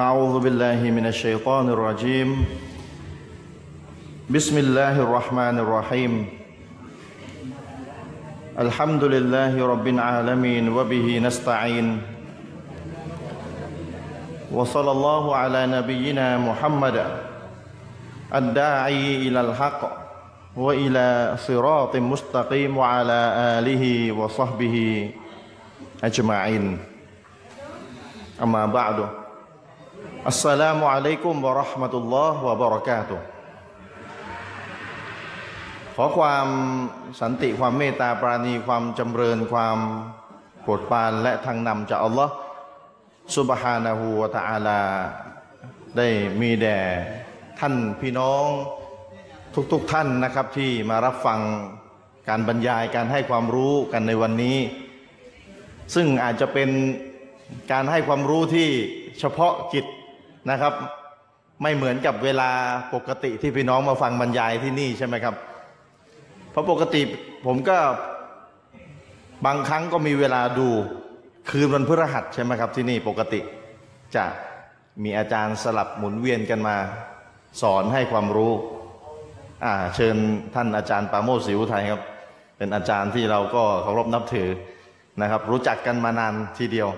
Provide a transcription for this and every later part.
أعوذ بالله من الشيطان الرجيم. بسم الله الرحمن الرحيم. الحمد لله رب العالمين وبه نستعين. وصلى الله على نبينا محمد الداعي إلى الحق وإلى صراط مستقيم وعلى آله وصحبه أجمعين. أما بعد السلام عليكم ورحمة الله وبركاته ขอความสันติความเมตตาปราณีความจำเริญความโปรดปรานและทางนำจากอัลลอฮ์สุบฮานะฮูวะตะอาลา ได้มีแด่ท่านพี่น้องทุกๆทท่านนะครับที่มารับฟังการบรรยายการให้ความรู้กันในวันนี้ ซึ่งอาจจะเป็นการให้ความรู้ที่เฉพาะกิจ นะครับ ไม่เหมือนกับเวลาปกติที่พี่น้องมาฟังบรรยายที่นี่ใช่ไหมครับ เพราะปกติผมก็บางครั้งก็มีเวลาดูคืนวันพฤหัสใช่ไหมครับที่นี่ปกติจะมีอาจารย์สลับหมุนเวียนกันมา สอนให้ความรู้อ่าเชิญท่านอาจารย์ปาโมชศิวไทยครับ เป็นอาจารย์ที่เราก็เคารพนับถือนะครับ รู้จักกันมานานทีเดียว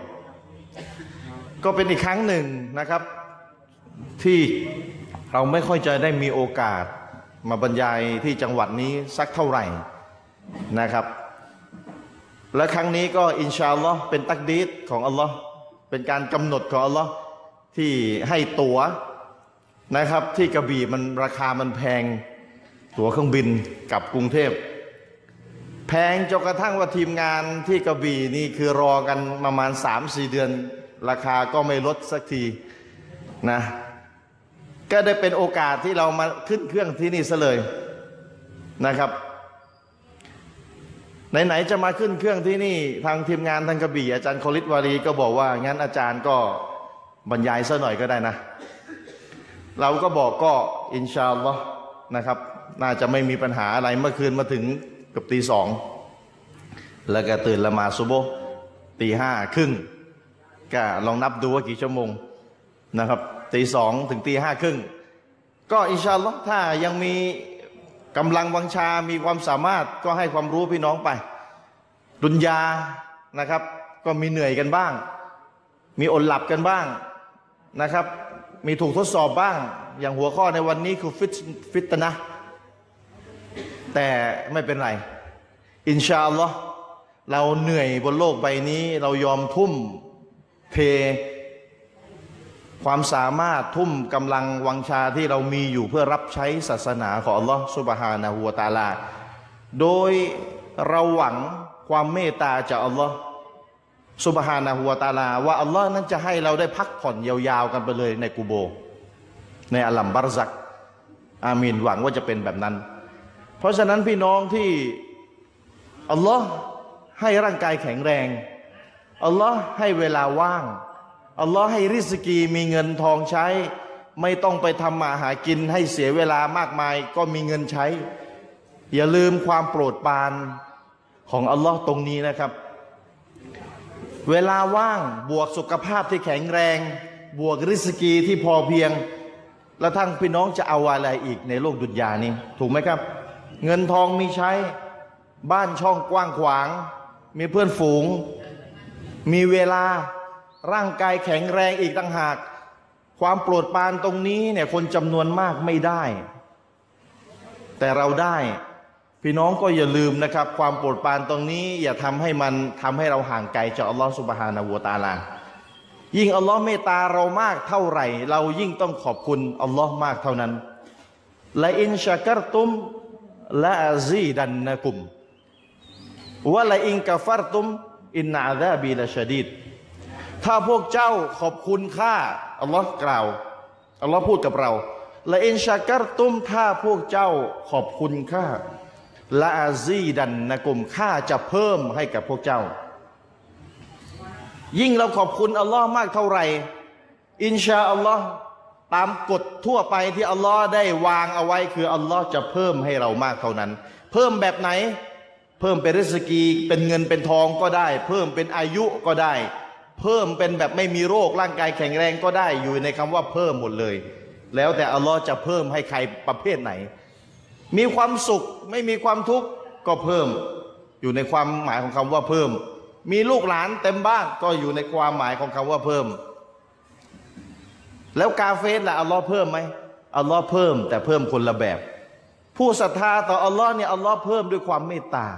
ก็เป็นอีกครั้งหนึ่งนะครับ ที่เราไม่ค่อยจะได้มีโอกาสมาบรรยายที่จังหวัดนี้สักเท่าไหร่นะครับ และครั้งนี้ก็อินชาอัลลอฮ์เป็นตักดีดของอัลลอฮ์เป็นการกำหนดของอัลลอฮ์ที่ให้ตั๋วนะครับ ที่กระบี่มันราคามันแพงตั๋วเครื่องบินกับกรุงเทพ แพงจนกระทั่งว่าทีมงานที่กระบี่นี่คือรอกันประมาณ3-4เดือน ราคาก็ไม่ลดสักทีนะ ก็ได้เป็นโอกาสที่เรามาขึ้นเครื่องที่นี่ซะเลยนะครับไหนๆจะมาขึ้นเครื่องที่นี่ ทางทีมงานทางกระบี่อาจารย์คลิตวารีก็บอกว่างั้นอาจารย์ก็บรรยายซะหน่อยก็ได้นะ เราก็บอกก็อินชาอัลลอฮ์นะครับ น่าจะไม่มีปัญหาอะไรเมื่อคืนมาถึงกับตีสองแล้วก็ตื่นละมาซุโบตีห้าครึ่งก็ลองนับดูว่ากี่ชั่วโมงนะครับ ตีสองถึงตีห้าครึ่งก็อินชาอัลลอฮ์ถ้ายังมีกำลังวังชา มีความสามารถก็ให้ความรู้พี่น้องไป ดุนยานะครับ ก็มีเหนื่อยกันบ้าง มีอดหลับกันบ้างนะครับ มีถูกทดสอบบ้าง อย่างหัวข้อในวันนี้คือฟิตฟิตนะ แต่ไม่เป็นไร อินชาอัลลอฮ์เราเหนื่อยบนโลกใบนี้ เรายอมทุ่มเท ความสามารถทุ่มกำลังวังชาที่เรามีอยู่เพื่อรับใช้ศาสนาของอัลลอฮ์สุบฮานะฮูวตาลา โดยเราหวังความเมตตาจากอัลลอฮ์สุบฮานะฮูวตาลา ว่าอัลลอฮ์นั้นจะให้เราได้พักผ่อนยาวๆกันไปเลยในกูโบ ในอัลลัมบารซัก อามีนหวังว่าจะเป็นแบบนั้น เพราะฉะนั้นพี่น้องที่อัลลอฮ์ให้ร่างกายแข็งแรงอัลลอฮ์ให้เวลาว่าง อัลลอฮ์ให้ริสกีมีเงินทองใช้ ไม่ต้องไปทำมาหากินให้เสียเวลามากมาย ก็มีเงินใช้ อย่าลืมความโปรดปรานของอัลลอฮ์ตรงนี้นะครับ เวลาว่างบวกสุขภาพที่แข็งแรง บวกริสกีที่พอเพียง แล้วทั้งพี่น้องจะเอาอะไรอีกในโลกดุนยานี้ ถูกไหมครับ เงินทองมีใช้บ้านช่องกว้างขวาง มีเพื่อนฝูง มีเวลา ร่างกายแข็งแรงอีกต่างหาก ความโปรดปรานตรงนี้เนี่ยคนจำนวนมากไม่ได้ แต่เราได้ พี่น้องก็อย่าลืมนะครับ ความโปรดปรานตรงนี้ อย่าทำให้มันทำให้เราห่างไกลจากอัลลอฮฺสุบฮานาหูวตาลายิ่งอัลลอฮ์เมตตาเรามากเท่าไหร่ เรายิ่งต้องขอบคุณอัลลอฮ์มากเท่านั้นละอินชากรตุมละอาซีดันนะกุมวะละอินกาฟารตุมอินนาอาซาบีละชดีด ถ้าพวกเจ้าขอบคุณข้าอัลลอฮ์กล่าวอัลลอฮ์พูดกับเราละอินชากรตุ้มถ้าพวกเจ้าขอบคุณข้าละอาซีดันนะกลุ่มข้าจะเพิ่มให้กับพวกเจ้า ยิ่งเราขอบคุณอัลลอฮ์มากเท่าไหร่ อินชาอัลลอฮ์ตามกฎทั่วไปที่อัลลอฮ์ได้วางเอาไว้คืออัลลอฮ์จะเพิ่มให้เรามากเท่านั้น เพิ่มแบบไหน เพิ่มเป็นริสกีเป็นเงินเป็นทองก็ได้ เพิ่มเป็นอายุก็ได้ เพิ่มเป็นแบบไม่มีโรคร่างกายแข็งแรงก็ได้อยู่ในคำว่าเพิ่มหมดเลย แล้วแต่อัลลอฮ์จะเพิ่มให้ใครประเภทไหน มีความสุขไม่มีความทุกข์ก็เพิ่ม อยู่ในความหมายของคำว่าเพิ่ม มีลูกหลานเต็มบ้านก็อยู่ในความหมายของคำว่าเพิ่ม แล้วกาเฟสล่ะอัลลอฮ์เพิ่มไหมอัลลอฮ์เพิ่มแต่เพิ่มคนละแบบ ผู้ศรัทธาต่ออัลลอฮ์เนี่ยอัลลอฮ์เพิ่มด้วยความเมตตา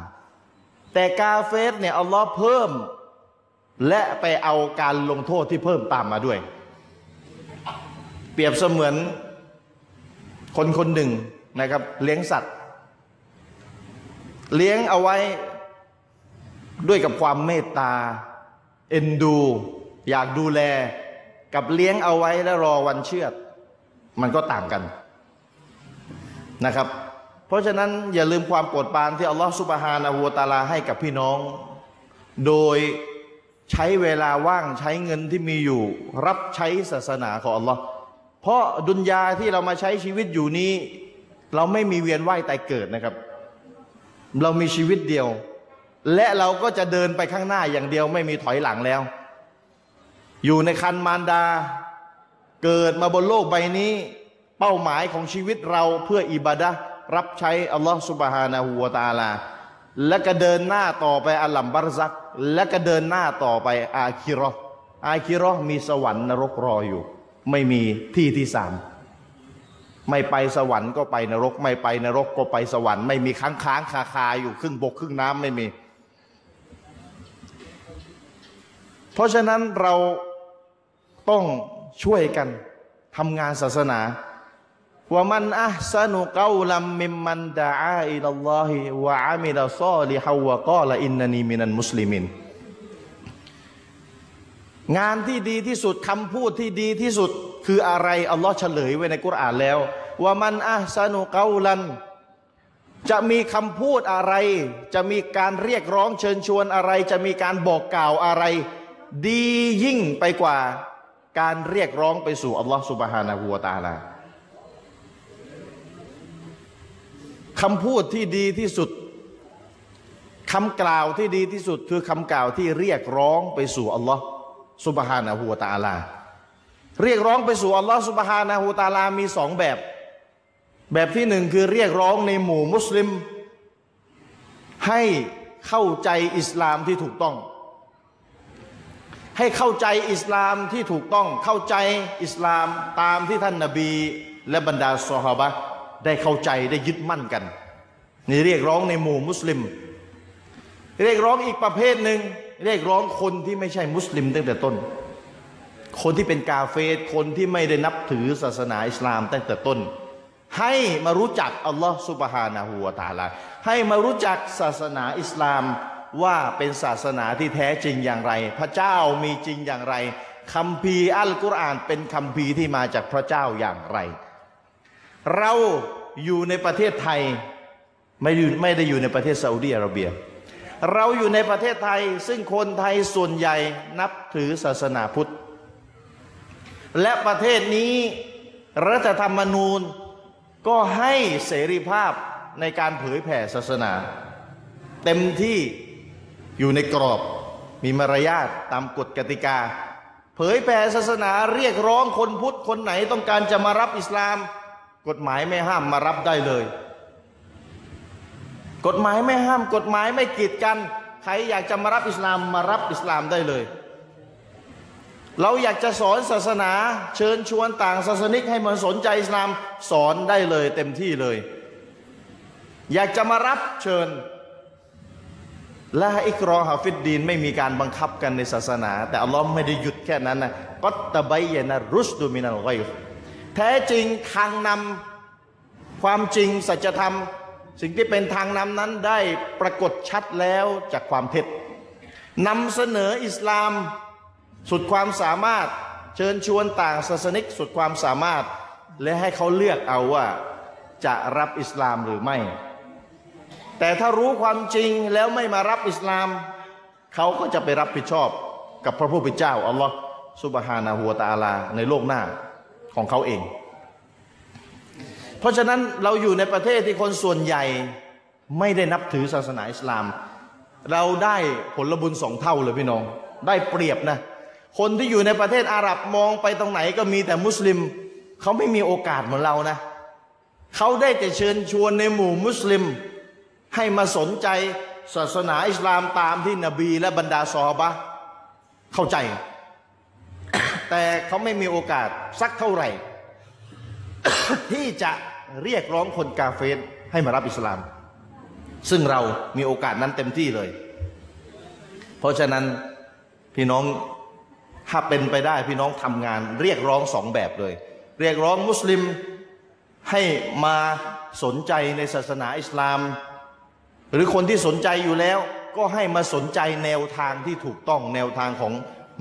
แต่กาเฟสเนี่ยอัลลอฮ์เพิ่ม และไปเอาการลงโทษที่เพิ่มตามมาด้วย เปรียบเสมือนคนคนหนึ่งนะครับ เลี้ยงสัตว์ เลี้ยงเอาไว้ด้วยกับความเมตตา เอ็นดู อยากดูแลกับเลี้ยงเอาไว้แล้วรอวันเชือด มันก็ต่างกันนะครับ เพราะฉะนั้นอย่าลืมความโปรดปรานที่อัลลอฮฺสุบฮานาหูวตาลาให้กับพี่น้อง โดย ใช้เวลาว่างใช้เงินที่มีอยู่ รับใช้ศาสนาของอัลลอฮ์เพราะดุนยาที่เรามาใช้ชีวิตอยู่นี้ เราไม่มีเวียนว่ายตายเกิดนะครับ เรามีชีวิตเดียว และเราก็จะเดินไปข้างหน้าอย่างเดียวไม่มีถอยหลังแล้ว อยู่ในคันมารดา เกิดมาบนโลกใบนี้ เป้าหมายของชีวิตเราเพื่ออิบาดะรับใช้อัลลอฮ์สุบฮานาหูวตาลา และก็เดินหน้าต่อไปอัลลัมบารซัก และก็เดินหน้าต่อไปอาคิรอห์อาคิรอห์มีสวรรค์นรกรออยู่ ไม่มีที่ที่สามไม่ไปสวรรค์ก็ไปนรก ไม่ไปนรกก็ไปสวรรค์ ไม่มีค้างค้างคาคาอยู่ครึ่งบกครึ่งน้ำไม่มี เพราะฉะนั้นเราต้องช่วยกันทำงานศาสนา وَمَنْ أَحْسَنُ قَوْلًا مِمَّنْ دَعَا إِلَى اللَّهِ وَعَمِلَ صَالِحًا وَقَالَ إِنَّنِي مِنَ الْمُسْلِمِينَ งานที่ดีที่สุดคำพูดที่ดีที่สุด คืออะไรอัลลอฮ์เฉลยไว้ในกุรอานแล้ว وَمَنْ أَحْسَنُ قَوْلًا จะมีคำพูดอะไร จะมีการเรียกร้องเชิญชวนอะไร จะมีการบอกกล่าวอะไร ดียิ่งไปกว่า การเรียกร้องไปสู่อัลลอฮ์สุบฮานาหูวตาลา คำพูดที่ดีที่สุดคำกล่าวที่ดีที่สุดคือคำกล่าวที่เรียกร้องไปสู่อัลลอฮ์สุบฮานะฮูวตาลา เรียกร้องไปสู่อัลลอฮ์สุบฮานะฮูวตาลามีสองแบบ แบบที่หนึ่งคือเรียกร้องในหมู่มุสลิม ให้เข้าใจอิสลามที่ถูกต้อง ให้เข้าใจอิสลามที่ถูกต้อง เข้าใจอิสลามตามที่ท่านนาบี และบรรดาซอฮาบะ ได้เข้าใจได้ยึดมั่นกันนี่เรียกร้องในหมู่มุสลิม เรียกร้องอีกประเภทหนึ่งเรียกร้องคนที่ไม่ใช่มุสลิมตั้งแต่ต้น คนที่เป็นกาเฟสคนที่ไม่ได้นับถือศาสนาอิสลามตั้งแต่ต้น ให้มารู้จักอัลลอฮ์สุบฮานาหูวาตาลาให้มารู้จักศาสนาอิสลามว่าเป็นศาสนาที่แท้จริงอย่างไร พระเจ้ามีจริงอย่างไรคำพีร์อัลกุรอานเป็นคำพีร์ที่มาจากพระเจ้าอย่างไร เรา อยู่ในประเทศไทยไม่อยู่ไม่ได้อยู่ในประเทศซาอุดีอาระเบีย เราอยู่ในประเทศไทย ซึ่งคนไทยส่วนใหญ่นับถือศาสนาพุทธ และประเทศนี้รัฐธรรมนูญก็ให้เสรีภาพในการเผยแผ่ศาสนา เต็มที่อยู่ในกรอบมีมารยาทตามกฎกติกา เผยแผ่ศาสนาเรียกร้องคนพุทธคนไหนต้องการจะมารับอิสลาม กฎหมายไม่ห้ามมารับได้เลย กฎหมายไม่ห้าม กฎหมายไม่กีดกันใครอยากจะมารับอิสลามมารับอิสลามได้เลย เราอยากจะสอนศาสนา เชิญชวนต่างศาสนิกให้มาสนใจอิสลามสอนได้เลยเต็มที่เลย อยากจะมารับเชิญละอิกรอฮาฟิดดีนไม่มีการบังคับกันในศาสนา แต่อัลลอฮ์ไม่ได้หยุดแค่นั้นนะก็ตะไบยนะรุสดูมินัลไก แท้จริงทางนำความจริงสัจธรรม สิ่งที่เป็นทางนำนั้นได้ปรากฏชัดแล้วจากความเท็จนำเสนออิสลามสุดความสามารถเชิญชวนต่างศาสนิกสุดความสามารถ และให้เขาเลือกเอาว่าจะรับอิสลามหรือไม่ แต่ถ้ารู้ความจริงแล้วไม่มารับอิสลาม เขาก็จะไปรับผิดชอบกับพระผู้เป็นเจ้าอัลลอฮ์สุบฮานาหัวตาลาในโลกหน้า ของเขาเอง เพราะฉะนั้นเราอยู่ในประเทศที่คนส่วนใหญ่ไม่ได้นับถือศาสนาอิสลาม เราได้ผลบุญสองเท่าเลยพี่น้อง ได้เปรียบนะ คนที่อยู่ในประเทศอาหรับมองไปตรงไหนก็มีแต่มุสลิม เขาไม่มีโอกาสเหมือนเรานะ เขาได้แต่เชิญชวนในหมู่มุสลิม ให้มาสนใจศาสนาอิสลามตามที่นบีและบรรดาซอบะเข้าใจ แต่เขาไม่มีโอกาสสักเท่าไหร่ ที่จะเรียกร้องคนกาเฟรให้มารับอิสลาม ซึ่งเรามีโอกาสนั้นเต็มที่เลย เพราะฉะนั้นพี่น้องถ้าเป็นไปได้พี่น้องทำงาน เรียกร้องสองแบบเลย เรียกร้องมุสลิมให้มาสนใจในศาสนาอิสลาม หรือคนที่สนใจอยู่แล้วก็ให้มาสนใจแนวทางที่ถูกต้องแนวทางของ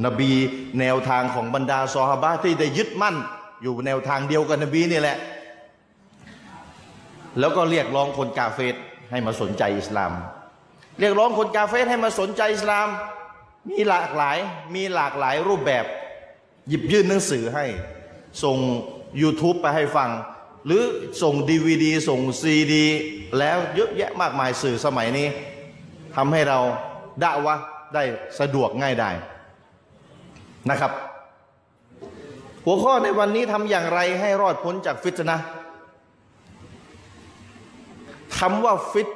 นบีแนวทางของบรรดาซอฮาบะที่ได้ยึดมั่น อยู่แนวทางเดียวกับนบีนี่แหละ แล้วก็เรียกร้องคนกาเฟรให้มาสนใจอิสลาม เรียกร้องคนกาเฟรให้มาสนใจอิสลาม มีหลากหลายมีหลากหลายรูปแบบ หยิบยื่นหนังสือให้ ส่ง YouTube ไปให้ฟัง หรือส่งดีวดีส่งซีดี แล้วเยอะแยะมากมายสื่อสมัยนี้ทำให้เราดะวะห์ได้สะดวกง่ายได้ นะครับ หัวข้อในวันนี้ทำอย่างไรให้รอดพ้นจากฟิตนะคำว่าฟิต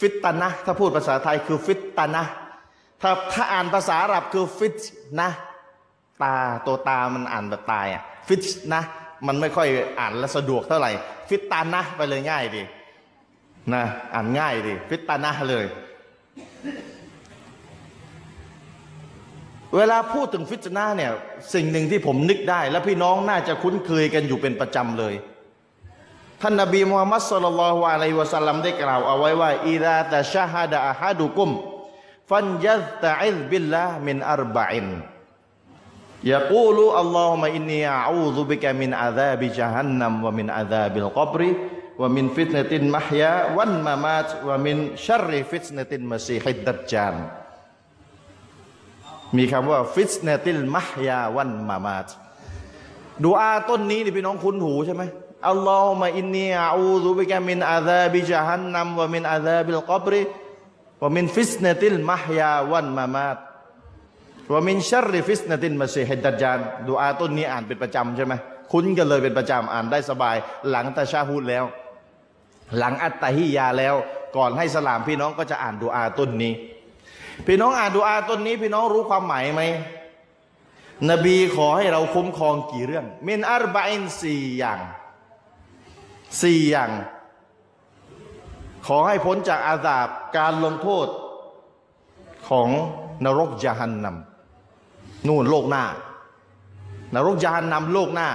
ฟิตตนะ ถ้าพูดภาษาไทยคือฟิตตนะ ถ้าถ้าอ่านภาษาอาหรับคือ فتنةตาตัวตามันอ่านแบบตายอะฟิตนะมันไม่ค่อยอ่านและสะดวกเท่าไหร่ ฟิตตานะไปเลยง่ายดีนะอ่านง่ายดีฟิตตานะเลย เวลาพูดถึงฟิตนะเนี่ยสิ่งหนึ่งที่ผมนึกได้ และพี่น้องน่าจะคุ้นเคยกันอยู่เป็นประจำเลย ท่านนบีมูฮัมมัดصلى الله عليه وسلم ได้กล่าวเอาไว้ว่าإذا تشهد أحدكم ฟันยัตตะอิบิลลามินอัรบะอินยะกูลูอัลลอฮุมะอินนีอะอูซุบิกะมินอาซาบิจฮันนัมวะมินอาซาบิลกับริวะมินฟิตนะตินมะฮยาวันมะมาตวะมินชัรริฟิตนะตินมะซีฮิดดัจจาน มีคำว่าفتنة المحيا والممات ดูอาต้นนี้นี่พี่น้องคุ้นหูใช่ไหมاللهم إني أعوذ بك من عذاب جهنم ومن عذاب القبر ومن فتنة المحيا والممات ومن شر فتنة المسيح الدجال ดูอาต้นนี้อ่านเป็นประจำใช่ไหมคุ้นกันเลยเป็นประจำอ่านได้สบาย หลังตะชาฮูดแล้ว หลังอัตตาฮิยาแล้ว ก่อนให้สลามพี่น้องก็จะอ่านดูอาต้นนี้ พี่น้องอ่านดูอาต้นนี้ พี่น้องรู้ความหมายไหมนบีขอให้เราคุ้มครองกี่เรื่อง من أربع สี่อย่างสี่อย่าง ขอให้พ้นจากอาสาบการลงโทษของนรกยาหันนำนู่นโลกหน้า นรกยาหันนำโลกหน้า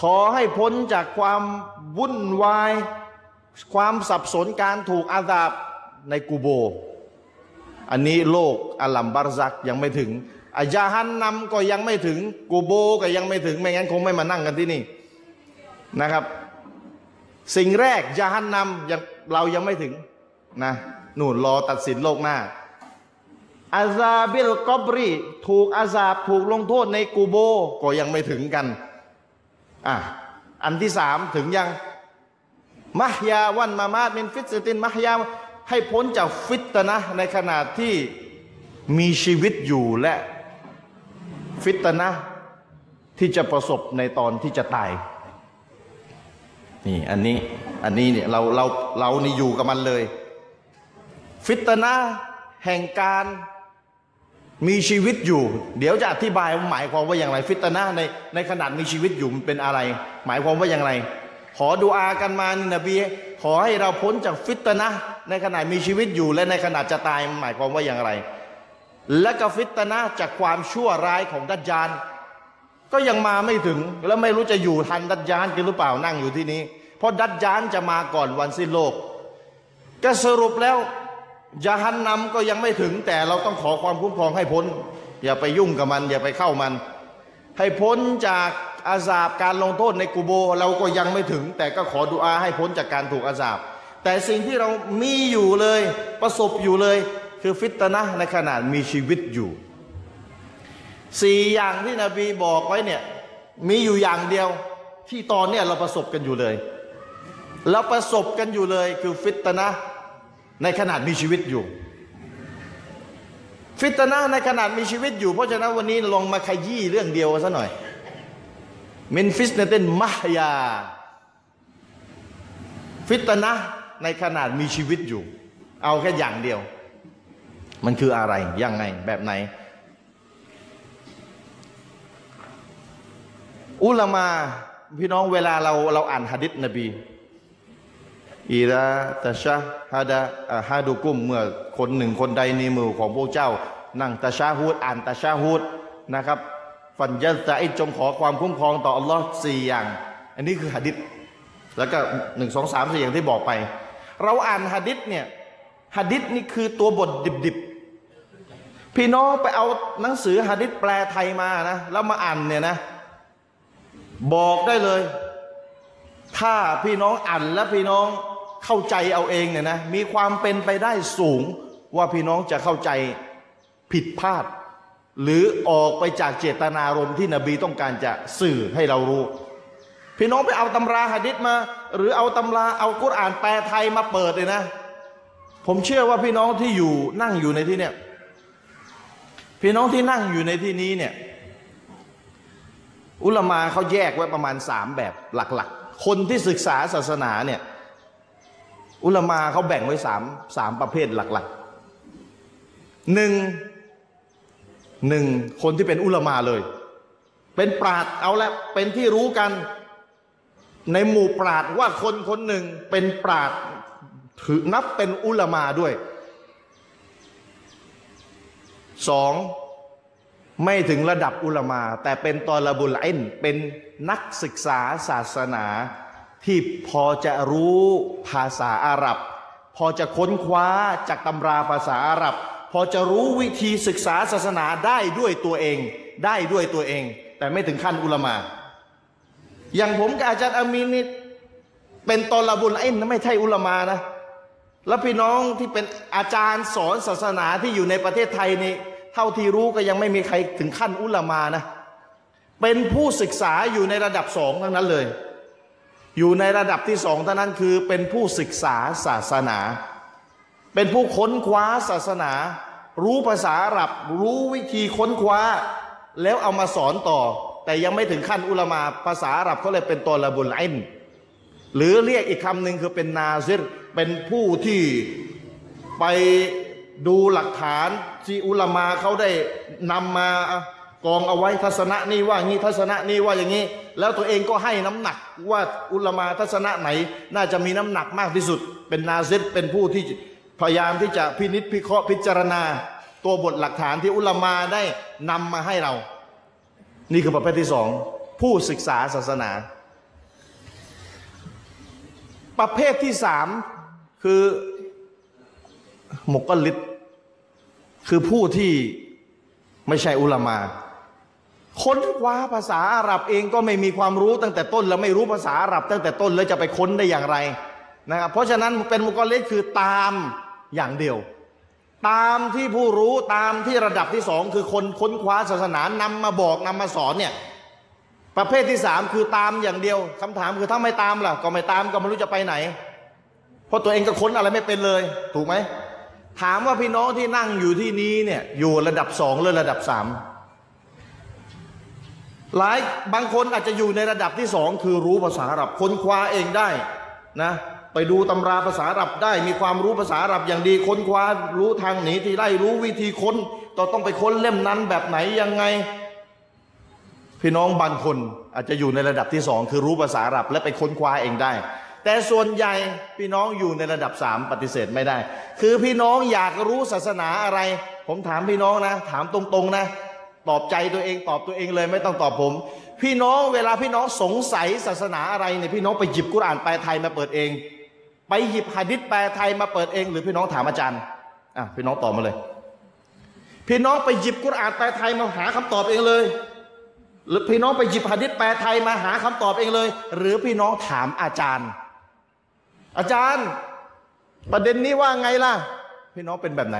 ขอให้พ้นจากความวุ่นวาย ความสับสนการถูกอาสาบในกูโบ อันนี้โลกอัลลัมบารซักยังไม่ถึงอายาฮันนำก็ยังไม่ถึงกูโบก็ยังไม่ถึง ไม่งั้นคงไม่มานั่งกันที่นี่นะครับ สิ่งแรกجهنم ยังเรายังไม่ถึงนะนู่นรอตัดสินโลกหน้าعذاب القبر ถูกอาซาบถูกลงโทษในกูโบก็ยังไม่ถึงกันอะอันที่สามถึงยังالمحيا والممات من فتنة المحيا ให้พ้นจากฟิตนะในขณะที่มีชีวิตอยู่และฟิตนะที่จะประสบในตอนที่จะตายนี่อันนี้อันนี้เนี่ยเราเราเรานี่อยู่กับมันเลย ฟิตนะแห่งการมีชีวิตอยู่ เดี๋ยวจะอธิบายว่าหมายความว่าอย่างไร ฟิตนะในในขนาดมีชีวิตอยู่มันเป็นอะไร หมายความว่าอย่างไร ขอดูอากันมานี่นบี ขอให้เราพ้นจากฟิตนะในขณะมีชีวิตอยู่และในขณะจะตายหมายความว่าอย่างไร และก็ฟิตนะจากความชั่วร้ายของดัจจานก็ยังมาไม่ถึงแล้วไม่รู้จะอยู่ทันดัจจานกันหรือเปล่านั่งอยู่ที่นี้ เพราะดัจจานจะมาก่อนวันสิ้นโลก ก็สรุปแล้วยาหันนำก็ยังไม่ถึงแต่เราต้องขอความคุ้มครองให้พ้น อย่าไปยุ่งกับมัน อย่าไปเข้ามัน ให้พ้นจาก อาสาบการลงโทษในกูโบเราก็ยังไม่ถึง แต่ก็ขอดุอาให้พ้นจากการถูกอาสาบ แต่สิ่งที่เรามีอยู่เลยประสบอยู่เลย คือฟิตนะในขณะมีชีวิตอยู่สี่อย่างที่นบีบอกไว้เนี่ยมีอยู่อย่างเดียวที่ตอนเนี้ยเราประสบกันอยู่เลยเราประสบกันอยู่เลยคือฟิตนะในขนาดมีชีวิตอยู่ ฟิตนะในขนาดมีชีวิตอยู่ เพราะฉะนั้นวันนี้ลองมาขยี้เรื่องเดียวซะหน่อย من فتنة المحيا ฟิตนะในขณะมีชีวิตอยู่ เอาแค่อย่างเดียว มันคืออะไร ยังไง แบบไหน อุลามา พี่น้องเวลาเราเราอ่านหะดิษนบีإذا تشهد أحدكم เมื่อคนหนึ่งคนใดในหมู่ของพวกเจ้า นั่งตะชาฮูดอ่านตะชาฮูดนะครับ ฟันยันตะอิจงขอความคุ้มครองต่ออัลลอฮ์สี่อย่าง อันนี้คือหะดิษแล้วก็หนึ่งสองสามสี่อย่างที่บอกไป เราอ่านหะดิษเนี่ยหะดิษนี่คือตัวบทดิบๆ พี่น้องไปเอาหนังสือหะดิษแปลไทยมานะแล้วมาอ่านเนี่ยนะ บอกได้เลย ถ้าพี่น้องอ่านและพี่น้องเข้าใจเอาเองเนี่ยนะมีความเป็นไปได้สูงว่าพี่น้องจะเข้าใจผิดพลาด หรือออกไปจากเจตนารมณ์ที่นบีต้องการจะสื่อให้เรารู้ พี่น้องไปเอาตำราหะดิษมา หรือเอาตำราเอากุรอานแปลไทยมาเปิดเลยนะ ผมเชื่อว่าพี่น้องที่อยู่นั่งอยู่ในที่เนี่ยพี่น้องที่นั่งอยู่ในที่นี้เนี่ยอุลามาเขาแยกไว้ประมาณสามแบบหลักๆ คนที่ศึกษาศาสนาเนี่ยอุลามาเขาแบ่งไว้สามสามประเภทหลักๆหนึ่ง หนึ่งคนที่เป็นอุลามาเลย เป็นปราดเอาละเป็นที่รู้กัน ในหมู่ปราดว่าคนคนหนึ่งเป็นปราดถือนับเป็นอุลามาด้วยสองไม่ถึงระดับอุลามา แต่เป็นตอลาบุลอินเป็นนักศึกษาศาสนาที่พอจะรู้ภาษาอาหรับ พอจะค้นคว้าจากตำราภาษาอาหรับ พอจะรู้วิธีศึกษาศาสนาได้ด้วยตัวเอง ได้ด้วยตัวเอง แต่ไม่ถึงขั้นอุลามา อย่างผมกับอาจารย์อามีนนี่เป็นตอลบุลอินนไม่ใช่อุลามานะแล้วพี่น้องที่เป็นอาจารย์สอนศาสนาที่อยู่ในประเทศไทยนี่เท่าที่รู้ก็ยังไม่มีใครถึงขั้นอุลามานะเป็นผู้ศึกษาอยู่ในระดับสองทั้งนั้นเลย อยู่ในระดับที่สองเท่านั้นคือเป็นผู้ศึกษาศาสนา เป็นผู้ค้นคว้าศาสนา รู้ภาษาอาหรับ รู้วิธีค้นคว้า แล้วเอามาสอนต่อ แต่ยังไม่ถึงขั้นอุลามาภาษาอาหรับเขาเลยเป็นตอลบุลอินหรือเรียกอีกคำหนึ่งคือเป็นนาซิรเป็นผู้ที่ไปดูหลักฐานที่อุลามาเขาได้นำมากองเอาไว้ทัศนะนี้ว่างี้ทัศนะนี้ว่าอย่างนี้ แล้วตัวเองก็ให้น้ำหนักว่าอุลามาทัศนะไหน น่าจะมีน้ำหนักมากที่สุด เป็นนาซิรเป็นผู้ที่ พยายามที่จะพินิจพิเคราะห์พิจารณา ตัวบทหลักฐานที่อุลามาได้นำมาให้เรา นี่คือประเภทที่สองผู้ศึกษาศาสนา ประเภทที่สามคือมุกลิดคือผู้ที่ไม่ใช่อุลามา ค้นคว้าภาษาอาหรับเองก็ไม่มีความรู้ตั้งแต่ต้น แล้วไม่รู้ภาษาอาหรับ ตั้งแต่ต้นแล้วจะไปค้นได้อย่างไรนะครับเพราะฉะนั้นเป็นมุกลิดคือตาม อย่างเดียว ตามที่ผู้รู้ตามที่ระดับที่สองคือคนค้นคว้าศาสนานำมาบอกนำมาสอนเนี่ยประเภทที่สามคือตามอย่างเดียวคำถามคือถ้าไม่ตามล่ะ ก็ไม่ตามก็ไม่รู้จะไปไหน เพราะตัวเองก็ค้นอะไรไม่เป็นเลย ถูกไหมถามว่าพี่น้องที่นั่งอยู่ที่นี้เนี่ยอยู่ระดับสองหรือระดับสามหลายบางคนอาจจะอยู่ในระดับที่สองคือรู้ภาษาอาหรับค้นคว้าเองได้นะ ไปดูตำราภาษารับได้ มีความรู้ภาษารับอย่างดีค้นคว้ารู้ทางหนีที่ไล่รู้วิธีค้นต่อต้องไปค้นเล่มนั้นแบบไหนยังไง พี่น้องบางคนอาจจะอยู่ในระดับที่สองคือรู้ภาษารับและไปค้นคว้าเองได้ แต่ส่วนใหญ่พี่น้องอยู่ในระดับสามปฏิเสธไม่ได้ คือพี่น้องอยากรู้ศาสนาอะไร ผมถามพี่น้องนะ ถามตรงๆนะ ตอบใจตัวเองตอบตัวเองเลยไม่ต้องตอบผม พี่น้องเวลาพี่น้องสงสัยศาสนาอะไรเนี่ยพี่น้องไปหยิบกุรอานแปลไทยมาเปิดเอง ไปหยิบหะดิษแปลไทยมาเปิดเอง หรือพี่น้องถามอาจารย์อะพี่น้องตอบมาเลย พี่น้องไปหยิบกุรอานแปลไทยมาหาคำตอบเองเลย หรือพี่น้องไปหยิบหะดิษแปลไทยมาหาคำตอบเองเลย หรือพี่น้องถามอาจารย์ อาจารย์ ประเด็นนี้ว่าไงล่ะ พี่น้องเป็นแบบไหน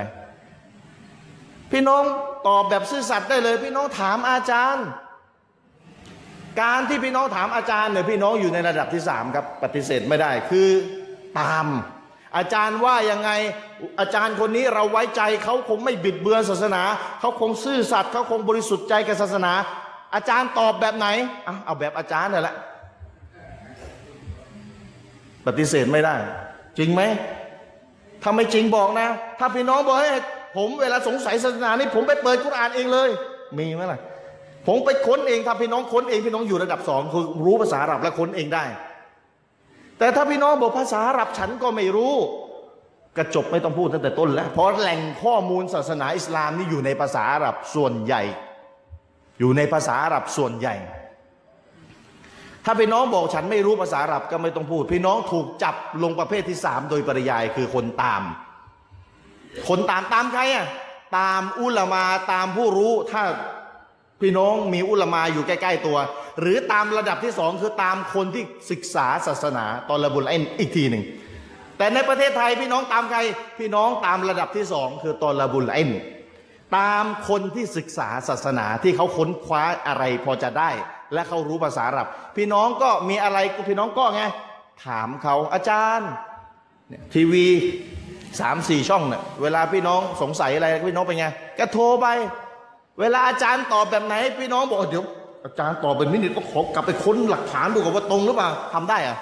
พี่น้องตอบแบบซื่อสัตย์ได้เลย พี่น้องถามอาจารย์การที่พี่น้องถามอาจารย์เนี่ยพี่น้องอยู่ในระดับที่สามครับปฏิเสธไม่ได้คือ ตาม อาจารย์ว่ายังไงอาจารย์คนนี้เราไว้ใจเขาคงไม่บิดเบือนศาสนา เขาคงซื่อสัตย์เขาคงบริสุทธิ์ใจกับศาสนา อาจารย์ตอบแบบไหนเอาแบบอาจารย์นั่นแหละปฏิเสธไม่ได้ จริงไหมถ้าไม่จริงบอกนะ ถ้าพี่น้องบอกให้ผมเวลาสงสัยศาสนานี่ผมไปเปิดกุรอานเองเลย มีไหมล่ะผมไปค้นเองถ้าพี่น้องค้นเองพี่น้องอยู่ระดับสองคือรู้ภาษาอาหรับและค้นเองได้ แต่ถ้าพี่น้องบอกภาษาอาหรับฉันก็ไม่รู้ กระจบไม่ต้องพูดตั้งแต่ต้นแล้ว เพราะแหล่งข้อมูลศาสนาอิสลามนี่อยู่ในภาษาอาหรับส่วนใหญ่ อยู่ในภาษาอาหรับส่วนใหญ่ ถ้าพี่น้องบอกฉันไม่รู้ภาษาอาหรับก็ไม่ต้องพูด พี่น้องถูกจับลงประเภทที่สามโดยปริยายคือคนตาม คนตามตามใครอะตามอุลามาตามผู้รู้ถ้า พี่น้องมีอุลมาอยู่ใกล้ ๆตัว หรือตามระดับที่สองคือตามคนที่ศึกษาศาสนาตอนระบุลเอ็นอีกทีหนึ่งแต่ในประเทศไทยพี่น้องตามใครพี่น้องตามระดับที่สองคือตอนระบุลเอ็นตามคนที่ศึกษาศาสนาที่เขาค้นคว้าอะไรพอจะได้ และเขารู้ภาษาอาหรับ พี่น้องก็มีอะไรพี่น้องก็ไงถามเขาอาจารย์เนี่ยทีวีสามสี่ช่องเนี่ยเวลาพี่น้องสงสัยอะไรพี่น้องเป็นไงก็โทรไป เวลาอาจารย์ตอบแบบไหน พี่น้องบอกเดี๋ยว อาจารย์ตอบแบบนี้นี่ต้องขอกลับไปค้นหลักฐานดูก่อนว่าตรงหรือเปล่าทำได้อะ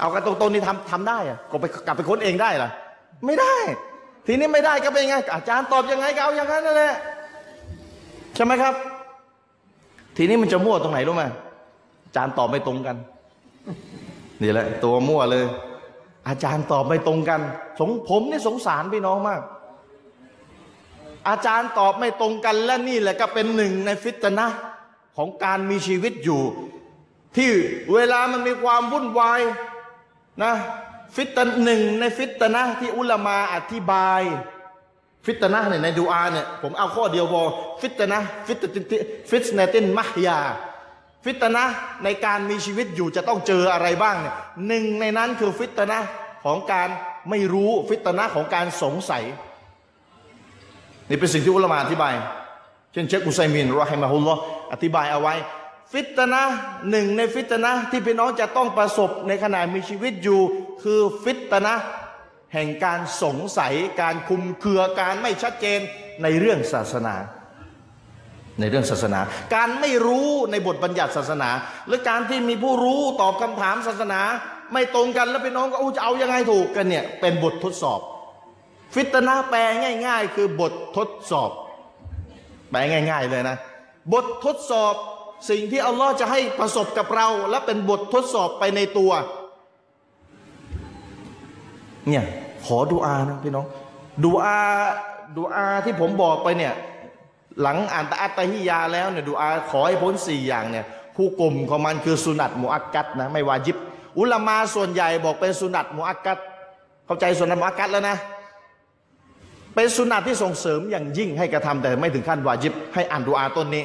เอากันตรงๆนี่ทำทำได้อะก็ไปกลับไปค้นเองได้ล่ะไม่ได้ ทีนี้ไม่ได้ก็เป็นไงอาจารย์ตอบยังไงก็เอาอย่างนั้นนั่นแหละใช่ไหมครับ ทีนี้มันจะมั่วตรงไหนรู้ไหมอาจารย์ตอบไม่ตรงกันนี่แหละ ตัวมั่วเลย อาจารย์ตอบไม่ตรงกัน สงผมนี่สงสารพี่น้องมาก อาจารย์ตอบไม่ตรงกันและนี่แหละก็เป็นหนึ่งในฟิตนะห์ของการมีชีวิตอยู่ ที่เวลามันมีความวุ่นวายนะฟิตนหนึ่งในฟิตนะห์ที่อุลามาอธิบาย ฟิตนะห์เนี่ยในดูอาเนี่ยผมเอาข้อเดียวพอฟิตนะห์فتنة فتنة المحيا ฟิตนะห์ในการมีชีวิตอยู่จะต้องเจออะไรบ้างเนี่ยหนึ่งในนั้นคือฟิตนะห์ของการไม่รู้ฟิตนะห์ของการสงสัย นี่เป็นสิ่งที่อุลามาอธิบาย เช่นเชคอุไซมินรอฮิมะฮุลลออธิบายเอาไว้ ฟิตนะหนึ่งในฟิตนะที่พี่น้องจะต้องประสบในขณะมีชีวิตอยู่ คือฟิตนะแห่งการสงสัยการคุมเครือการไม่ชัดเจนในเรื่องศาสนา ในเรื่องศาสนา การไม่รู้ในบทบัญญัติศาสนา หรือการที่มีผู้รู้ตอบคำถามศาสนา ไม่ตรงกันแล้วพี่น้องก็อู้จะเอายังไงถูกกันเนี่ยเป็นบททดสอบ ฟิตนะแปลง่าย ๆ คือบททดสอบ แปลง่าย ๆ เลยนะ บททดสอบสิ่งที่อัลลอฮ์จะให้ประสบกับเรา และเป็นบททดสอบไปในตัว เนี่ยขอดูอานะพี่น้องดูอาดูอาที่ผมบอกไปเนี่ยหลังอ่านตะอัตตะฮิยาแล้วเนี่ยดูอาขอให้พ้นสี่อย่างเนี่ยผู้กลุ่มของมันคือสุนัตมุอักกัดนะไม่วาจิบ อุลามาส่วนใหญ่บอกเป็นสุนัตมุอักกัดเข้าใจสุนัตมุอักกัดแล้วนะ เป็นสุนัตที่ส่งเสริมอย่างยิ่งให้กระทำแต่ไม่ถึงขั้นวาจิบ ให้อ่านดูอาต้นนี้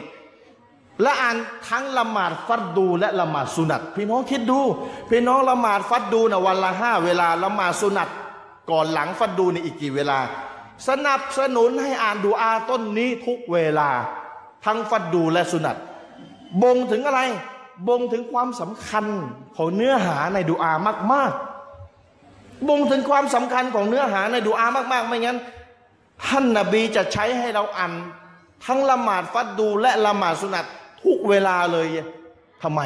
และอ่านทั้งละหมาดฟัดดูและละหมาดสุนัตพี่น้องคิดดู พี่น้องละหมาดฟัดดูนะวันละห้าเวลาละหมาดสุนัตก่อนหลังฟัดดูนี่อีกกี่เวลา สนับสนุนให้อ่านดูอาต้นนี้ทุกเวลา ทั้งฟัดดูและสุนัตบ่งถึงอะไรบ่งถึงความสำคัญของเนื้อหาในดูอามาก ๆบ่งถึงความสำคัญของเนื้อหาในดูอามาก ๆ ไม่งั้น ท่านนาบีจะใช้ให้เราอ่านทั้งละหมาดฟัดดูและละหมาดสุนัตทุกเวลาเลยทำไม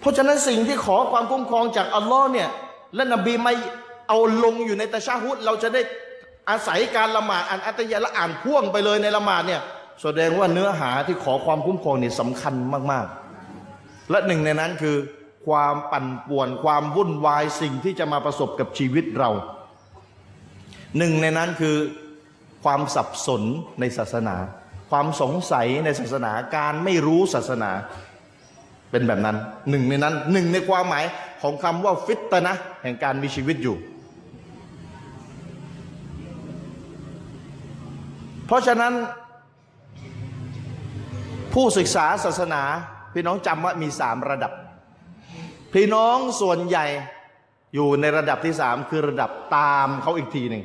เพราะฉะนั้นสิ่งที่ขอความคุ้มครองจากอัลลอฮ์เนี่ยและนบีไม่เอาลงอยู่ในตะชาฮุดเราจะได้อาศัยการละหมาดอ่านอัตยะและอ่านพ่วงไปเลยในละหมาดเนี่ยแสดงว่าเนื้อหาที่ขอความคุ้มครองนี่สำคัญมาก ๆ และหนึ่งในนั้นคือความปั่นป่วนความวุ่นวายสิ่งที่จะมาประสบกับชีวิตเรา หนึ่งในนั้นคือความสับสนในศาสนา ความสงสัยในศาสนาการไม่รู้ศาสนาเป็นแบบนั้นหนึ่งในนั้นหนึ่งในความหมายของคำว่าฟิตนะแห่งการมีชีวิตอยู่ เพราะฉะนั้น ผู้ศึกษาศาสนา พี่น้องจำว่ามีสามระดับ พี่น้องส่วนใหญ่อยู่ในระดับที่สามคือระดับตามเขาอีกทีหนึ่ง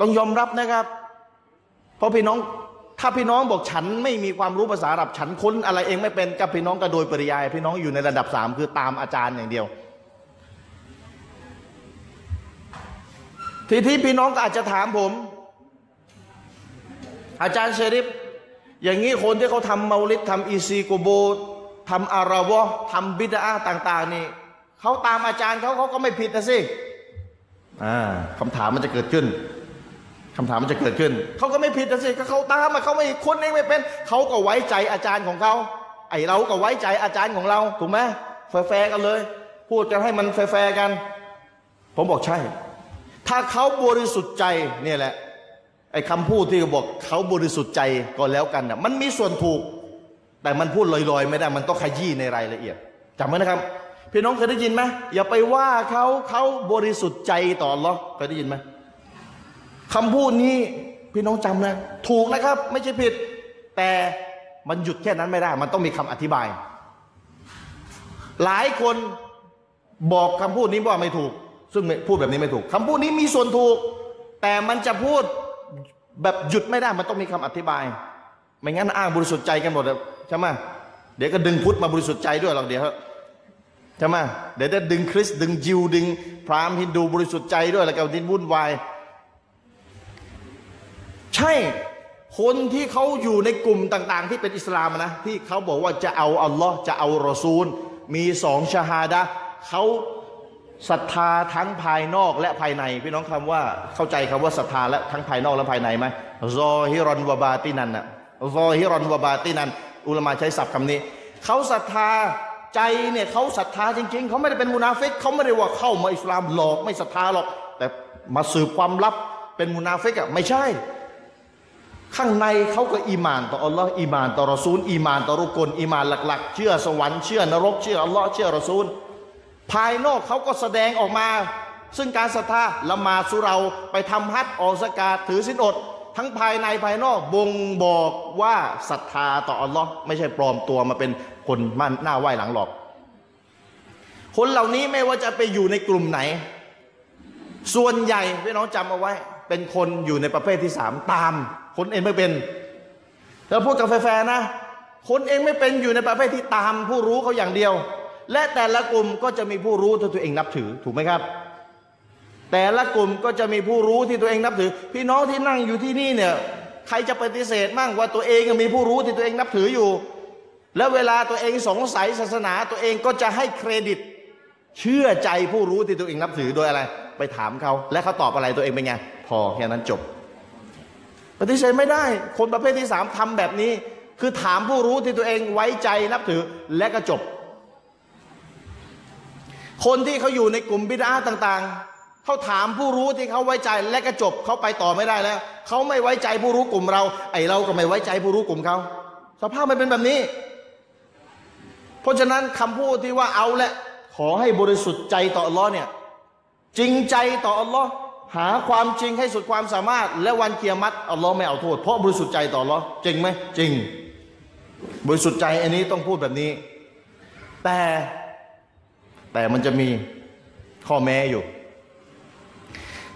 ต้องยอมรับนะครับ เพราะพี่น้องถ้าพี่น้องบอกฉันไม่มีความรู้ภาษาอาหรับฉันค้นอะไรเองไม่เป็นกับพี่น้องก็โดยปริยาย พี่น้องอยู่ในระดับสามคือตามอาจารย์อย่างเดียว ทีที่พี่น้องก็อาจจะถามผม อาจารย์เชริฟอย่างนี้คนที่เขาทำเมาลิดทำอีซีกุโบร์ทำอาราวะทำบิดอะห์ต่าง ๆ นี่เขาตามอาจารย์เขาเขาก็ไม่ผิดนะสิอ่าคำถามมันจะเกิดขึ้น คำถามมันจะเกิดขึ้น เขาก็ไม่ผิดนะสิก็เขาตามมาเขาไม่ค้นเองไม่เป็น เขาก็ไว้ใจอาจารย์ของเขา ไอเราก็ไว้ใจอาจารย์ของเรา ถูกไหมแฟร์กันเลย พูดกันให้มันแฟร์กัน ผมบอกใช่ ถ้าเขาบริสุทธิ์ใจเนี่ยแหละ ไอ้คำพูดที่บอกเขาบริสุทธิ์ใจก็แล้วกันน่ะมันมีส่วนถูก แต่มันพูดลอยๆ ไม่ได้ มันต้องขยี้ในรายละเอียดจำไว้นะครับ พี่น้องเคยได้ยินไหมอย่าไปว่าเขาเขาบริสุทธิ์ใจต่อหรอเคยได้ยินไหม คำพูดนี้พี่น้องจำนะ ถูกนะครับ ไม่ใช่ผิด แต่มันหยุดแค่นั้นไม่ได้ มันต้องมีคำอธิบาย หลายคนบอกคำพูดนี้ว่าไม่ถูก ซึ่งพูดแบบนี้ไม่ถูกคำพูดนี้มีส่วนถูก แต่มันจะพูดแบบหยุดไม่ได้ มันต้องมีคำอธิบาย ไม่งั้นอ้างบริสุทธิ์ใจกันหมดใช่ไหมเดี๋ยวก็ดึงพุทธมาบริสุทธิ์ใจด้วยหรอกเดี๋ยวใช่ไหมเดี๋ยวจะดึงคริสดึงยิวดึงพราหมณ์ฮินดูบริสุทธิ์ใจด้วยแล้วก็ดิ้นวุ่นวาย ใช่คนที่เขาอยู่ในกลุ่มต่าง ๆ ที่เป็นอิสลามนะที่เขาบอกว่าจะเอาอัลลอฮ์จะเอารอซูล มีสองชาฮาดะเขาศรัทธาทั้งภายนอกและภายใน พี่น้องคำว่าเข้าใจคำว่าศรัทธาและทั้งภายนอกและภายในไหมซอฮิรอนวาบาตินันนะซอฮิรอนวาบาตินันอุลมาใช้ศัพท์คำนี้เขาศรัทธาใจเนี่ยเขาศรัทธาจริง ๆ เขาไม่ได้เป็นมุนาฟิกเขาไม่ได้ว่าเข้ามาอิสลามหลอกไม่ศรัทธาหรอก แต่มาสืบความลับเป็นมุนาฟิกอะไม่ใช่ ข้างในเขาก็อีมานต่ออัลลอฮ์อีมานต่อรอซูลอีมานต่อรุก่นอีมานหลัก ๆ เชื่อสวรรค์เชื่อนรกเชื่ออัลลอฮ์เชื่อรอซูล ภายนอกเขาก็แสดงออกมา ซึ่งการศรัทธาละมาสุเราไปทำฮัจญ์ออกสกาถือสินอด ทั้งภายในภายนอกบ่งบอกว่าศรัทธาต่ออัลลอฮ์ไม่ใช่ปลอมตัวมาเป็นคนมันหน้าไหว้หลังหลอก คนเหล่านี้ไม่ว่าจะไปอยู่ในกลุ่มไหน ส่วนใหญ่พี่น้องจำเอาไว้ เป็นคนอยู่ในประเภทที่สามตาม คนเองไม่เป็นเราพูดกับแฟร์ๆนะ คนเองไม่เป็นอยู่ในประเภทที่ตามผู้รู้เขาอย่างเดียว และแต่ละกลุ่มก็จะมีผู้รู้ที่ตัวเองนับถือถูกไหมครับ แต่ละกลุ่มก็จะมีผู้รู้ที่ตัวเองนับถือ พี่น้องที่นั่งอยู่ที่นี่เนี่ยใครจะปฏิเสธมั่งว่าตัวเองมีผู้รู้ที่ตัวเองนับถืออยู่ แล้วเวลาตัวเองสงสัยศาสนาตัวเองก็จะให้เครดิต เชื่อใจผู้รู้ที่ตัวเองนับถือโดยอะไร ไปถามเขา และเขาตอบอะไรตัวเองเป็นไง พอแค่นั้นจบ ปฏิเสธไม่ได้ คนประเภทที่สามทำแบบนี้ คือถามผู้รู้ที่ตัวเองไว้ใจนับถือและก็จบ คนที่เขาอยู่ในกลุ่มบิดาต่าง ๆเขาถามผู้รู้ที่เขาไว้ใจและก็จบเขาไปต่อไม่ได้แล้วเขาไม่ไว้ใจผู้รู้กลุ่มเรา ไอเราก็ไม่ไว้ใจผู้รู้กลุ่มเขาสภาพมันเป็นแบบนี้ เพราะฉะนั้นคำพูดที่ว่าเอาและขอให้บริสุทธิ์ใจต่ออัลลอฮ์เนี่ยจริงใจต่ออัลลอฮ์ หาความจริงให้สุดความสามารถ และวันเกียรมัดอัลลอฮ์ไม่เอาโทษ เพราะบริสุทธิ์ใจต่ออัลลอฮ์จริงไหมจริง บริสุทธิ์ใจอันนี้ต้องพูดแบบนี้ แต่แต่มันจะมีข้อแม้อยู่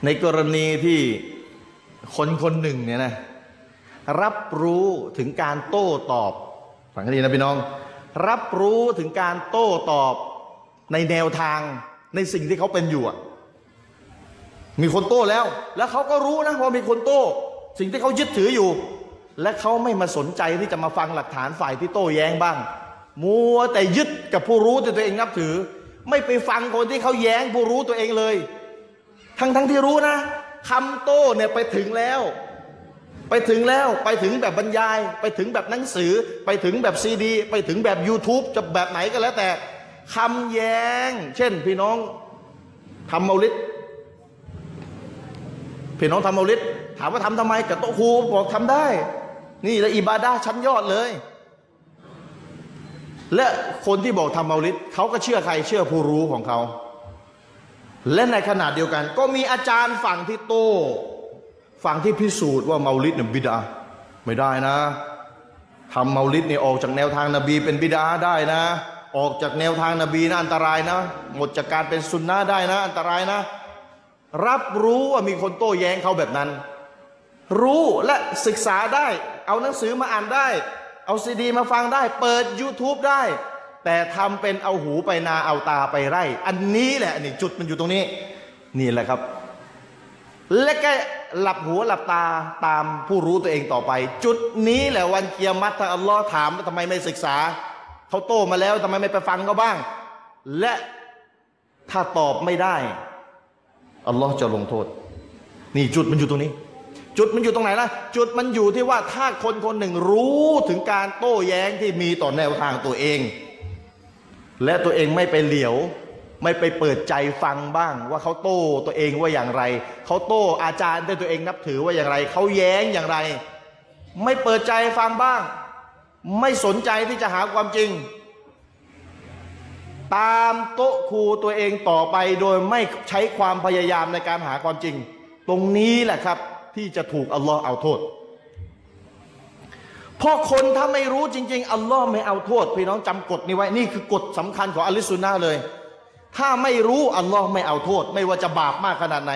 ในกรณีที่คนคนหนึ่งเนี่ยนะรับรู้ถึงการโต้ตอบฟังให้ดีนะพี่น้อง รับรู้ถึงการโต้ตอบในแนวทางในสิ่งที่เขาเป็นอยู่อะ มีคนโต้แล้ว แล้วเขาก็รู้นะว่ามีคนโต้ สิ่งที่เขายึดถืออยู่ และเขาไม่มาสนใจที่จะมาฟังหลักฐานฝ่ายที่โต้แย้งบ้าง มัวแต่ยึดกับผู้รู้ที่ตัวเองนับถือ ไม่ไปฟังคนที่เขาแย้งผู้รู้ตัวเองเลย ทั้งทั้งที่รู้นะคำโต้เนี่ยไปถึงแล้ว ไปถึงแล้วไปถึงแบบบรรยาย ไปถึงแบบหนังสือ ไปถึงแบบซีดี ไปถึงแบบ YouTube จะแบบไหนก็แล้วแต่คำแย้ง เช่นพี่น้องทำเมาลิด พี่น้องทำเมาลิดถามว่าทำทำไมกับโตะครูบอกทำได้ นี่และอิบาดาชั้นยอดเลย และคนที่บอกทำเมาลิดเขาก็เชื่อใครเชื่อผู้รู้ของเขา และในขณะเดียวกัน ก็มีอาจารย์ฝั่งที่โตฝั่งที่พิสูจน์ว่าเมาลิดเนี่ยบิดาไม่ได้นะทำเมาลิดเนี่ยออกจากแนวทางนบีเป็นบิดาได้นะ ออกจากแนวทางนบีนะอันตรายนะ หมดจากการเป็นซุนนะได้นะ อันตรายนะ รับรู้ว่ามีคนโต้แย้งเขาแบบนั้น รู้และศึกษาได้ เอาหนังสือมาอ่านได้ เอาซีดีมาฟังได้ เปิด YouTube ได้ แต่ทำเป็นเอาหูไปนาเอาตาไปไร่ อันนี้แหละนี่จุดมันอยู่ตรงนี้ นี่แหละครับ และก็หลับหัวหลับตาตามผู้รู้ตัวเองต่อไป จุดนี้แหละวันเกียรมัตถ้าอัลลอฮ์ถามว่าทำไมไม่ศึกษาเขาโตมาแล้วทำไมไม่ไปฟังเขาบ้าง และถ้าตอบไม่ได้ อัลลอฮ์จะลงโทษ นี่จุดมันอยู่ตรงนี้ จุดมันอยู่ตรงไหนล่ะ จุดมันอยู่ที่ว่าถ้าคนคนหนึ่งรู้ถึงการโต้แย้งที่มีต่อแนวทางตัวเอง และตัวเองไม่ไปเหลียว ไม่ไปเปิดใจฟังบ้าง ว่าเขาโต้ตัวเองว่าอย่างไร เขาโต้อาจารย์ที่ตัวเองนับถือว่าอย่างไร เขาแย้งอย่างไร ไม่เปิดใจฟังบ้าง ไม่สนใจที่จะหาความจริง ตามโต๊ะครูตัวเองต่อไปโดยไม่ใช้ความพยายามในการหาความจริง ตรงนี้แหละครับที่จะถูกอัลลอฮ์เอาโทษเพราะคนถ้าไม่รู้จริง ๆ อัลลอฮ์ไม่เอาโทษ พี่น้องจำกฎนี้ไว้นี่คือกฎสำคัญของอัลลิสุนนะเลย ถ้าไม่รู้อัลลอฮ์ไม่เอาโทษ ไม่ว่าจะบาปมากขนาดไหน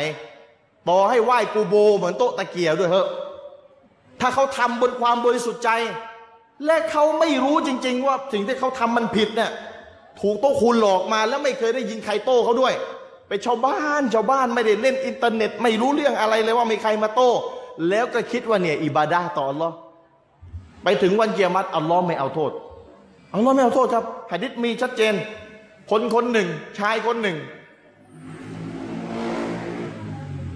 ต่อให้ไหว้กูโบ เหมือนโต๊ะตะเกียบด้วยเถอะถ้าเขาทำบนความบริสุทธิ์ใจ และเขาไม่รู้จริง ๆ ว่าสิ่งที่เขาทำมันผิดเนี่ย ถูกโต๊ะคุณหลอกมาแล้วไม่เคยได้ยินใครโต้เขาด้วยไปชาวบ้านชาวบ้านไม่ได้เล่นอินเทอร์เน็ต ไม่รู้เรื่องอะไรเลยว่ามีใครมาโต้ แล้วก็คิดว่าเนี่ยอิบาดาต่ออัลลอฮ์ไปถึงวันเกียรติอัลลอฮ์ไม่เอาโทษอัลลอฮ์ไม่เอาโทษครับหะดิษมีชัดเจน คนคนหนึ่ง ชายคนหนึ่ง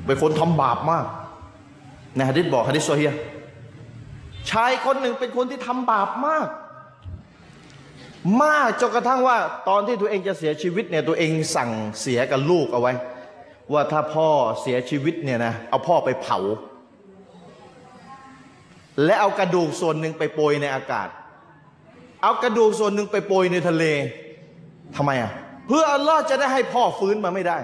เป็นคนทำบาปมากในหะดิษบอกหะดิษโซเฮียชายคนหนึ่งเป็นคนที่ทำบาปมาก มากจนกระทั่งว่าตอนที่ตัวเองจะเสียชีวิตเนี่ยตัวเองสั่งเสียกับลูกเอาไว้ ว่าถ้าพ่อเสียชีวิตเนี่ยนะเอาพ่อไปเผา และเอากระดูกส่วนหนึ่งไปโปรยในอากาศ เอากระดูกส่วนหนึ่งไปโปรยในทะเลทำไมอะเพื่ออัลลอฮ์จะได้ให้พ่อฟื้นมาไม่ได้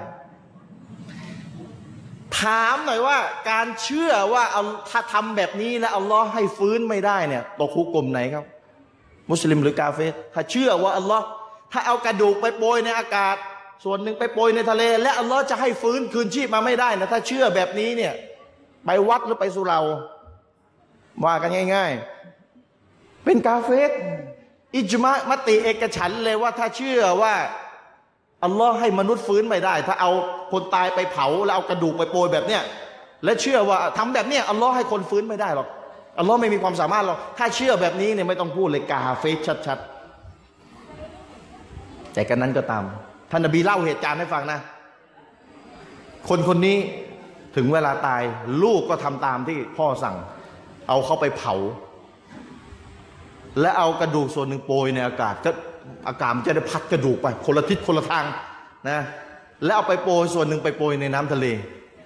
ถามหน่อยว่าการเชื่อว่าเอาถ้าทำแบบนี้แล้วอัลลอฮ์ให้ฟื้นไม่ได้เนี่ยตกคุกกลมไหนครับ มุสลิมหรือกาเฟรถ้าเชื่อว่าอัลลอฮ์ถ้าเอากระดูกไปโปรยในอากาศ ส่วนหนึ่งไปโปรยในทะเล และอัลลอฮ์จะให้ฟื้นคืนชีพมาไม่ได้นะถ้าเชื่อแบบนี้เนี่ยไปวัดหรือไปสุเหราว่ากันง่าย ๆ เป็นกาเฟรอิจมะมติเอกฉันเลยว่าถ้าเชื่อว่าอัลลอฮ์ให้มนุษย์ฟื้นไม่ได้ ถ้าเอาคนตายไปเผาแล้วเอากระดูกไปโปรยแบบเนี้ยและเชื่อว่าทำแบบเนี้ยอัลลอฮ์ให้คนฟื้นไม่ได้หรอก อัลลอฮ์ไม่มีความสามารถหรอกถ้าเชื่อแบบนี้เนี่ยไม่ต้องพูดเลยกาเฟสชัดๆ แต่กันนั้นก็ตาม ท่านนบีเล่าเหตุการณ์ให้ฟังนะ คนคนนี้ถึงเวลาตาย ลูกก็ทำตามที่พ่อสั่ง เอาเข้าไปเผา และเอากระดูกส่วนหนึ่งโปรยในอากาศก็อากาศมันจะได้พัดกระดูกไป คนละทิศคนละทางนะ แล้วเอาไปโปรยส่วนหนึ่งไปโปรยในน้ำทะเล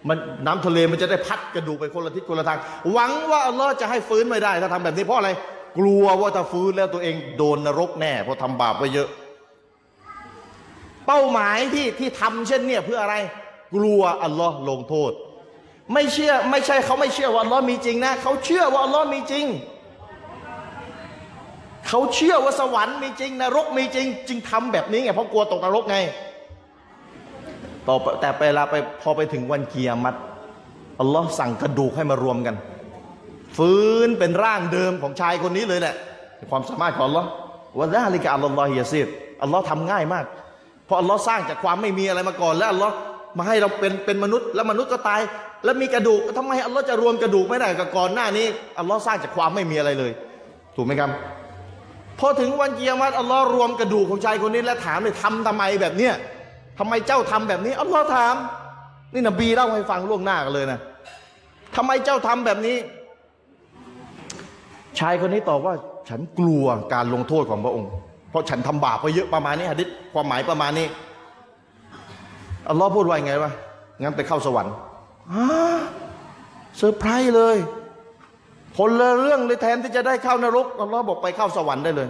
มันน้ำทะเลมันจะได้พัดกระดูกไปคนละทิศคนละทาง หวังว่าอัลลอฮ์จะให้ฟื้นไม่ได้ถ้าทำแบบนี้เพราะอะไร กลัวว่าถ้าฟื้นแล้วตัวเองโดนนรกแน่เพราะทำบาปไปเยอะ เป้าหมายที่ที่ทำเช่นเนี่ยเพื่ออะไร กลัวอัลลอฮ์ลงโทษ ไม่เชื่อไม่ใช่เขาไม่เชื่อว่าอัลลอฮ์มีจริงนะเขาเชื่อว่าอัลลอฮ์มีจริงเขาเชื่อว่าสวรรค์มีจริงนรกมีจริง จึงทำแบบนี้ไงเพราะกลัวตกนรกไง ต่อแต่เวลาไปพอไปถึงวันเกียรติอัลลอฮ์สั่งกระดูกให้มารวมกัน ฟื้นเป็นร่างเดิมของชายคนนี้เลยแหละความสามารถของอัลลอฮ์วะดาลิกะอัลลอฮิยาซีดอัลลอฮ์ทำง่ายมาก เพราะอัลลอฮ์สร้างจากความไม่มีอะไรมาก่อน แล้วอัลลอฮ์มาให้เราเป็นเป็นมนุษย์ แล้วมนุษย์ก็ตาย แล้วมีกระดูกทำไมอัลลอฮ์จะรวมกระดูกไม่ได้กับก่อนหน้านี้อัลลอฮ์สร้างจากความไม่มีอะไรเลย ถูกไหมครับพอถึงวันเกียรติอัลลอฮ์รวมกระดูกของชายคนนี้แล้วถามเลยทำทำไมแบบเนี้ย ทำไมเจ้าทำแบบนี้อัลลอฮ์ถาม นี่นบีเล่าให้ฟังล่วงหน้ากันเลยนะทำไมเจ้าทำแบบนี้ ชายคนนี้ตอบว่า ฉันกลัวการลงโทษของพระองค์ เพราะฉันทำบาปไปเยอะประมาณนี้ฮะดิษความหมายประมาณนี้อัลลอฮ์พูดว่าไงวะงั้นไปเข้าสวรรค์ฮะเซอร์ไพรส์เลยคนละเรื่องเลยแทนที่จะได้เข้านรกอัลลอฮ์บอกไปเข้าสวรรค์ได้เลย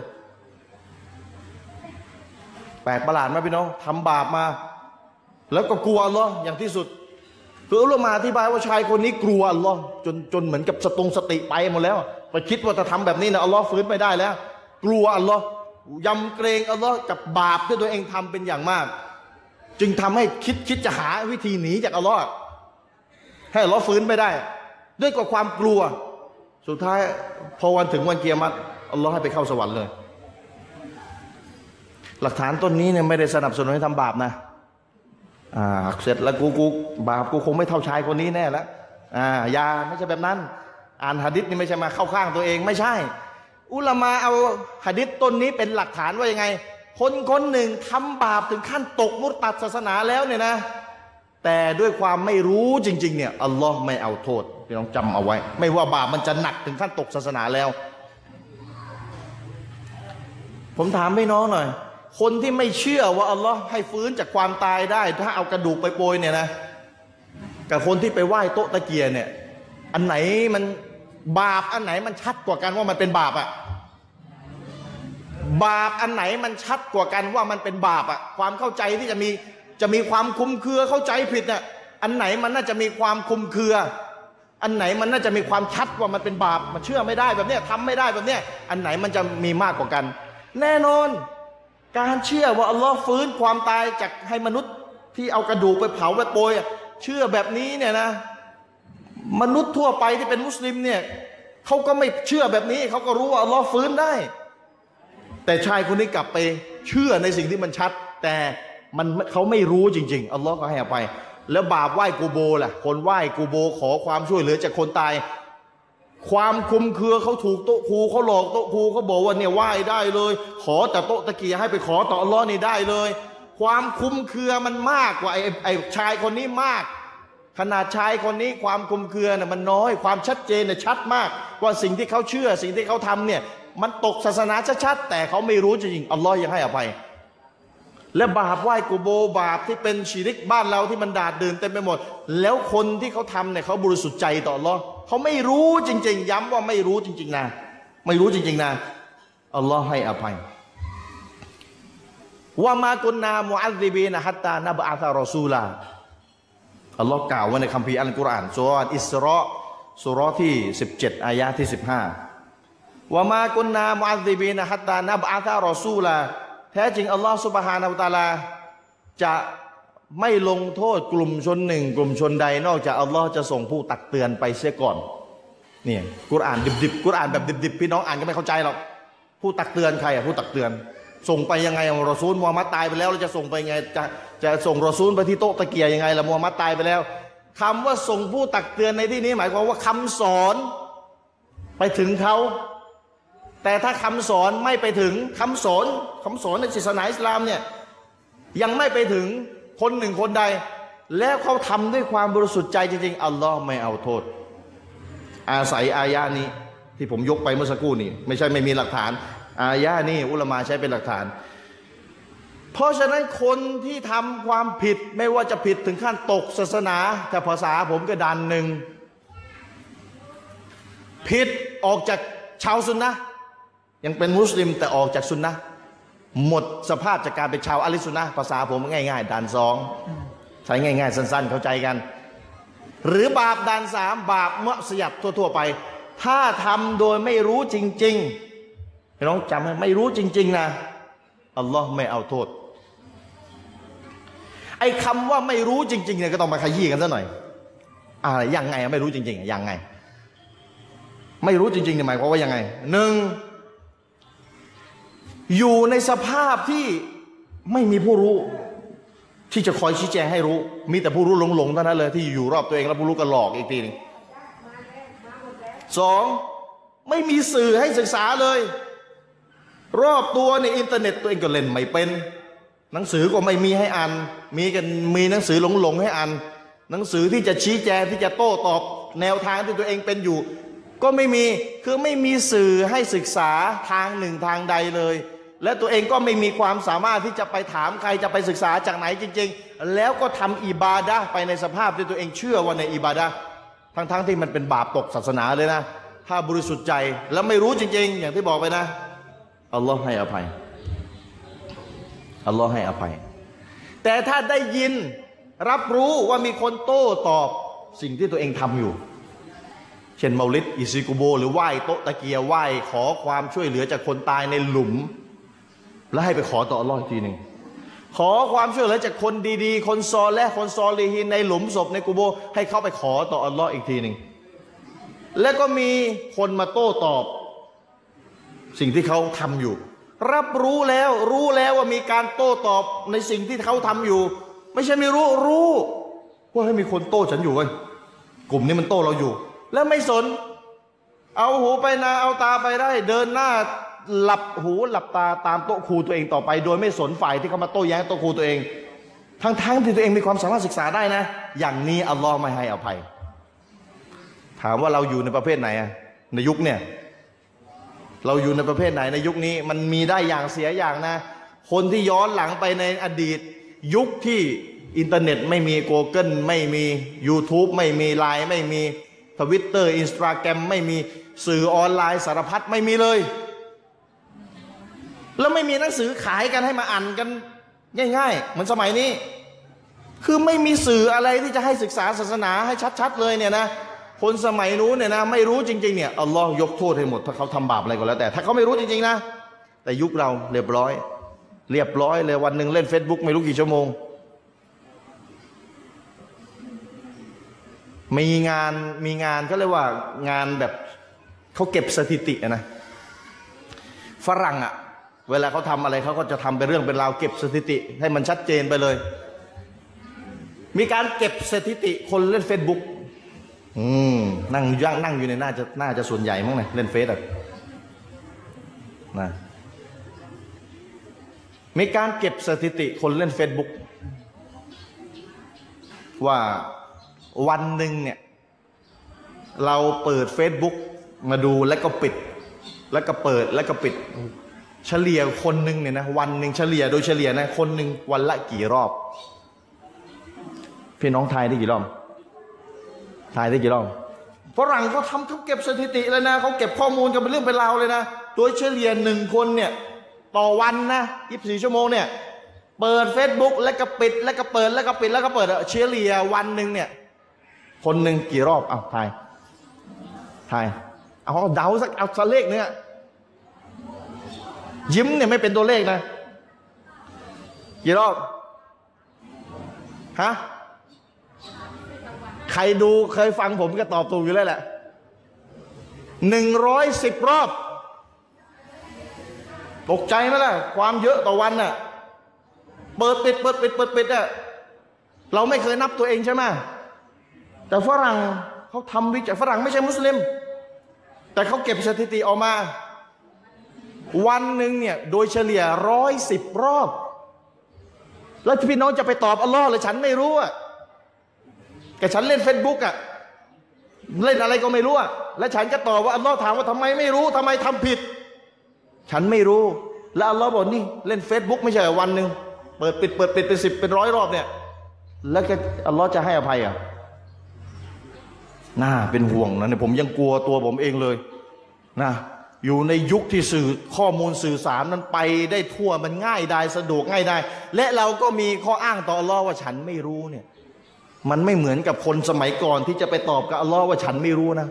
ปลกประหลาดไหมพี่น้องทำบาปมา แล้วก็กลัวอัลลอฮ์อย่างที่สุด คืออัลลอฮ์มาอธิบายว่าชายคนนี้กลัวอัลลอฮ์จนจนเหมือนกับสตงสติไปหมดแล้วไปคิดว่าจะทำแบบนี้นะอัลลอฮ์ฟื้นไม่ได้แล้ว กลัวอัลลอฮ์ยำเกรงอัลลอฮ์กับบาปที่ตัวเองทำเป็นอย่างมาก จึงทำให้คิดคิดจะหาวิธีหนีจากอัลลอฮ์ให้อัลลอฮ์ฟื้นไม่ได้ ด้วยกับความกลัว สุดท้ายพอวันถึงวันเกียรติอัลลอฮ์ให้ไปเข้าสวรรค์เลย หลักฐานต้นนี้เนี่ยไม่ได้สนับสนุนให้ทำบาปนะอ่าเสร็จแล้วกูกูบาปกูคงไม่เท่าชายคนนี้แน่แล้วอ่ายาไม่ใช่แบบนั้น อ่านหะดิษนี่ไม่ใช่มาเข้าข้างตัวเองไม่ใช่ อุลามาเอาหะดิษต้นนี้เป็นหลักฐานว่ายังไง คนคนหนึ่งทำบาปถึงขั้นตกมุตตัดศาสนาแล้วเนี่ยนะ แต่ด้วยความไม่รู้จริง ๆ เนี่ยอัลลอฮ์ไม่เอาโทษพี่น้องจำเอาไว้ ไม่ว่าบาปมันจะหนักถึงขั้นตกศาสนาแล้ว ผมถามพี่น้องหน่อย คนที่ไม่เชื่อว่าอัลลอฮ์ให้ฟื้นจากความตายได้ ถ้าเอากระดูกไปโปรยเนี่ยนะ กับคนที่ไปไหว้โต๊ะตะเกียเนี่ย อันไหนมันบาปอันไหนมันชัดกว่ากันว่ามันเป็นบาปอะบาปอันไหนมันชัดกว่ากันว่ามันเป็นบาปอะความเข้าใจที่จะมีจะมีความคลุมเครือเข้าใจผิดน่ะอันไหนมันน่าจะมีความคลุมเครือ อันไหนมันน่าจะมีความชัดว่ามันเป็นบาปมันเชื่อไม่ได้แบบเนี้ยทำไม่ได้แบบเนี้ยอันไหนมันจะมีมากกว่ากัน แน่นอน การเชื่อว่าอัลลอฮ์ฟื้นความตายจากให้มนุษย์ที่เอากระดูกไปเผาไปโปยเชื่อแบบนี้เนี่ยนะ มนุษย์ทั่วไปที่เป็นมุสลิมเนี่ยเขาก็ไม่เชื่อแบบนี้เขาก็รู้ว่าอัลลอฮ์ฟื้นได้ แต่ชายคนนี้กลับไปเชื่อในสิ่งที่มันชัด แต่มันเขาไม่รู้จริง ๆอัลลอฮ์ก็ให้อภัยแล้วบาปไหว้กูโบล่ะ คนไหว้กูโบขอความช่วยเหลือจากคนตาย ความคุมเครือเขาถูกโต๊ะครูเขาหลอกโต๊ะครูเขาบอกว่าเนี่ยไหว้ได้เลย ขอแต่โต๊ะตะเกียให้ไปขอต่ออัลลอฮ์นี่ได้เลย ความคุมเครือมันมากกว่าไอ้ไอ้ชายคนนี้มาก ขนาดชายคนนี้ความคุมเครือน่ะมันน้อย ความชัดเจนน่ะชัดมาก ว่าสิ่งที่เขาเชื่อ สิ่งที่เขาทำเนี่ยมันตกศาสนาชัดๆแต่เขาไม่รู้จริงๆอัลลอฮ์ยังให้อภัย และบาปไหว้กูโบบาปที่เป็นชีริกบ้านเราที่มันดาดเดินเต็มไปหมด แล้วคนที่เขาทำเนี่ยเขาบริสุทธิ์ใจต่ออัลลอฮ์เขาไม่รู้จริง ๆ ย้ำว่าไม่รู้จริง ๆนะไม่รู้จริง ๆนะอัลลอฮ์ให้อภัยว่ามากุนนามุอัลลิบีนะฮัตตานับอาซารอซูลาอัลลอฮ์กล่าวไว้ในคัมภีร์อัลกุรอานสุรอิสราสุรที่ 17 อายะที่ 15ว่ามากุนนามุอัลลิบีนะฮัตตานับอาซารอซูลา ท้จริงอัลลอฮ์สุบฮานาอัลตาลา จะไม่ลงโทษกลุ่มชนหนึ่ง กลุ่มชนใดนอกจากอัลลอฮ์จะส่งผู้ตักเตือนไปเสียก่อนเนี่ยกุรอานดิบๆกุรอานแบบดิบๆพี่น้องอ่านก็ไม่เข้าใจหรอกผู้ตักเตือนใครอะผู้ตักเตือน ส่งไปยังไงรอซูลมูฮัมมัดตายไปแล้วเราจะส่งไปยังไงจะจะส่งรอซูลไปที่โต๊ะตะเกียยังไงละมูฮัมมัดตายไปแล้วคำว่าส่งผู้ตักเตือนในที่นี้ หมายความว่าคำสอน ไปถึงเขา แต่ถ้าคำสอนไม่ไปถึงคำสอนคำสอนในศาสนาอิสลามเนี่ยยังไม่ไปถึงคนหนึ่งคนใด แล้วเขาทำด้วยความบริสุทธิ์ใจจริงๆอัลลอฮ์ไม่เอาโทษ อาศัยอายานี้ที่ผมยกไปเมื่อสักครู่นี้ไม่ใช่ไม่มีหลักฐาน อายานี้อุลามาใช้เป็นหลักฐาน เพราะฉะนั้นคนที่ทำความผิดไม่ว่าจะผิดถึงขั้นตกศาสนาแต่ภาษาผมก็ดันหนึ่งผิดออกจากชาวซุนนะ ยังเป็นมุสลิมแต่ออกจากซุนนะหมดสภาพจากการเป็นชาวอะลิซุนนะภาษาผมง่าย ๆ ด่านสองใช้ง่าย ๆ สั้น ๆ เข้าใจกัน หรือบาปด่านสามบาปเมื่อสยับทั่ว ๆ ไป ถ้าทำโดยไม่รู้จริงๆพี่น้องจำไว้ไม่รู้จริง ๆ นะอัลลอฮ์ไม่เอาโทษ ไอ้คำว่าไม่รู้จริงๆเนี่ยก็ต้องมาขยี้กันซะหน่อยอะไรยังไงไม่รู้จริงๆยังไง ไม่รู้จริงๆเนี่ยหมายความว่ายังไงหนึ่ง อยู่ในสภาพที่ไม่มีผู้รู้ ที่จะคอยชี้แจงให้รู้ มีแต่ผู้รู้หลงๆเท่านั้นเลยที่อยู่รอบตัวเองแล้วผู้รู้ก็หลอกอีกทีหนึงสองไม่มีสื่อให้ศึกษาเลย รอบตัวในอินเทอร์เน็ตตัวเองก็เล่นไม่เป็น หนังสือก็ไม่มีให้อ่านมีกันมีหนังสือหลงๆให้อ่านหนังสือที่จะชี้แจงที่จะโต้ตอบแนวทางที่ตัวเองเป็นอยู่ ก็ไม่มีคือไม่มีสื่อให้ศึกษาทางหนึ่งทางใดเลย และตัวเองก็ไม่มีความสามารถที่จะไปถามใครจะไปศึกษาจากไหนจริง ๆ แล้วก็ทำอิบาดะไปในสภาพที่ตัวเองเชื่อว่าในอิบาดะทั้งๆที่มันเป็นบาปตกศาสนาเลยนะ ถ้าบริสุทธิ์ใจแล้วไม่รู้จริง ๆ อย่างที่บอกไปนะอัลลอฮ์ให้อภัยอัลลอฮ์ให้อภัย แต่ถ้าได้ยินรับรู้ว่ามีคนโต้ตอบสิ่งที่ตัวเองทำอยู่ เช่นเมาลิดอิซิกุโบ หรือไหว้โตตะเกียไหว้ขอความช่วยเหลือจากคนตายในหลุม แล้วให้ไปขอต่ออัลลอฮ์อีกทีหนึ่งขอความช่วยเหลือจากคนดีๆ คนซอและคนซอลีฮินในหลุมศพในกุโบ ให้เข้าไปขอต่ออัลลอฮ์อีกทีหนึ่งแล้วก็มีคนมาโต้ตอบ สิ่งที่เขาทำอยู่ รับรู้แล้วรู้แล้วว่ามีการโต้ตอบในสิ่งที่เขาทำอยู่ไไม่ใช่ไม่รู้รู้ว่าให้มีคนโต้ฉันอยู่เว้ยกลุ่มนี้มันโต้เราอยู่ แล้วไม่สน เอาหูไปนาเอาตาไปได้ เดินหน้า หลับหูหลับตาตามโต๊ะครูตัวเองต่อไป โดยไม่สนฝ่ายที่เขามาโต้แย้งโต๊ะครูตัวเองทั้งๆที่ตัวเองมีความสามารถศึกษาได้นะ อย่างนี้อัลลอฮ์ไม่ให้อภัย ถามว่าเราอยู่ในประเภทไหนในยุคเนี่ยเราอยู่ในประเภทไหนในยุคนี้มันมีได้อย่างเสียอย่างนะ คนที่ย้อนหลังไปในอดีต ยุคที่อินเทอร์เน็ตไม่มี Google ไม่มี YouTube ไม่มีไลน์ไม่มี Twitter Instagram ไม่มีสื่อออนไลน์สารพัดไม่มีเลย แล้วไม่มีหนังสือขายกันให้มาอ่านกันง่าย ๆ เหมือนสมัยนี้ คือไม่มีสื่ออะไรที่จะให้ศึกษาศาสนาให้ชัด ๆ เลยเนี่ยนะคนสมัยนู้นเนี่ยนะไม่รู้จริง ๆ เนี่ยอัลลอฮ์ยกโทษให้หมดถ้าเขาทำบาปอะไรก็แล้วแต่ ถ้าเขาไม่รู้จริง ๆ นะ แต่ยุคเราเรียบร้อย เรียบร้อยเลยวันหนึ่งเล่น Facebook ไม่รู้กี่ชั่วโมง มีงานมีงานก็เรียกว่างานแบบเขาเก็บสถิตินะฝรั่งอะ เวลาเขาทำอะไรเขาก็จะทำเป็นเรื่องเป็นราวเก็บสถิติ ให้มันชัดเจนไปเลย มีการเก็บสถิติคนเล่น Facebook อืมนั่งย่างนั่งอยู่ในน่าจะน่าจะส่วนใหญ่มั้งนะเล่นเฟซอะนะมีการเก็บสถิติคนเล่น Facebook ว่าวันหนึ่งเนี่ย เราเปิด Facebook มาดูแล้วก็ปิด แล้วก็เปิดแล้วก็ปิด เฉลี่ยคนหนึ่งเนี่ยนะวันหนึ่งเฉลี่ยโดยเฉลี่ยนะคนหนึ่งวันละกี่รอบ พี่น้องทายได้กี่รอบทายได้กี่รอบฝรั่งเขาทำเขาเก็บสถิติเลยนะเขาเก็บข้อมูลกันเป็นเรื่องเป็นราวเลยนะโดยเฉลี่ยหนึ่งคนเนี่ยต่อวันนะ24ชั่วโมงเนี่ยเปิด Facebook แล้วก็ปิดแล้วก็เปิดแล้วก็ปิดแล้วก็เปิดเฉลี่ยวันหนึ่งเนี่ยคนหนึ่งกี่รอบเอาทายทายเอาเดาสักเอาสักเลขเนี่ย ยิ้มเนี่ยไม่เป็นตัวเลขนะกี่รอบฮะใครดูเคยฟังผมก็ตอบถูกอยู่แล้วแหละหนึ่งร้อยสิบรอบ ตกใจไหมล่ะ ความเยอะต่อวันน่ะ เปิดปิดเปิดปิดเปิดปิดอะเราไม่เคยนับตัวเองใช่ไหมแต่ฝรั่งเขาทำวิจัยฝรั่งไม่ใช่มุสลิม แต่เขาเก็บสถิติออกมา วันหนึ่งเนี่ยโดยเฉลี่ยร้อยสิบรอบ แล้วพี่น้องจะไปตอบอัลลอฮ์เลยฉันไม่รู้อะแต่ฉันเล่นเฟซบุ๊กอะเล่นอะไรก็ไม่รู้อะและฉันจะตอบว่าอัลลอฮ์ถามว่าทำไมไม่รู้ทำไมทำผิด ฉันไม่รู้ แล้วอัลลอฮ์บอกนี่เล่นเฟซบุ๊กไม่ใช่วันหนึ่งเปิดปิดเปิดปิดเป็นสิบเป็นร้อยรอบเนี่ย แล้วก็อัลลอฮ์จะให้อภัยอะน่าเป็นห่วงนะเนี่ยผมยังกลัวตัวผมเองเลยนะ อยู่ในยุคที่สื่อข้อมูลสื่อสารนั้นไปได้ทั่วมันง่ายได้สะดวกง่ายได้ และเราก็มีข้ออ้างต่ออัลลอฮ์ว่าฉันไม่รู้เนี่ยมันไม่เหมือนกับคนสมัยก่อนที่จะไปตอบกับอัลลอฮ์ว่าฉันไม่รู้นะ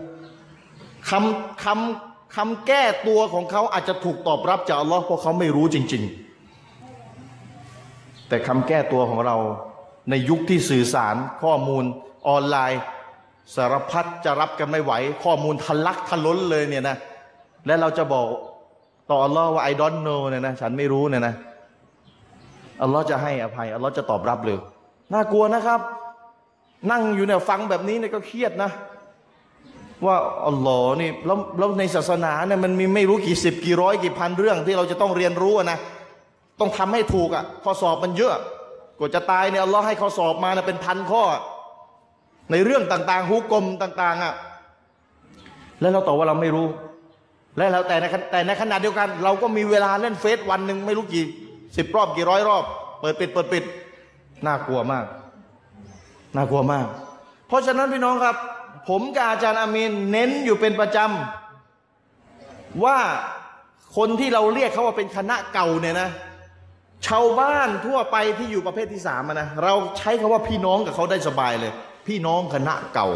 คำคำคำแก้ตัวของเขาอาจจะถูกตอบรับจากอัลลอฮ์เพราะเขาไม่รู้จริง ๆ แต่คำแก้ตัวของเราในยุคที่สื่อสารข้อมูลออนไลน์ สารพัดจะรับกันไม่ไหว ข้อมูลทะลักทะล้นเลยเนี่ยนะ และเราจะบอกต่ออัลลอฮ์ว่า I don't know เนี่ยนะฉันไม่รู้เนี่ยนะอัลลอฮ์จะให้อภัยอัลลอฮ์จะตอบรับเลยน่ากลัวนะครับ นั่งอยู่เนี่ยฟังแบบนี้เนี่ยก็เครียดนะ ว่าอัลลอฮ์นี่แล้วแล้วในศาสนาเนี่ยมันมีไม่รู้กี่สิบกี่ร้อยกี่พันเรื่องที่เราจะต้องเรียนรู้นะต้องทำให้ถูกอะ่ะข้อสอบมันเยอะกว่าจะตายเนี่ยอัลลอฮ์ให้ข้อสอบมานะเป็นพันข้อ ในเรื่องต่างๆฮุกกลมต่าง ๆอะ่ะแล้วเราตอบว่าเราไม่รู้ และแล้วแต่ในแต่ในขณะเดียวกัน เราก็มีเวลาเล่นเฟซวันหนึ่งไม่รู้กี่สิบรอบกี่ร้อยรอบ เปิดปิดเปิดปิดน่ากลัวมาก น่ากลัวมาก เพราะฉะนั้นพี่น้องครับ ผมกับอาจารย์อามีนเน้นอยู่เป็นประจำว่าคนที่เราเรียกเขาว่าเป็นคณะเก่าเนี่ยนะชาวบ้านทั่วไปที่อยู่ประเภทที่สามนะเราใช้คาว่าพี่น้องกับเขาได้สบายเลย พี่น้องคณะเก่า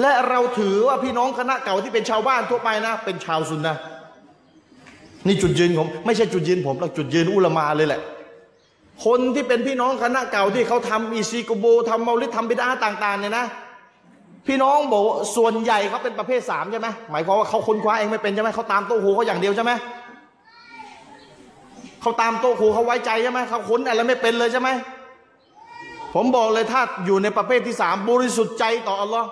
และเราถือว่าพี่น้องคณะเก่าที่เป็นชาวบ้านทั่วไปนะ เป็นชาวซุนนะนี่จุดยืนผมไม่ใช่จุดยืนผมเราจุดยืนอุลมาเลยแหละ คนที่เป็นพี่น้องคณะเก่าที่เขาทำอีซีกโบทำเมาลิดทำบิดาต่าง ๆ เนี่ยนะ พี่น้องบอกส่วนใหญ่เขาเป็นประเภทสามใช่ไหมหมายความว่าเขาค้นคว้าเองไม่เป็นใช่ไหมเขาตามโต๊ะหูเขาอย่างเดียวใช่ไหมเขาตามโต๊ะหูเขาไว้ใจใช่ไหมเขาค้นอะไรไม่เป็นเลยใช่ไหมผมบอกเลยถ้าอยู่ในประเภทที่สามบริสุทธิ์ใจต่ออัลลอฮ์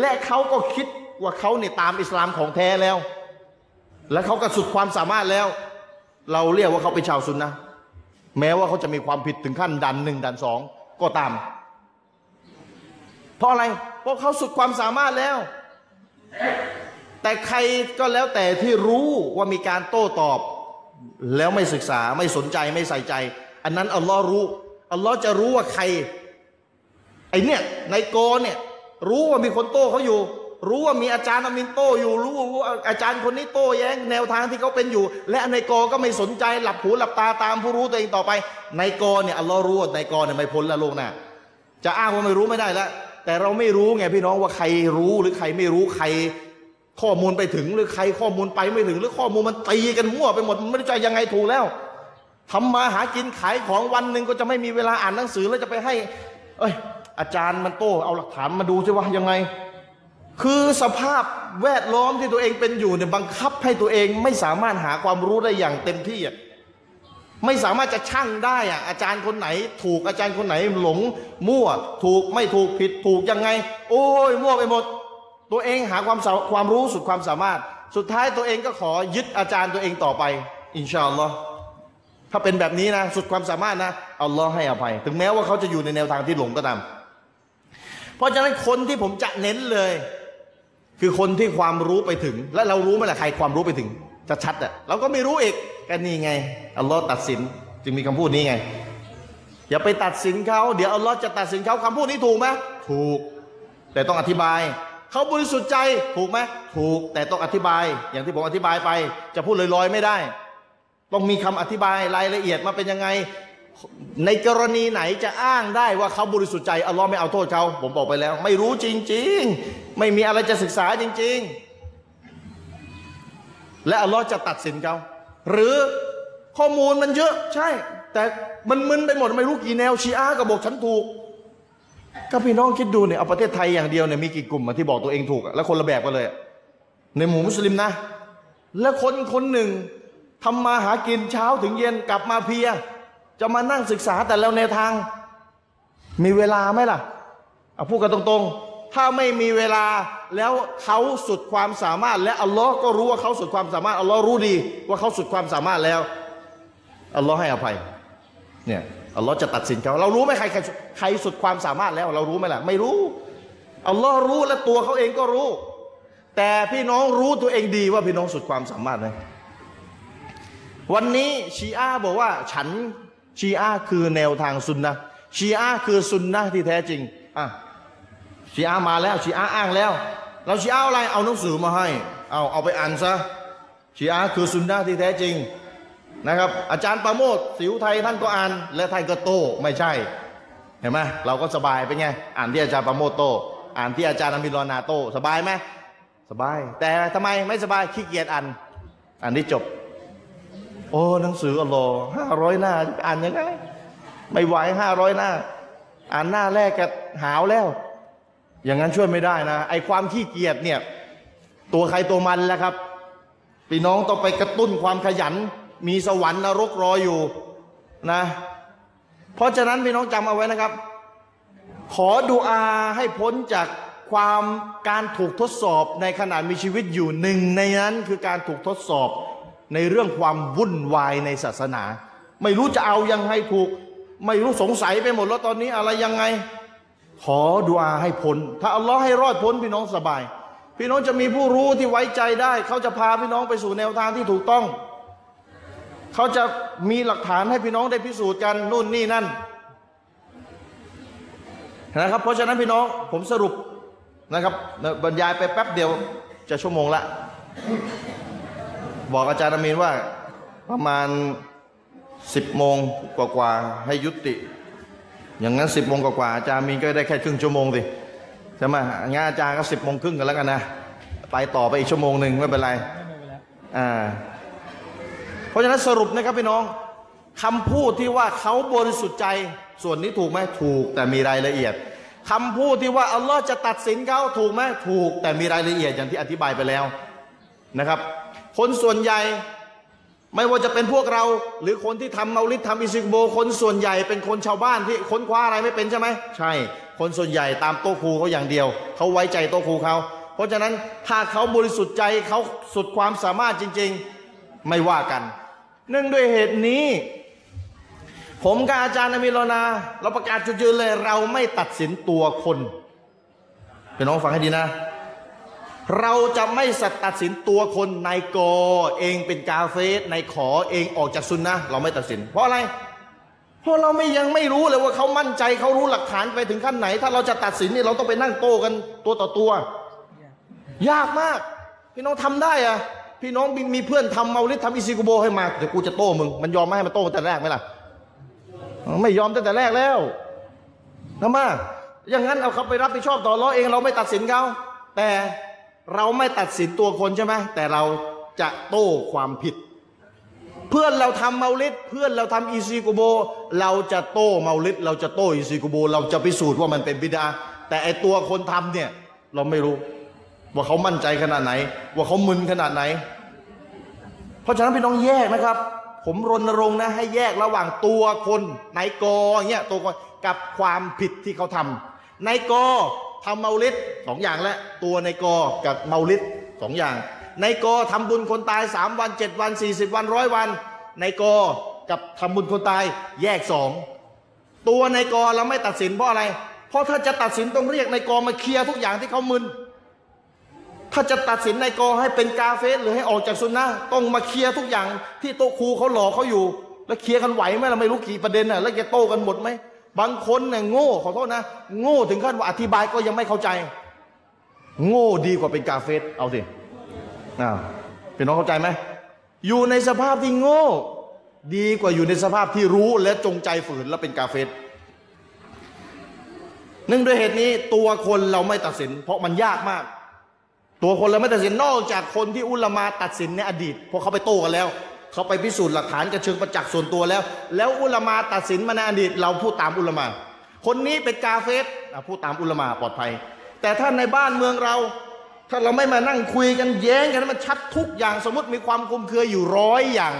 และเขาก็คิดว่าเขาเนี่ยตามอิสลามของแท้แล้ว และเขาก็สุดความสามารถแล้ว เราเรียกว่าเขาเป็นชาวซุนนะแม้ว่าเขาจะมีความผิดถึงขั้นดันหนึ่งดันสองก็ตาม เพราะอะไร เพราะเขาสุดความสามารถแล้ว แต่ใครก็แล้วแต่ที่รู้ว่ามีการโต้ตอบ แล้วไม่ศึกษาไม่สนใจไม่ใส่ใจ อันนั้นอัลลอฮ์รู้อัลลอฮ์จะรู้ว่าใครไอเนี่ยในโกเนี่ย รู้ว่ามีคนโต้เขาอยู่ รู้ว่ามีอาจารย์อามินโต้อยู่ รู้ว่าอาจารย์คนนี้โต้แย้งแนวทางที่เขาเป็นอยู่ และในกอก็ไม่สนใจหลับหูหลับตาตามผู้รู้ตัวเองต่อไป ในกอเนี่ยอัลลอฮ์รู้ว่าในกอเนี่ยไม่พ้นละโลกหน้าจะอ้างว่าไม่รู้ไม่ได้ล้วแต่เราไม่รู้ไงพี่น้องว่าใครรู้หรือใครไม่รู้ใครข้อมูลไปถึงหรือใครข้อมูลไปไม่ถึง หรือข้อมูลมันตีกันมั่วไปหมดมันไม่รู้จะยังไงถูกแล้วทำมาหากินขายของวันหนึ่งก็จะไม่มีเวลาอ่านหนังสือแล้วจะไปให้ เอ้ย อาจารย์มันโต้เอาหลักฐานมาดูสิว่ายังไง คือสภาพแวดล้อมที่ตัวเองเป็นอยู่เนี่ยบังคับให้ตัวเองไม่สามารถหาความรู้ได้อย่างเต็มที่อะไม่สามารถจะชั่งได้อะอาจารย์คนไหน ถูกอาจารย์คนไหนหลงมั่ว ถูกไม่ถูกผิดถูกยังไง โอ้ยมั่วไปหมด ตัวเองหาความความรู้สุดความสามารถ สุดท้ายตัวเองก็ขอยึดอาจารย์ตัวเองต่อไป อินชาอัลลอฮ์ถ้าเป็นแบบนี้นะ สุดความสามารถนะอัลลอฮ์ให้อภัย ถึงแม้ว่าเขาจะอยู่ในแนวทางที่หลงก็ตาม เพราะฉะนั้นคนที่ผมจะเน้นเลย คือคนที่ความรู้ไปถึง และเรารู้ไหมล่ะใครความรู้ไปถึงจะชัดอะเราก็ไม่รู้อีกก็นี่ไงอัลลอฮ์ตัดสินจึงมีคำพูดนี้ไง อย่าไปตัดสินเขาเดี๋ยวอัลลอฮ์จะตัดสินเขาคำพูดนี้ถูกไหมถูก แต่ต้องอธิบายเขาบริสุทธิ์ใจถูกไหมถูกแต่ต้องอธิบาย อย่างที่ผมอธิบายไป จะพูดลอยๆไม่ได้ ต้องมีคำอธิบายรายละเอียดมาเป็นยังไง ในกรณีไหนจะอ้างได้ว่าเขาบริสุทธิ์ใจอัลลอฮ์ไม่เอาโทษเขาผมบอกไปแล้ว ไม่รู้จริง ๆ ไม่มีอะไรจะศึกษาจริง ๆ และอัลลอฮ์จะตัดสินเขาหรือข้อมูลมันเยอะใช่ แต่มันมึนไปหมดไม่รู้กี่แนวชีอะก็บอกฉันถูกก็พี่น้องคิดดูเนี่ยเอาประเทศไทยอย่างเดียวเนี่ยมีกี่กลุ่มที่บอกตัวเองถูก แล้วคนละแบบกันเลย ในหมู่มุสลิมนะ และคนคนหนึ่งทำมาหากินเช้าถึงเย็นกลับมาเพีย จะมานั่งศึกษาแต่แล้วแนทาง มีเวลาไหมล่ะเอาพูดกันตรงๆ ถ้าไม่มีเวลาแล้วเขาสุดความสามารถ และอัลลอฮ์ก็รู้ว่าเขาสุดความสามารถอัลลอฮ์รู้ดี ว่าเขาสุดความสามารถแล้วอัลลอฮ์ให้อภัยเนี่ยอัลลอฮ์จะตัดสินเขาเรารู้ไหมใครใครใครสุดความสามารถแล้ว เรารู้ไหมล่ะ ไม่รู้อัลลอฮ์รู้และตัวเขาเองก็รู้ แต่พี่น้องรู้ตัวเองดีว่าพี่น้องสุดความสามารถไหมวันนี้ชีอะห์บอกว่าฉัน ชีอะคือแนวทางซุนนะชีอะคือซุนนะที่แท้จริงอะชีอะมาแล้วชีอะอ้างแล้วเราชีอะอาอะไรเอาหนังสือมาให้เอาเอาไปอ่านซะชีอะคือซุนนะที่แท้จริงนะครับ อาจารย์ประโมทสิวไทยท่านก็อ่าน และท่านก็โตไม่ใช่เห็นไหมเราก็สบายไปไงอ่านที่อาจารย์ประโมทโต อ่านที่อาจารย์อามิรอนาโต สบายไหมสบาย แต่ทำไมไม่สบายขี้เกียจอ่านอ่านที่จบ โอ้หนังสืออัลลอฮ์ห้าร้อยหน้าอ่านยังไงไม่ไหวห้าร้อยหน้า อ่านหน้าแรกก็หาวแล้ว อย่างนั้นช่วยไม่ได้นะ ไอความขี้เกียจเนี่ย ตัวใครตัวมันแหละครับพี่น้องต้องไปกระตุ้นความขยัน มีสวรรค์นรกรออยู่นะ เพราะฉะนั้นพี่น้องจำเอาไว้นะครับ ขอดูอาให้พ้นจากความการถูกทดสอบในขณะมีชีวิตอยู่หนึ่งในนั้นคือการถูกทดสอบ ในเรื่องความวุ่นวายในศาสนา ไม่รู้จะเอายังไงถูก ไม่รู้สงสัยไปหมดแล้วตอนนี้อะไรยังไง ขอดุอาให้พ้นถ้าอัลลอฮ์ให้รอดพ้นพี่น้องสบาย พี่น้องจะมีผู้รู้ที่ไว้ใจได้ เขาจะพาพี่น้องไปสู่แนวทางที่ถูกต้อง เขาจะมีหลักฐานให้พี่น้องได้พิสูจน์กันนู่นนี่นั่นนะครับ เพราะฉะนั้นพี่น้องผมสรุปนะครับบรรยายไปแป๊บเดียวจะชั่วโมงละ บอกอาจารย์อามีนว่าประมาณสิบโมงกว่าๆให้ยุติ อย่างนั้นสิบโมงกว่าๆอาจารย์อามีนก็ได้แค่ครึ่งชั่วโมงสิใช่ไหมงั้นอาจารย์ก็สิบโมงครึ่งกันแล้วกันนะไปต่อไปอีกชั่วโมงหนึ่งไม่เป็นไรอ่าเพราะฉะนั้นสรุปนะครับพี่น้องคำพูดที่ว่าเขาบริสุทธิ์ใจส่วนนี้ถูกไหมถูกแต่มีรายละเอียดคำพูดที่ว่าอัลลอฮ์จะตัดสินเขาถูกไหมถูกแต่มีรายละเอียดอย่างที่อธิบายไปแล้วนะครับ คนส่วนใหญ่ ไม่ว่าจะเป็นพวกเรา หรือคนที่ทำเมาลิดทำอิซิกโบ คนส่วนใหญ่เป็นคนชาวบ้านที่ค้นคว้าอะไรไม่เป็นใช่ไหมใช่ คนส่วนใหญ่ตามโต๊ะครูเขาอย่างเดียว เขาไว้ใจโต๊ะครูเขาเพราะฉะนั้นถ้าเขาบริสุทธิ์ใจเขาสุดความสามารถจริง ๆไม่ว่ากัน เนื่องด้วยเหตุนี้ ผมกับอาจารย์อามิโลนา เราประกาศจุดยืนเลยเราไม่ตัดสินตัวคนพี่น้องฟังให้ดีนะ เราจะไม่สัตตัดสินตัวคนนายกอเองเป็นกาเฟสนายขอเองออกจากซุนนะเราไม่ตัดสิน เพราะอะไร เพราะเราไม่ยังไม่รู้เลยว่าเขามั่นใจเขารู้หลักฐานไปถึงขั้นไหน ถ้าเราจะตัดสินนี่เราต้องไปนั่งโต้กันตัวต่อตัว ยากมาก พี่น้องทำได้อะพี่น้องมีมีเพื่อนทำเมาลิดทำอิซิกุโบให้มาเดี๋ยวกูจะโต้มึงมันยอมไม่ให้มันโต้ตั้งแต่แรกไหมล่ะไม่ยอมตั้งแต่แรกแล้วนะมาอย่างนั้นเอาเขาไปรับผิดชอบต่อร้อเองเราไม่ตัดสินเขาแต่ เราไม่ตัดสินตัวคนใช่ไหมแต่เราจะโต้ความผิด เพื่อนเราทำเมาลิดเพื่อนเราทำอีซีกูโบ เราจะโต้เมาลิดเราจะโต้อีซีกูโบ เราจะพิสูจน์ว่ามันเป็นบิดา แต่ไอตัวคนทำเนี่ยเราไม่รู้ ว่าเขามั่นใจขนาดไหน ว่าเขามึนขนาดไหน เพราะฉะนั้นพี่น้องแยกนะครับ ผมรณรงค์นะให้แยกระหว่างตัวคนนายกอเงี้ยตัวคนกับความผิดที่เขาทำนายกอ ทำเมาลิดสองอย่างแล้วตัวในกอกับเมาลิดสองอย่าง ในกอทำบุญคนตายสามวันเจ็ดวันสี่สิบวันร้อยวัน ในกอกับทำบุญคนตายแยกสองตัวในกอเราไม่ตัดสินเพราะอะไร เพราะถ้าจะตัดสินต้องเรียกในกอมาเคลียร์ทุกอย่างที่เขามึนถ้าจะตัดสินในกอให้เป็นกาเฟสหรือให้ออกจากซุนนะต้องมาเคลียร์ทุกอย่างที่โต๊ะครูเขาหลอกเขาอยู่ แล้วเคลียร์กันไหวไหมเราไม่รู้กี่ประเด็นน่ะแล้วจะโต้กันหมดไหม บางคนเนี่ยโง่ขอโทษนะ โง่ถึงขั้นว่าอธิบายก็ยังไม่เข้าใจ โง่ดีกว่าเป็นกาเฟสเอาสิอ้าวเป็นน้องเข้าใจไหมอยู่ในสภาพที่โง่ ดีกว่าอยู่ในสภาพที่รู้และจงใจฝืนแล้วเป็นกาเฟสเนื่องด้วยเหตุนี้ตัวคนเราไม่ตัดสิน เพราะมันยากมาก ตัวคนเราไม่ตัดสินนอกจากคนที่อุลมาตัดสินในอดีตเพราะเขาไปโต้กันแล้ว เขาไปพิสูจน์หลักฐานกระเชิงประจักษ์ส่วนตัวแล้ว แล้วอุลามาตัดสินมาในอดีตเราพูดตามอุลามา คนนี้เป็นกาเฟสอะพูดตามอุลามาปลอดภัย แต่ถ้าในบ้านเมืองเรา ถ้าเราไม่มานั่งคุยกันแย้งกันมันชัดทุกอย่างสมมติมีความคุมเครืออยู่ร้อยอย่าง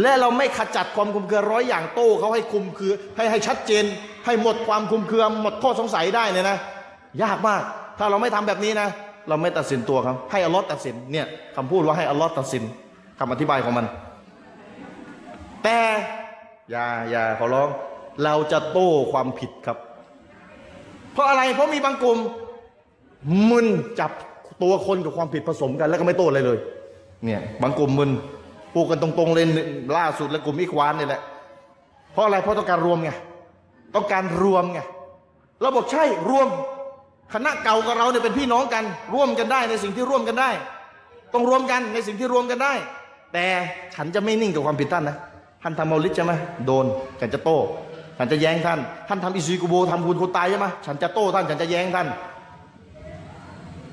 และเราไม่ขจัดความคุมเครือร้อยอย่างโต้เขาให้คุมคือให้ให้ชัดเจน ให้หมดความคุมเครือหมดข้อสงสัยได้เนี่ยนะ ยากมาก ถ้าเราไม่ทำแบบนี้นะ เราไม่ตัดสินตัวเขาให้อัลลอฮ์ตัดสินเนี่ยคำพูดว่าให้อัลลอฮ์ตัดสิน คำอธิบายของมัน แต่อย่าอย่าขอร้อง เราจะโต้ความผิดครับ เพราะอะไร เพราะมีบางกลุ่มมึนจับตัวคนกับความผิดผสมกัน แล้วก็ไม่โต้อะไรเลย เนี่ยบางกลุ่มมึนพูดกันตรงๆเลยล่าสุดแล้วกลุ่มอิควานนี่แหละ เพราะอะไร เพราะต้องการรวมไง ต้องการรวมไง เราบอกใช่รวม คณะเก่ากับเราเนี่ยเป็นพี่น้องกัน ร่วมกันได้ในสิ่งที่ร่วมกันได้ ต้องรวมกันในสิ่งที่รวมกันได้ แต่ฉันจะไม่นิ่งกับความผิดท่านนะท่านทำมาลิดใช่ไหมโดนฉันจะโต้ฉันจะแย้งท่าน ท่านทำอิซุยกูโบทำคุณคนตายใช่ไหมฉันจะโต้ท่านฉันจะแย้งท่าน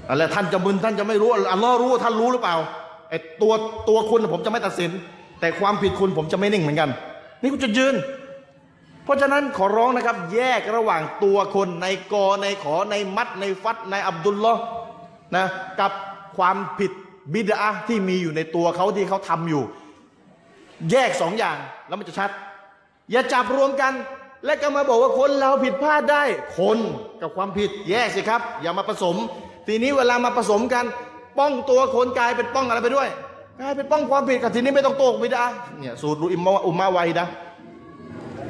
อะไรท่านจะมึนท่านจะไม่รู้อัลลอฮ์รู้ท่านรู้หรือเปล่าไอ้ตัวตัวคุณผมจะไม่ตัดสิน แต่ความผิดคุณผมจะไม่นิ่งเหมือนกัน นี่กูจะยืน เพราะฉะนั้นขอร้องนะครับ แยกระหว่างตัวคนในกอในขอในมัดในฟัดในอับดุลลอฮ์นะกับความผิด บิดาที่มีอยู่ในตัวเขาที่เขาทำอยู่ แยกสองอย่างแล้วมันจะชัด อย่าจับรวมกัน และก็มาบอกว่าคนเราผิดพลาดได้ คนกับความผิดแยกสิครับ อย่ามาผสม ทีนี้เวลามาผสมกัน ป้องตัวคนกลายเป็นป้องอะไรไปด้วยกลายเป็นป้องความผิดกับทีนี้ไม่ต้องโต้บิดาเนี่ยสูตรอิมมะอุมมาไวนะ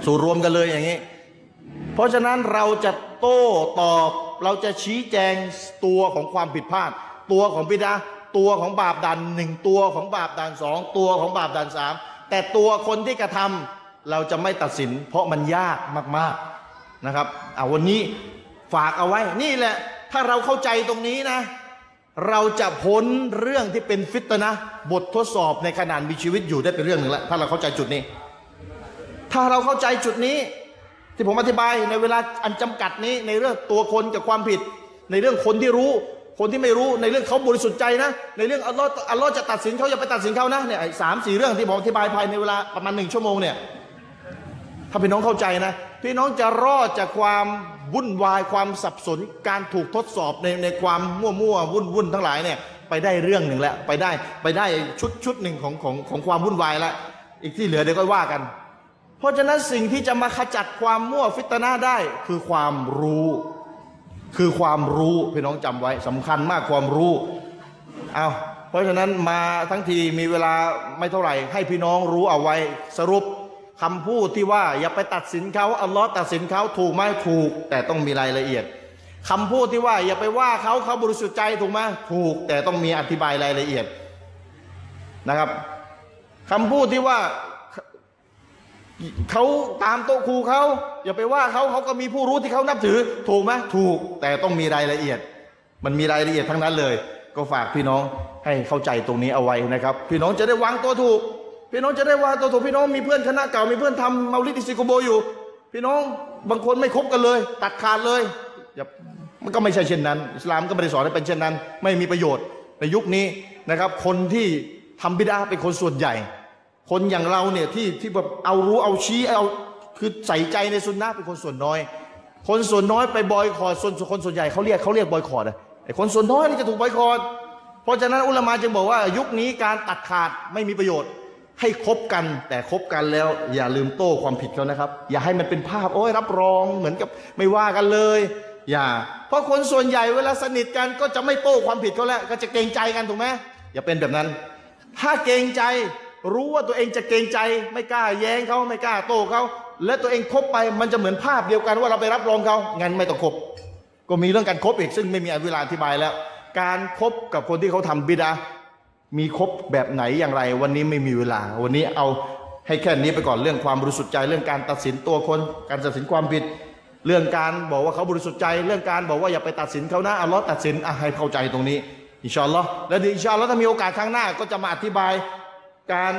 สู่รวมกันเลยอย่างนี้เพราะฉะนั้นเราจะโต้ตอบเราจะชี้แจงตัวของความผิดพลาด ตัวของบิดา ตัวของบาปดันหนึ่งตัวของบาปดันสองตัวของบาปดันสามแต่ตัวคนที่กระทำเราจะไม่ตัดสิน เพราะมันยากมากๆนะครับเอาวันนี้ฝากเอาไว้นี่แหละ ถ้าเราเข้าใจตรงนี้นะ เราจะพ้นเรื่องที่เป็นฟิตนะบททดสอบในขณะมีชีวิตอยู่ได้เป็นเรื่องหนึ่งแล้วถ้าเราเข้าใจจุดนี้ ถ้าเราเข้าใจจุดนี้ ที่ผมอธิบายในเวลาอันจำกัดนี้ในเรื่องตัวคนกับความผิด ในเรื่องคนที่รู้ คนที่ไม่รู้ในเรื่องเขาบริสุทธิ์ใจนะ ในเรื่องอัลลอฮ์อัลลอฮ์จะตัดสินเขาอย่าไปตัดสินเขานะเนี่ยสามสี่เรื่องที่ผมอธิบายภายในเวลาประมาณหนึ่งชั่วโมงเนี่ยถ้าพี่น้องเข้าใจนะ พี่น้องจะรอดจากความวุ่นวายความสับสนการถูกทดสอบในในความมั่วมั่ววุ่นวุ่นทั้งหลายเนี่ยไปได้เรื่องหนึ่งแล้วไปได้ไปได้ชุดชุดหนึ่งของของของความวุ่นวายแล้วอีกที่เหลือเดี๋ยวก็ว่ากัน เพราะฉะนั้นสิ่งที่จะมาขจัดความมั่วฟิตนาได้คือความรู้ คือความรู้พี่น้องจำไว้สำคัญมากความรู้เอาเพราะฉะนั้นมาทั้งทีมีเวลาไม่เท่าไหร่ ให้พี่น้องรู้เอาไว้สรุปคำพูดที่ว่าอย่าไปตัดสินเขาอัลลอฮ์ตัดสินเขาถูกไหมถูก แต่ต้องมีรายละเอียดคำพูดที่ว่าอย่าไปว่าเขาเขาบริสุทธิ์ใจถูกไหมถูก แต่ต้องมีอธิบายรายละเอียดนะครับคำพูดที่ว่า เขาตามโต๊ะครูเขาอย่าไปว่าเขาเขาก็มีผู้รู้ที่เขานับถือ ถูกไหมถูกแต่ต้องมีรายละเอียด มันมีรายละเอียดทั้งนั้นเลย ก็ฝากพี่น้องให้เข้าใจตรงนี้เอาไว้นะครับ พี่น้องจะได้วางตัวถูก พี่น้องจะได้วางตัวถูกพี่น้องมีเพื่อนคณะเก่ามีเพื่อนทำเมาลิดิซิโกโบอยู่ พี่น้องบางคนไม่คบกันเลย ตัดขาดเลยอย่ามันก็ไม่ใช่เช่นนั้นอิสลามก็ไม่ได้สอนให้เป็นเช่นนั้น ไม่มีประโยชน์ในยุคนี้นะครับ คนที่ทำบิดาเป็นคนส่วนใหญ่ คนอย่างเราเนี่ยที่ที่แบบเอารู้เอาชี้เอาคือใส่ใจในสุนนะเป็นคนส่วนน้อย คนส่วนน้อยไปบอยคอร์ส่วนคนส่วนใหญ่เขาเรียกเขาเรียกบอยคอรอะไอ้คนส่วนน้อยนี่จะถูกบอยคอร์เพราะฉะนั้นอุลมาจึงบอกว่ายุคนี้การตัดขาดไม่มีประโยชน์ ให้คบกันแต่คบกันแล้ว อย่าลืมโต้ความผิดเขานะครับ อย่าให้มันเป็นภาพโอ้ยรับรองเหมือนกับไม่ว่ากันเลย อย่า เพราะคนส่วนใหญ่เวลาสนิทกันก็จะไม่โต้ความผิดเขาแล้วก็จะเกรงใจกันถูกไหมอย่าเป็นแบบนั้น ถ้าเกรงใจ รู้ว่าตัวเองจะเกรงใจ ไม่กล้าแย้งเขาไม่กล้าโต้เขาและตัวเองคบไปมันจะเหมือนภาพเดียวกันว่าเราไปรับรองเขางั้นไม่ต้องคบ ก็มีเรื่องการคบอีกซึ่งไม่มีเวลาอธิบายแล้ว การคบกับคนที่เขาทำบิดามีคบแบบไหนอย่างไร วันนี้ไม่มีเวลา วันนี้เอาให้แค่นี้ไปก่อนเรื่องความบริสุทธิ์ใจเรื่องการตัดสินตัวคน การตัดสินความผิด เรื่องการบอกว่าเขาบริสุทธิ์ใจ เรื่องการบอกว่าอย่าไปตัดสินเขานะอัลลอฮ์ตัดสินอะให้เข้าใจตรงนี้อินชาอัลลอฮ์และดีอินชาอัลลอฮ์ถ้ามีโอกาสครั้งหน้าก็จะมาอธิบาย การ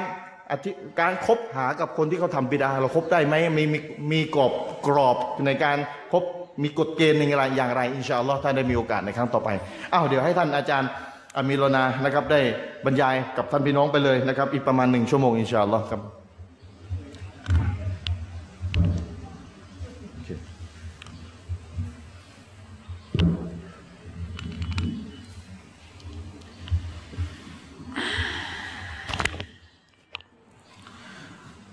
อธิการคบหากับคนที่เขาทำบิดาเราคบได้ไหมมีมีมีกรอบกรอบในการคบมีกฎเกณฑ์อย่างไรอย่างไรอินชาอัลลอฮ์ท่านได้มีโอกาสในครั้งต่อไปอ้าวเดี๋ยวให้ท่านอาจารย์อามีรนานะครับได้บรรยายกับท่านพี่น้องไปเลยนะครับ อีกประมาณหนึ่งชั่วโมงอินชาอัลลอฮ์ครับ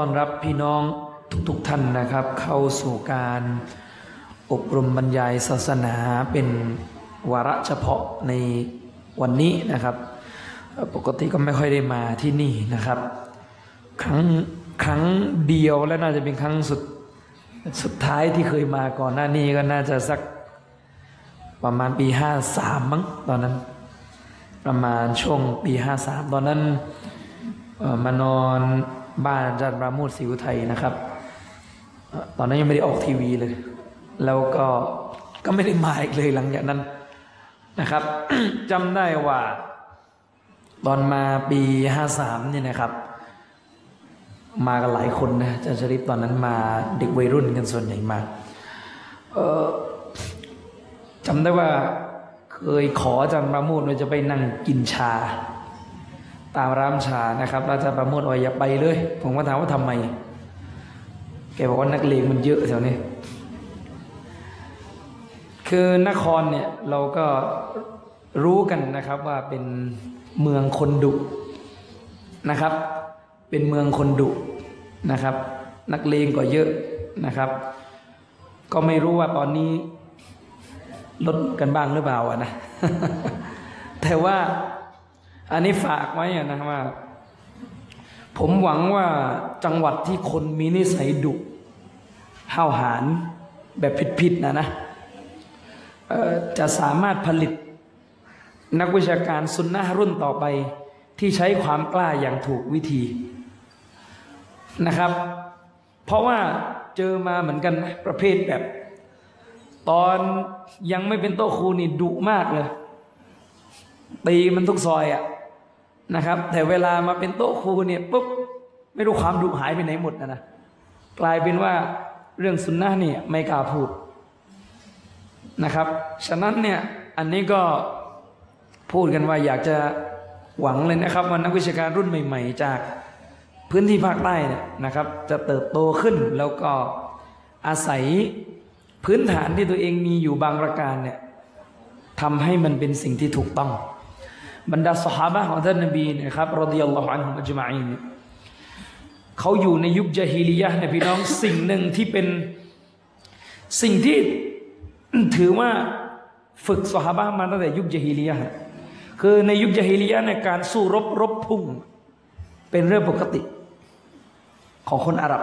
ต้อนรับพี่น้องทุกๆทท่านนะครับ เข้าสู่การอบรมบรรยายศาสนาเป็นวาระเฉพาะในวันนี้นะครับ ปกติก็ไม่ค่อยได้มาที่นี่นะครับ ครั้งครั้งเดียวและน่าจะเป็นครั้งสุดสุดท้ายที่เคยมาก่อนหน้านี้ก็น่าจะสักประมาณปีห้าสามมั้งตอนนั้น ประมาณช่วงปีห้าสามตอนนั้นมานอน บ้านอาจารย์ปราโมทศิวไทยนะครับ ตอนนั้นยังไม่ได้ออกทีวีเลย แล้วก็ก็ไม่ได้มาอีกเลยหลังจากนั้นนะครับจำได้ว่า ตอนมาปีห้าสามเนี่ยนะครับ มากันหลายคนนะอาจารย์ชริปตอนนั้นมาเด็กวัยรุ่นกันส่วนใหญ่มาจำได้ว่าเคยขออาจารย์ปราโมทว่าจะไปนั่งกินชา ตามร้านชานะครับแล้วอาจาประโมทว่าอย่าไปเลย ผมก็ถามว่าทำไม แกบอกว่านักเลงมันเยอะแถวนี้ คือนครเนี่ยเราก็รู้กันนะครับว่าเป็นเมืองคนดุนะครับ เป็นเมืองคนดุนะครับ นักเลงก็เยอะนะครับ ก็ไม่รู้ว่าตอนนี้ลดกันบ้างหรือเปล่านะแต่ว่า อันนี้ฝากไว้อะนะว่า ผมหวังว่าจังหวัดที่คนมีนิสัยดุห้าวหาญแบบผิดๆนะนะจะสามารถผลิตนักวิชาการซุนนะรุ่นต่อไป ที่ใช้ความกล้าอย่างถูกวิธีนะครับ เพราะว่าเจอมาเหมือนกันนะประเภทแบบ ตอนยังไม่เป็นโต๊ะครูนี่ดุมากเลยตีมันทุกซอยอะ นะครับ แต่เวลามาเป็นโต๊ะครูเนี่ยปุ๊บไม่รู้ความดุหายไปไหนหมดนะนะกลายเป็นว่าเรื่องสุนนะเนี่ยไม่กล้าพูดนะครับ ฉะนั้นเนี่ยอันนี้ก็พูดกันว่าอยากจะหวังเลยนะครับว่านักวิชาการรุ่นใหม่ ๆ จากพื้นที่ภาคใต้เนี่ยนะครับ จะเติบโตขึ้นแล้วก็อาศัยพื้นฐานที่ตัวเองมีอยู่บางประการเนี่ยทำให้มันเป็นสิ่งที่ถูกต้อง บรรดาสหายของท่านนบีนะครับรดิยัลลอฮุอันฮุมอัจมาอีนเนี่ยเขาอยู่ในยุคจาฮิลียะห์เนยพี่น้องสิ่งหนึ่งที่เป็นสิ่งที่ถือว่าฝึกสหายมาตั้งแต่ยุคจาฮิลียะห์คือในยุคจาฮิลียะห์ในการสู้รบรบพุ่ง เป็นเรื่องปกติของคนอาหรับ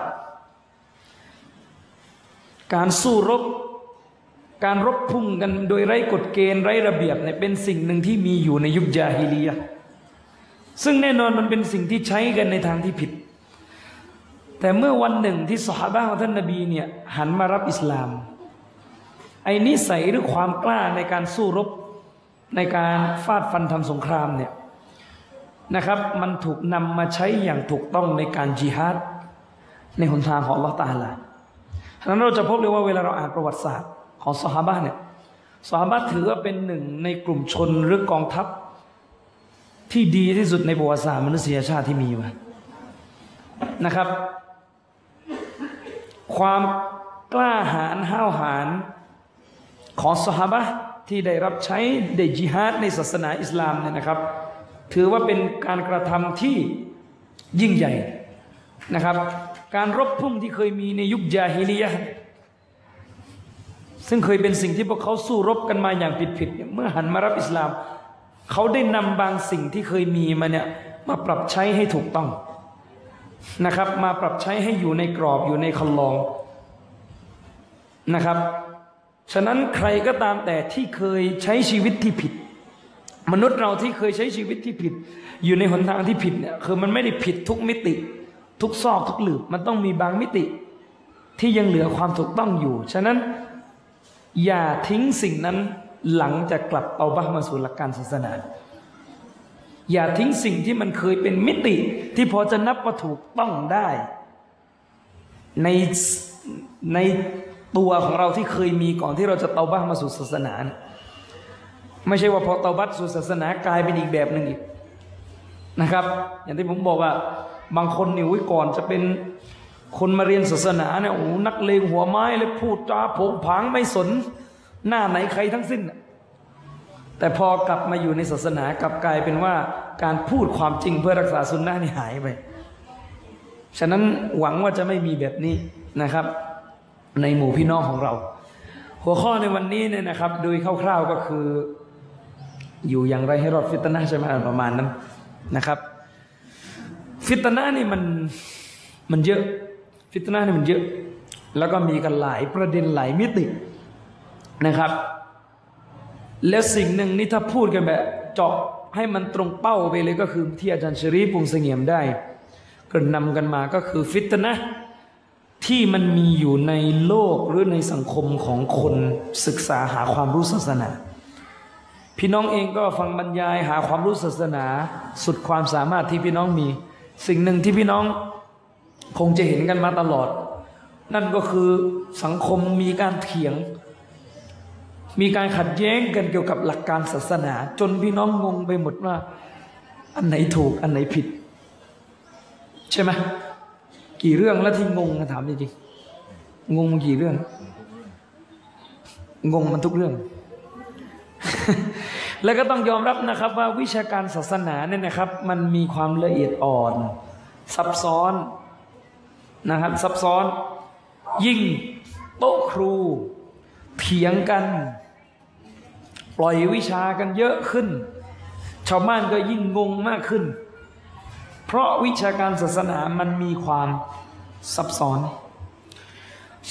การสู้รบ การรบพุ่งกันโดยไร้กฎเกณฑ์ไร้ระเบียบเนี่ยเป็นสิ่งหนึ่งที่มีอยู่ในยุคจาฮิลียะซึ่งแน่นอนมันเป็นสิ่งที่ใช้กันในทางที่ผิด แต่เมื่อวันหนึ่งที่สหาของท่านนบีเนี่ยหันมารับอิสลาม ไอ้นิสัยหรือความกล้าในการสู้รบในการฟาดฟันทำสงครามเนี่ยนะครับ มันถูกนำมาใช้อย่างถูกต้องในการจิฮาดในหนทางของอัลอฮฺตาลาฉะนั้นเราจะพบเลยว่าเวลาเราอ่านประวัติศาสตร์ ของสหายเนี่ยสหายถือว่าเป็นหนึ่งในกลุ่มชนหรือกองทัพ ที่ดีที่สุดในประวัติศาสตร์มนุษยชาติที่มีมานะครับ ความกล้าหาญห้าวหาญของสหายที่ได้รับใช้ได้จิฮาดในศาสนาอิสลามเนี่ยนะครับ ถือว่าเป็นการกระทำที่ยิ่งใหญ่นะครับ การรบพุ่งที่เคยมีในยุคจาฮิลียะห์ ซึ่งเคยเป็นสิ่งที่พวกเขาสู้รบกันมาอย่างผิดๆเนี่ยเมื่อหันมารับอิสลาม เขาได้นำบางสิ่งที่เคยมีมาเนี่ยมาปรับใช้ให้ถูกต้องนะครับ มาปรับใช้ให้อยู่ในกรอบอยู่ในคันลองนะครับ ฉะนั้นใครก็ตามแต่ที่เคยใช้ชีวิตที่ผิด มนุษย์เราที่เคยใช้ชีวิตที่ผิด อยู่ในหนทางที่ผิดเนี่ยคือมันไม่ได้ผิดทุกมิติ ทุกซอกทุกหลืบมันต้องมีบางมิติ ที่ยังเหลือความถูกต้องอยู่ ฉะนั้น อย่าทิ้งสิ่งนั้นหลังจากกลับเอาบ้ามาสู่หลักการศาสนา อย่าทิ้งสิ่งที่มันเคยเป็นมิติ ที่พอจะนับว่าถูกต้องได้ ในในตัวของเราที่เคยมีก่อนที่เราจะเตาบ้ามาสู่ศาสนา ไม่ใช่ว่าพอเตาบัตสู่ศาสนากลายเป็นอีกแบบหนึ่งอีกนะครับ อย่างที่ผมบอกว่าบางคนนี่วิก่อนจะเป็น คนมาเรียนศาสนาเนี่ยโอ้นักเลงหัวไม้เลยพูดจาโผงผางไม่สน หน้าไหนใครทั้งสิ้น แต่พอกลับมาอยู่ในศาสนากลับกลายเป็นว่าการพูดความจริงเพื่อรักษาสุนนะนี่หายไป ฉะนั้นหวังว่าจะไม่มีแบบนี้นะครับ ในหมู่พี่น้องของเรา หัวข้อในวันนี้เนี่ยนะครับ โดยคร่าวๆก็คือ อยู่อย่างไรให้รอดฟิตนะใช่ไหมประมาณนั้นนะครับ ฟิตนะนี่มันมันเยอะ ฟิตนะนี่มันเยอะ แล้วก็มีกันหลายประเด็นหลายมิตินะครับ แล้วสิ่งหนึ่งนี่ถ้าพูดกันแบบเจาะให้มันตรงเป้าไปเลยก็คือที่อาจารย์ชรีปุงเสงี่ยมได้กระนำกันมาก็คือฟิตนะที่มันมีอยู่ในโลกหรือในสังคมของคนศึกษาหาความรู้ศาสนา พี่น้องเองก็ฟังบรรยายหาความรู้ศาสนา สุดความสามารถที่พี่น้องมี สิ่งหนึ่งที่พี่น้อง คงจะเห็นกันมาตลอด นั่นก็คือสังคมมีการเถียง มีการขัดแย้งกันเกี่ยวกับหลักการศาสนา จนพี่น้องงงไปหมดว่า อันไหนถูกอันไหนผิด ใช่ไหมกี่เรื่องแล้วที่งงนะถามจริงๆงงกี่เรื่อง งงมันทุกเรื่อง แล้วก็ต้องยอมรับนะครับ ว่าวิชาการศาสนาเนี่ยนะครับ มันมีความละเอียดอ่อน ซับซ้อน นะครับ ซับซ้อน ยิ่งโต๊ะครู เถียงกัน ปล่อยวิชากันเยอะขึ้น ชาวบ้านก็ยิ่งงงมากขึ้น เพราะวิชาการศาสนามันมีความซับซ้อน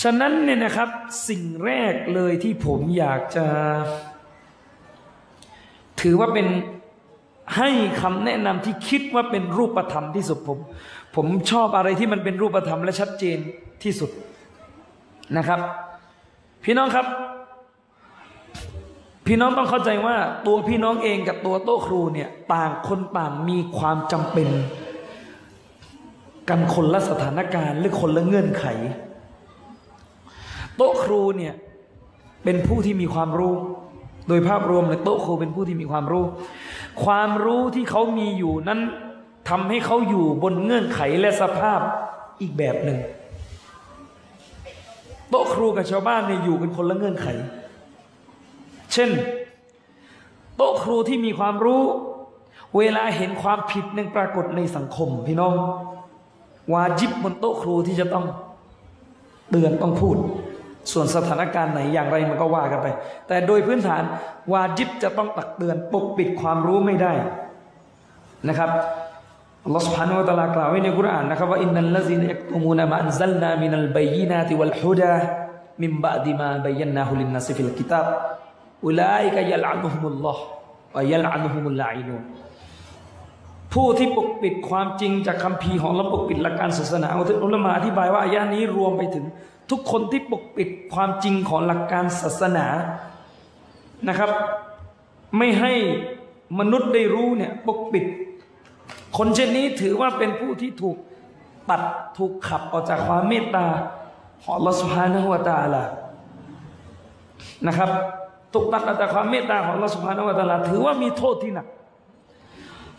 ฉะนั้นเนี่ยนะครับสิ่งแรกเลยที่ผมอยากจะ ถือว่าเป็นให้คำแนะนำที่คิดว่าเป็นรูปธรรมที่สุดผม ผมชอบอะไรที่มันเป็นรูปธรรมและชัดเจนที่สุดนะครับ พี่น้องครับ พี่น้องต้องเข้าใจว่าตัวพี่น้องเองกับตัวโต๊ะครูเนี่ยต่างคนต่างมีความจำเป็น กันคนละสถานการณ์หรือคนละเงื่อนไข โต๊ะครูเนี่ยเป็นผู้ที่มีความรู้ โดยภาพรวมเลยโต๊ะครูเป็นผู้ที่มีความรู้ ความรู้ที่เขามีอยู่นั้น ทำให้เขาอยู่บนเงื่อนไขและสภาพอีกแบบหนึ่งโต๊ะครูกับชาวบ้านเนี่ยอยู่เป็นคนละเงื่อนไข เช่น โต๊ะครูที่มีความรู้ เวลาเห็นความผิดหนึ่งปรากฏในสังคมพี่น้อง วาจิบบนโต๊ะครูที่จะต้องเตือนต้องพูด ส่วนสถานการณ์ไหนอย่างไรมันก็ว่ากันไป แต่โดยพื้นฐานวาจิบจะต้องตักเตือนปกปิดความรู้ไม่ได้นะครับ อัลลอฮฺ سبحانه และ تعالى กล่าวไว้ในกุรอานนะครับว่าอินนัลลซีนยักตุมูนมาอันซัลนามินัลบัยยินาติวัลฮุดามิมบะดิมาบัยยันนาฮุลินนัสฟิลกิตาบอุลัยกะยัลอานุฮุมุลลอฮ์วะยัลอานุฮุมุลลาอินูนผู้ที่ปกปิดความจริงจากคำพีร์ของและปกปิดหลักการศาสนาอุลามะอธิบายว่าอายะนี้รวมไปถึง ทุกคนที่ปกปิดความจริงของหลักการศาสนานะครับ ไม่ให้มนุษย์ได้รู้เนี่ยปกปิด คนเช่นนี้ถือว่าเป็นผู้ที่ถูกตัดถูกขับออกจากความเมตตาของลอสุภานะฮุวาตาลานะครับถูกตัดออกจากความเมตตาของลอสุภานะฮุวตาลาถือว่ามีโทษที่หนัก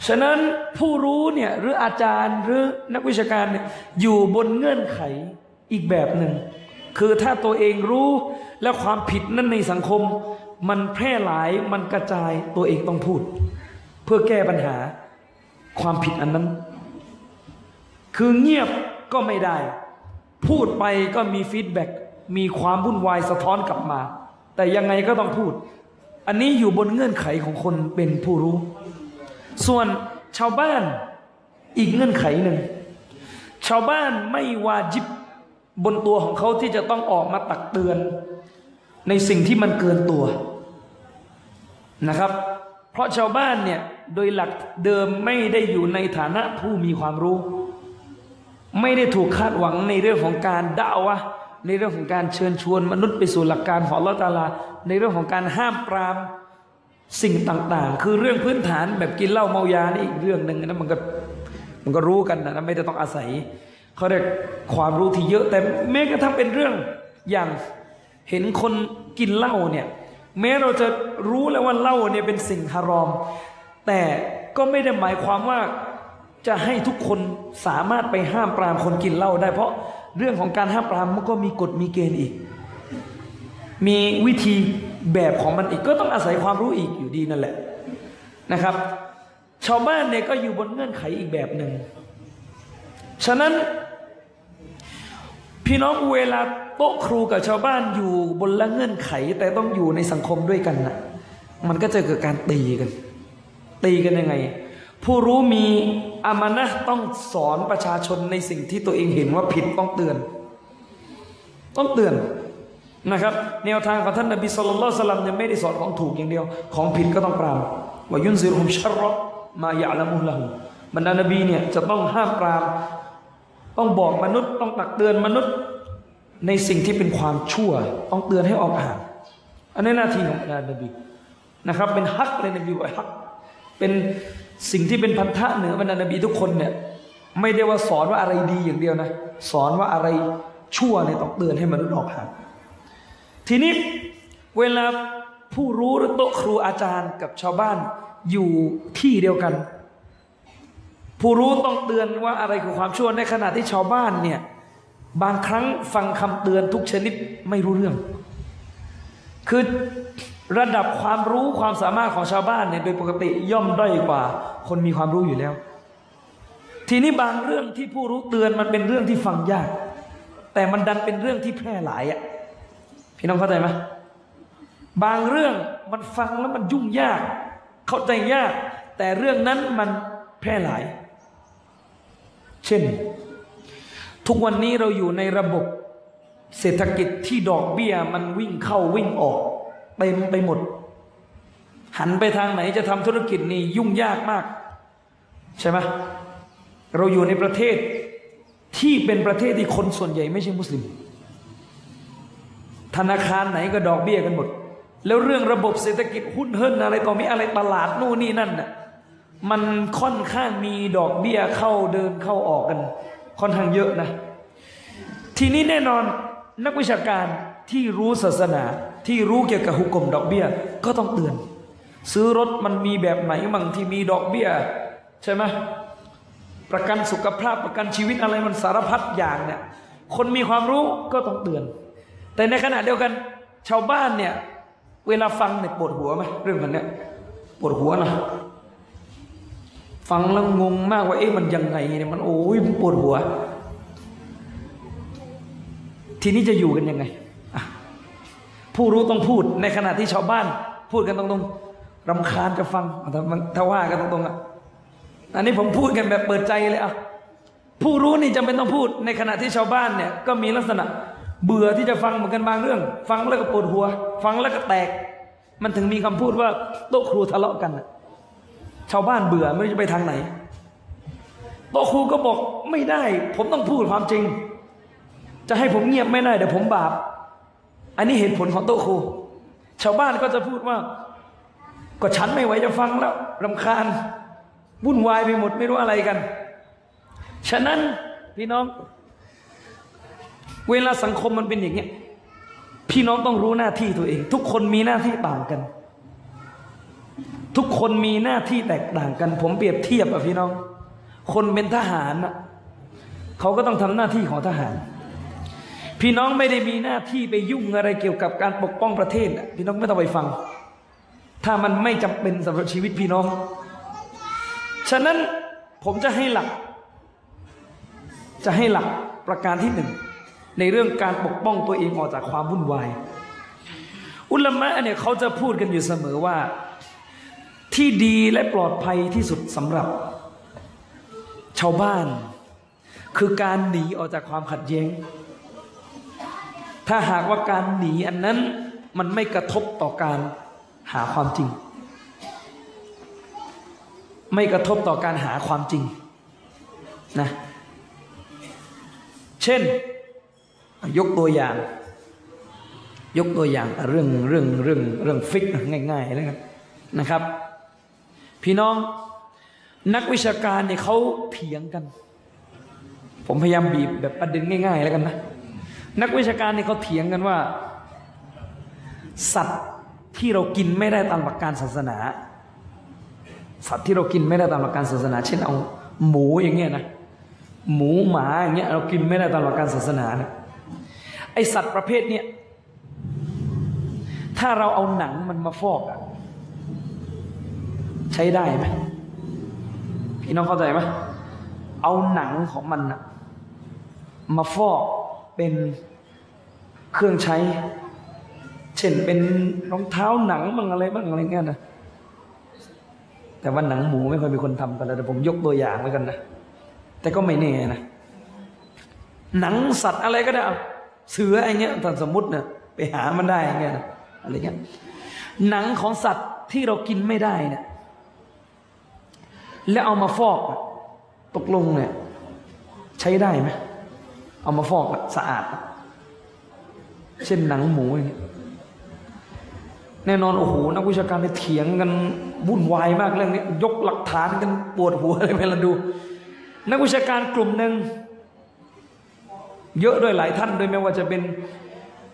ฉะนั้นผู้รู้เนี่ยหรืออาจารย์หรือนักวิชาการเนี่ยอยู่บนเงื่อนไขอีกแบบหนึ่ง คือถ้าตัวเองรู้และความผิดนั้นในสังคม มันแพร่หลายมันกระจายตัวเองต้องพูด เพื่อแก้ปัญหา ความผิดอันนั้น คือเงียบก็ไม่ได้ พูดไปก็มี feedback มีความวุ่นวายสะท้อนกลับมา แต่ยังไงก็ต้องพูด อันนี้อยู่บนเงื่อนไขของคนเป็นผู้รู้ ส่วนชาวบ้านอีกเงื่อนไขหนึ่ง ชาวบ้านไม่วาจิบบนตัวของเขาที่จะต้องออกมาตักเตือน ในสิ่งที่มันเกินตัวนะครับ เพราะชาวบ้านเนี่ย โดยหลักเดิมไม่ได้อยู่ในฐานะผู้มีความรู้ ไม่ได้ถูกคาดหวังในเรื่องของการด่าวะในเรื่องของการเชิญชวนมนุษย์ไปสู่หลักการของอัลลอตาลา ในเรื่องของการห้ามปรามสิ่งต่างๆ คือเรื่องพื้นฐานแบบกินเหล้าเมายานี่อีกเรื่องหนึ่งนะมันก็มันก็รู้กันนะไม่ได้ต้องอาศัยเขาเรียกความรู้ที่เยอะแต่แม้กระทั่งเป็นเรื่องอย่างเห็นคนกินเหล้าเนี่ยแม้เราจะรู้แล้วว่าเหล้าเนี่ยเป็นสิ่งฮารอม แต่ก็ไม่ได้หมายความว่าจะให้ทุกคนสามารถไปห้ามปรามคนกินเหล้าได้ เพราะเรื่องของการห้ามปรามมันก็มีกฎมีเกณฑ์อีก มีวิธีแบบของมันอีกก็ต้องอาศัยความรู้อีกอยู่ดีนั่นแหละนะครับ ชาวบ้านเนี่ยก็อยู่บนเงื่อนไขอีกแบบหนึ่งฉะนั้นพี่น้องเวลาโต๊ะครูกับชาวบ้านอยู่บนละเงื่อนไข แต่ต้องอยู่ในสังคมด้วยกันนะมันก็จะเกิดการตีกัน ตีกันยังไง ผู้รู้มีอามานะต้องสอนประชาชนในสิ่งที่ตัวเองเห็นว่าผิดต้องเตือน ต้องเตือนนะครับ แนวทางของท่านนบีสุลต่านสลัมเนี่ยไม่ได้สอนของถูกอย่างเดียว ของผิดก็ต้องปรามว่ายุนซิรุมชัรรมายะละมุลละหุบรรดานบีเนี่ยจะต้องห้ามปราม ต้องบอกมนุษย์ ต้องตักเตือนมนุษย์ในสิ่งที่เป็นความชั่ว ต้องเตือนให้ออกห่างอันนี้หน้าที่ของบรรดานบีนะครับ เป็นฮักเลยนบีว่าฮัก เป็นสิ่งที่เป็นพันธะเหนือบรรดานบีทุกคนเนี่ยไม่ได้ว่าสอนว่าอะไรดีอย่างเดียวนะ สอนว่าอะไรชั่วเนี่ยต้องเตือนให้มนุษย์ออกห่างทีนี้เวลาผู้รู้หรือโต๊ะครูอาจารย์กับชาวบ้านอยู่ที่เดียวกัน ผู้รู้ต้องเตือนว่าอะไรคือความชั่วในขณะที่ชาวบ้านเนี่ยบางครั้งฟังคำเตือนทุกชนิดไม่รู้เรื่อง คือ ระดับความรู้ความสามารถของชาวบ้านเนี่ยโดยปกติย่อมด้อยกว่า คนมีความรู้อยู่แล้ว ทีนี้บางเรื่องที่ผู้รู้เตือนมันเป็นเรื่องที่ฟังยาก แต่มันดันเป็นเรื่องที่แพร่หลายอะพี่น้องเข้าใจไหมบางเรื่องมันฟังแล้วมันยุ่งยาก เข้าใจยาก แต่เรื่องนั้นมันแพร่หลาย เช่น ทุกวันนี้เราอยู่ในระบบเศรษฐกิจที่ดอกเบี้ยมันวิ่งเข้าวิ่งออก เต็มไปหมด หันไปทางไหนจะทำธุรกิจนี่ยุ่งยากมาก ใช่ไหมเราอยู่ในประเทศที่เป็นประเทศที่คนส่วนใหญ่ไม่ใช่มุสลิม ธนาคารไหนก็ดอกเบี้ยกันหมด แล้วเรื่องระบบเศรษฐกิจหุ้นเฮิรนอะไรต่อมีอะไรตลาดนู่นนี่นั่นน่ะมันค่อนข้างมีดอกเบี้ยเข้าเดินเข้าออกกัน ค่อนข้างเยอะนะ ทีนี้แน่นอนนักวิชาการที่รู้ศาสนา ที่รู้เกี่ยวกับหุกกลมดอกเบี้ย ก็ต้องเตือน ซื้อรถมันมีแบบไหนมั่งที่มีดอกเบี้ย ใช่ไหมประกันสุขภาพประกันชีวิตอะไรมันสารพัดอย่างเนี่ยคนมีความรู้ก็ต้องเตือน แต่ในขณะเดียวกันชาวบ้านเนี่ยเวลาฟังเนี่ยปวดหัวไหมเรื่องมันเนี่ยปวดหัวนะฟังแล้วงงมากว่าเอ๊ะมันยังไงเนี่ยมันโอ้ยปวดหัว ทีนี้จะอยู่กันยังไง ผู้รู้ต้องพูดในขณะที่ชาวบ้าน พูดกันตรงๆรำคาญจะฟังถ้าว่ากันตรงๆอะอันนี้ผมพูดกันแบบเปิดใจเลยอะผู้รู้นี่จำเป็นต้องพูด ในขณะที่ชาวบ้านเนี่ยก็มีลักษณะ เบื่อที่จะฟังเหมือนกันบางเรื่อง ฟังแล้วก็ปวดหัว ฟังแล้วก็แตก มันถึงมีคำพูดว่าโต๊ะครูทะเลาะกันน่ะชาวบ้านเบื่อไม่รู้จะไปทางไหนโต๊ะครูก็บอกไม่ได้ ผมต้องพูดความจริง จะให้ผมเงียบไม่ได้เดี๋ยวผมบาป อันนี้เหตุผลของโต๊ะครูชาวบ้านก็จะพูดว่า ก็ฉันไม่ไหวจะฟังแล้วรำคาญวุ่นวายไปหมดไม่รู้อะไรกัน ฉะนั้นพี่น้อง เวลาสังคมมันเป็นอย่างเงี้ยพี่น้องต้องรู้หน้าที่ตัวเอง ทุกคนมีหน้าที่ต่างกัน ทุกคนมีหน้าที่แตกต่างกัน ผมเปรียบเทียบอะพี่น้อง คนเป็นทหารอะเขาก็ต้องทำหน้าที่ของทหาร พี่น้องไม่ได้มีหน้าที่ไปยุ่งอะไรเกี่ยวกับการปกป้องประเทศพี่น้องไม่ต้องไปฟัง ถ้ามันไม่จำเป็นสำหรับชีวิตพี่น้อง ฉะนั้นผมจะให้หลัก จะให้หลักประการที่หนึ่งในเรื่องการปกป้องตัวเองออกจากความวุ่นวาย อุลามะเนี่ยเขาจะพูดกันอยู่เสมอว่า ที่ดีและปลอดภัยที่สุดสำหรับ ชาวบ้าน คือการหนีออกจากความขัดแย้ง ถ้าหากว่าการหนีอันนั้นมันไม่กระทบต่อการหาความจริง ไม่กระทบต่อการหาความจริงนะเช่น ยกตัวอย่าง ยกตัวอย่างเรื่องเรื่องเรื่องเรื่องฟิกง่ายๆแล้วกันนะครับ พี่น้องนักวิชาการเนี่ยเขาเถียงกัน ผมพยายามบีบแบบประเด็นง่าย ๆ แล้วกันนะ นักวิชาการเนี่ยเขาเถียงกันว่า สัตว์ที่เรากินไม่ได้ตามหลักการศาสนา สัตว์ที่เรากินไม่ได้ตามหลักการศาสนา เช่นเอาหมูอย่างเงี้ยนะหมูหมาอย่างเงี้ยเรากินไม่ได้ตามหลักการศาสนานะไอสัตว์ประเภทเนี้ยถ้าเราเอาหนังมันมาฟอกอะใช้ได้ไหมพี่น้องเข้าใจไหมเอาหนังของมันอะมาฟอก เป็นเครื่องใช้ เช่นเป็นรองเท้าหนังบ้างอะไรบ้างอะไรเงี้ยนะแต่ว่าหนังหมูไม่ค่อยมีคนทำกันแล้วแต่ผมยกตัวอย่างไว้กันนะแต่ก็ไม่แน่นะหนังสัตว์อะไรก็ได้เอาเสือไอ้เงี้ยถ้าสมมติเนี่ยไปหามันได้ไงนะอะไรเงี้ยหนังของสัตว์ที่เรากินไม่ได้เนี่ยแล้วเอามาฟอกตกลงเนี่ย ใช้ได้ไหม เอามาฟอกสะอาด เช่นหนังหมูอย่างเงี้ยแน่นอนโอ้โหนักวิชาการไปเถียงกันวุ่นวายมากเรื่องนี้ยกหลักฐานกันปวดหัวเลยเวลาดู นักวิชาการกลุ่มหนึ่งเยอะด้วยหลายท่านโดยไม่ว่าจะเป็น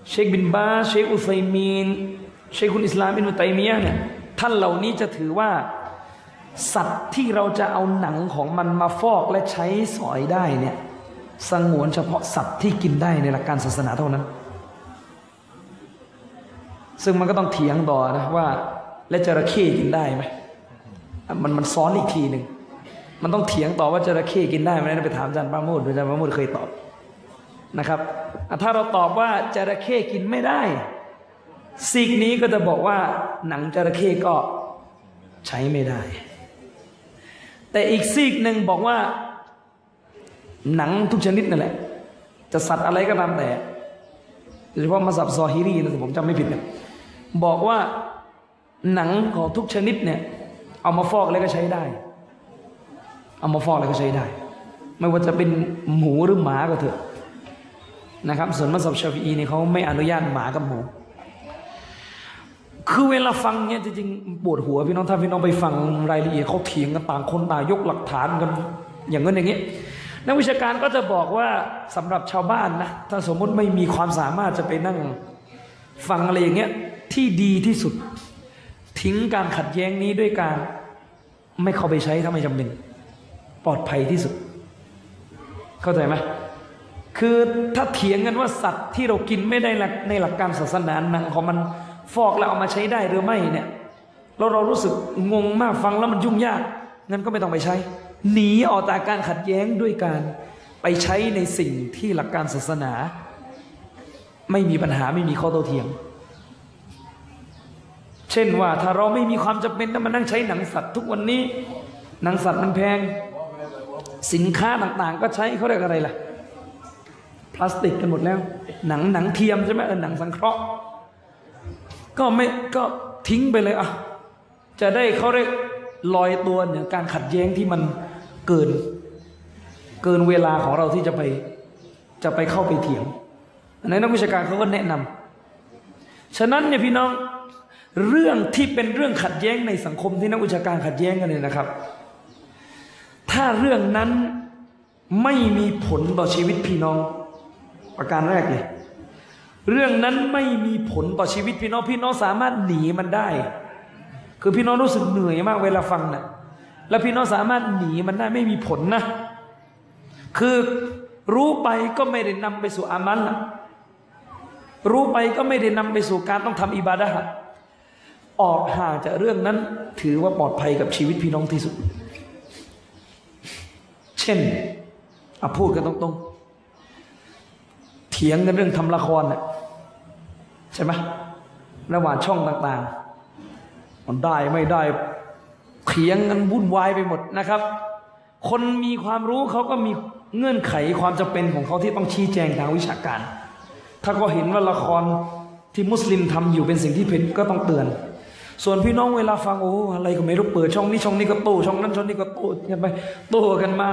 เชคบินบาเชคอุซัยมีนเชคคุณอิสลามบินุตัยมียเนี่ยท่านเหล่านี้จะถือว่า สัตว์ที่เราจะเอาหนังของมันมาฟอกและใช้สอยได้เนี่ย สงวนเฉพาะสัตว์ที่กินได้ในหลักการศาสนาเท่านั้น ซึ่งมันก็ต้องเถียงต่อนะว่า และจระเข้กินได้ไหมมันมันซ้อนอีกทีหนึ่งมันต้องเถียงต่อว่าจระเข้กินได้ไหมนะไปถามอาจารย์ปาโมดอาจารย์ปาโมดเคยตอบนะครับถ้าเราตอบว่าจระเข้กินไม่ได้ซีกนี้ก็จะบอกว่าหนังจระเข้ก็ใช้ไม่ได้ แต่อีกซีกหนึ่งบอกว่า หนังทุกชนิดนั่นแหละ จะสัตว์อะไรก็ตามแต่โดยเฉพาะมาสับซอฮิรีนะถ้าผมจำไม่ผิดเนี่ยบอกว่าหนังของทุกชนิดเนี่ย เอามาฟอกแล้วก็ใช้ได้ เอามาฟอกแล้วก็ใช้ได้ ไม่ว่าจะเป็นหมูหรือหมาก็เถอะนะครับ ส่วนมัสยิดชาฟีอีเนี่ยเขาไม่อนุญาตหมากับหมู คือเวลาฟังเนี่ยจริงๆปวดหัวพี่น้องถ้าพี่น้องไปฟังรายละเอียดเขาเถียงกันต่างคนต่างยกหลักฐานกัน อย่างนั้นอย่างนี้ นักวิชาการก็จะบอกว่าสำหรับชาวบ้านนะถ้าสมมติไม่มีความสามารถจะไปนั่งฟังอะไรอย่างเงี้ยที่ดีที่สุด ทิ้งการขัดแย้งนี้ด้วยการไม่เข้าไปใช้ถ้าไม่จำเป็น ปลอดภัยที่สุด เข้าใจไหมคือถ้าเถียงกันว่าสัตว์ที่เรากินไม่ได้ในหลักการศาสนาหนังของมันฟอกแล้วเอามาใช้ได้หรือไม่เนี่ยแล้วเรารู้สึกงงมากฟังแล้วมันยุ่งยากงั้นก็ไม่ต้องไปใช้ หนีออกจากการขัดแย้งด้วยการไปใช้ในสิ่งที่หลักการศาสนา ไม่มีปัญหาไม่มีข้อโต้เถียง เช่นว่าถ้าเราไม่มีความจำเป็นต้องมานั่งใช้หนังสัตว์ทุกวันนี้หนังสัตว์มันแพง สินค้าต่างๆ ก็ใช้เขาเรียกอะไรล่ะ พลาสติกกันหมดแล้ว หนังหนังเทียมใช่ไหมเออหนังสังเคราะห์ ก็ไม่ก็ทิ้งไปเลยอะจะได้เขาเรียกลอยตัวเหนือการขัดแย้งที่มัน เกิน เกินเวลาของเราที่จะไปจะไปเข้าไปเถียงอันนั้นนักวิชาการเขาก็แนะนำฉะนั้นเนี่ยพี่น้องเรื่องที่เป็นเรื่องขัดแย้งในสังคมที่นักวิชาการขัดแย้งกันเนี่ยนะครับ ถ้าเรื่องนั้นไม่มีผลต่อชีวิตพี่น้อง ประการแรกเลย เรื่องนั้นไม่มีผลต่อชีวิตพี่น้องพี่น้องสามารถหนีมันได้ คือพี่น้องรู้สึกเหนื่อยมากเวลาฟังนะ่ะ แล้วพี่น้องสามารถหนีมันได้ไม่มีผลนะ คือรู้ไปก็ไม่ได้นำไปสู่อามันนะรู้ไปก็ไม่ได้นำไปสู่การต้องทำอิบาดะห์ออกห่างจากเรื่องนั้น ถือว่าปลอดภัยกับชีวิตพี่น้องที่สุด เช่นอาพูดกันตรงๆ เถียงกันเรื่องทำละครน่ะใช่ไหมระหว่างช่องต่างๆ มันได้ไม่ได้ เถียงกันวุ่นวายไปหมดนะครับ คนมีความรู้เขาก็มีเงื่อนไขความจำเป็นของเขาที่ต้องชี้แจงทางวิชาการ ถ้าก็เห็นว่าละครที่มุสลิมทำอยู่เป็นสิ่งที่ผิดก็ต้องเตือน ส่วนพี่น้องเวลาฟังโอ้อะไรก็ไม่รู้เปิดช่องนี้ช่องนี้ก็โตช่องนั้นช่องนี้ก็โตกันไปโตกันมา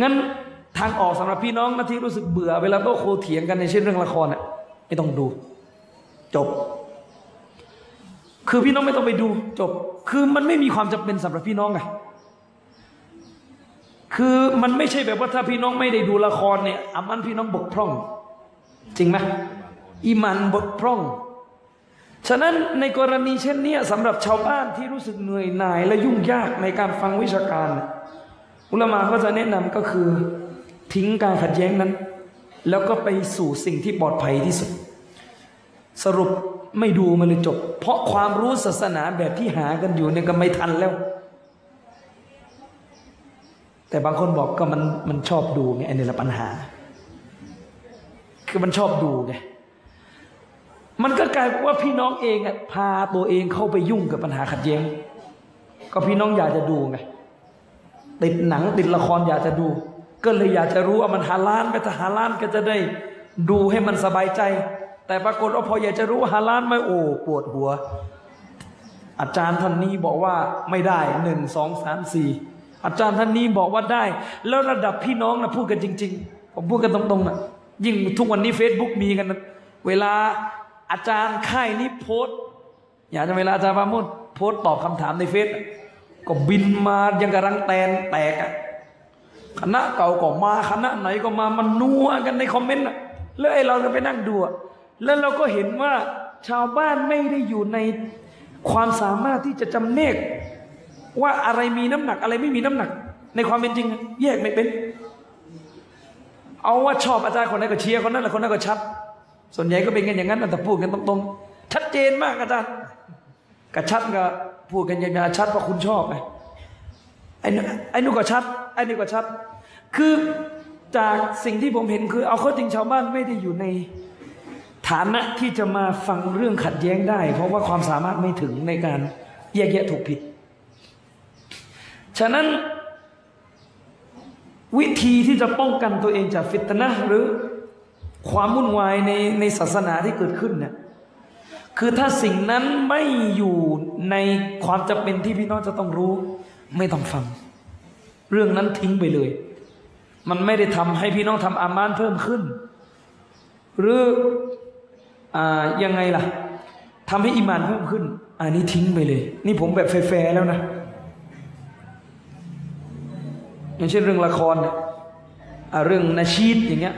งั้นทางออกสำหรับพี่น้องนะที่รู้สึกเบื่อ เวลาโต้โคเถียงกันในเช่นเรื่องละครอะไม่ต้องดู จบ คือพี่น้องไม่ต้องไปดูจบ คือมันไม่มีความจำเป็นสำหรับพี่น้องไงคือมันไม่ใช่แบบว่าถ้าพี่น้องไม่ได้ดูละครเนี่ยอามันพี่น้องบกพร่อง จริงไหมอิมันบกพร่อง ฉะนั้นในกรณีเช่นนี้สำหรับชาวบ้านที่รู้สึกเหนื่อยหน่าย และยุ่งยากในการฟังวิชาการ อุลามาก็จะแนะนำก็คือทิ้งการขัดแย้งนั้น แล้วก็ไปสู่สิ่งที่ปลอดภัยที่สุด สรุป ไม่ดูมันเลยจบ เพราะความรู้ศาสนาแบบที่หากันอยู่เนี่ยก็ไม่ทันแล้ว แต่บางคนบอกก็มันมันชอบดูไงอันนี้แหละปัญหา คือมันชอบดูไงมันก็กลายเป็นว่าพี่น้องเองอะพาตัวเองเข้าไปยุ่งกับปัญหาขัดแย้ง ก็พี่น้องอยากจะดูไงติดหนังติดละครอยากจะดู ก็เลยอยากจะรู้ว่ามันฮาลานไปถ้าฮาลานก็จะได้ดูให้มันสบายใจ แต่ปรากฏว่าพออยากจะรู้ฮาลานไหมโอ้ปวดหัว อาจารย์ท่านนี้บอกว่าไม่ได้หนึ่งสองสามสี่อาจารย์ท่านนี้บอกว่าได้ แล้วระดับพี่น้องนะพูดกันจริง ๆ ผมพูดกันตรงๆนะยิ่งทุกวันนี้ Facebook มีกันนะเวลาอาจารย์ค่ายนี้โพสอยากจะเวลาอาจารย์ปาโมุดโพสตอบคำถามในเฟซก็บินมายังกระรังแตนแตกอะคณะเก่าก็มาคณะไหนก็มามันนัวกันในคอมเมนต์แล้วไอ้เราก็ไปนั่งดู แล้วเราก็เห็นว่าชาวบ้านไม่ได้อยู่ในความสามารถที่จะจำเนก ว่าอะไรมีน้ำหนักอะไรไม่มีน้ำหนัก ในความเป็นจริง แยกไม่เป็น เอาว่าชอบอาจารย์คนนั้นก็เชียร์คนนั้นแหละคนนั้นก็ชัด ส่วนใหญ่ก็เป็นกันอย่างนั้นแต่พูดกันตรงๆชัดเจนมากอาจารย์กระชัดก็พูดกันอย่างๆชัดเพราะคุณชอบไงไอ้นู่นไอ้นู่นก็ชัดไอ้นี่ก็ชัด คือจากสิ่งที่ผมเห็นคือ เอาเข้าจริงชาวบ้านไม่ได้อยู่ใน ฐานะที่จะมาฟังเรื่องขัดแย้งได้ เพราะว่าความสามารถไม่ถึงในการแยกแยะถูกผิด ฉะนั้นวิธีที่จะป้องกันตัวเองจากฟิตนะหรือความวุ่นวายในในศาสนาที่เกิดขึ้นเนี่ยคือถ้าสิ่งนั้นไม่อยู่ในความจำเป็นที่พี่น้องจะต้องรู้ ไม่ต้องฟัง เรื่องนั้นทิ้งไปเลย มันไม่ได้ทำให้พี่น้องทำอามานเพิ่มขึ้น หรือ ยังไงล่ะทำให้อีมานเพิ่มขึ้น อันนี้ทิ้งไปเลย นี่ผมแบบแฟร์แล้วนะอย่างเช่นเรื่องละครเนี่ยเรื่องนาชีดอย่างเงี้ย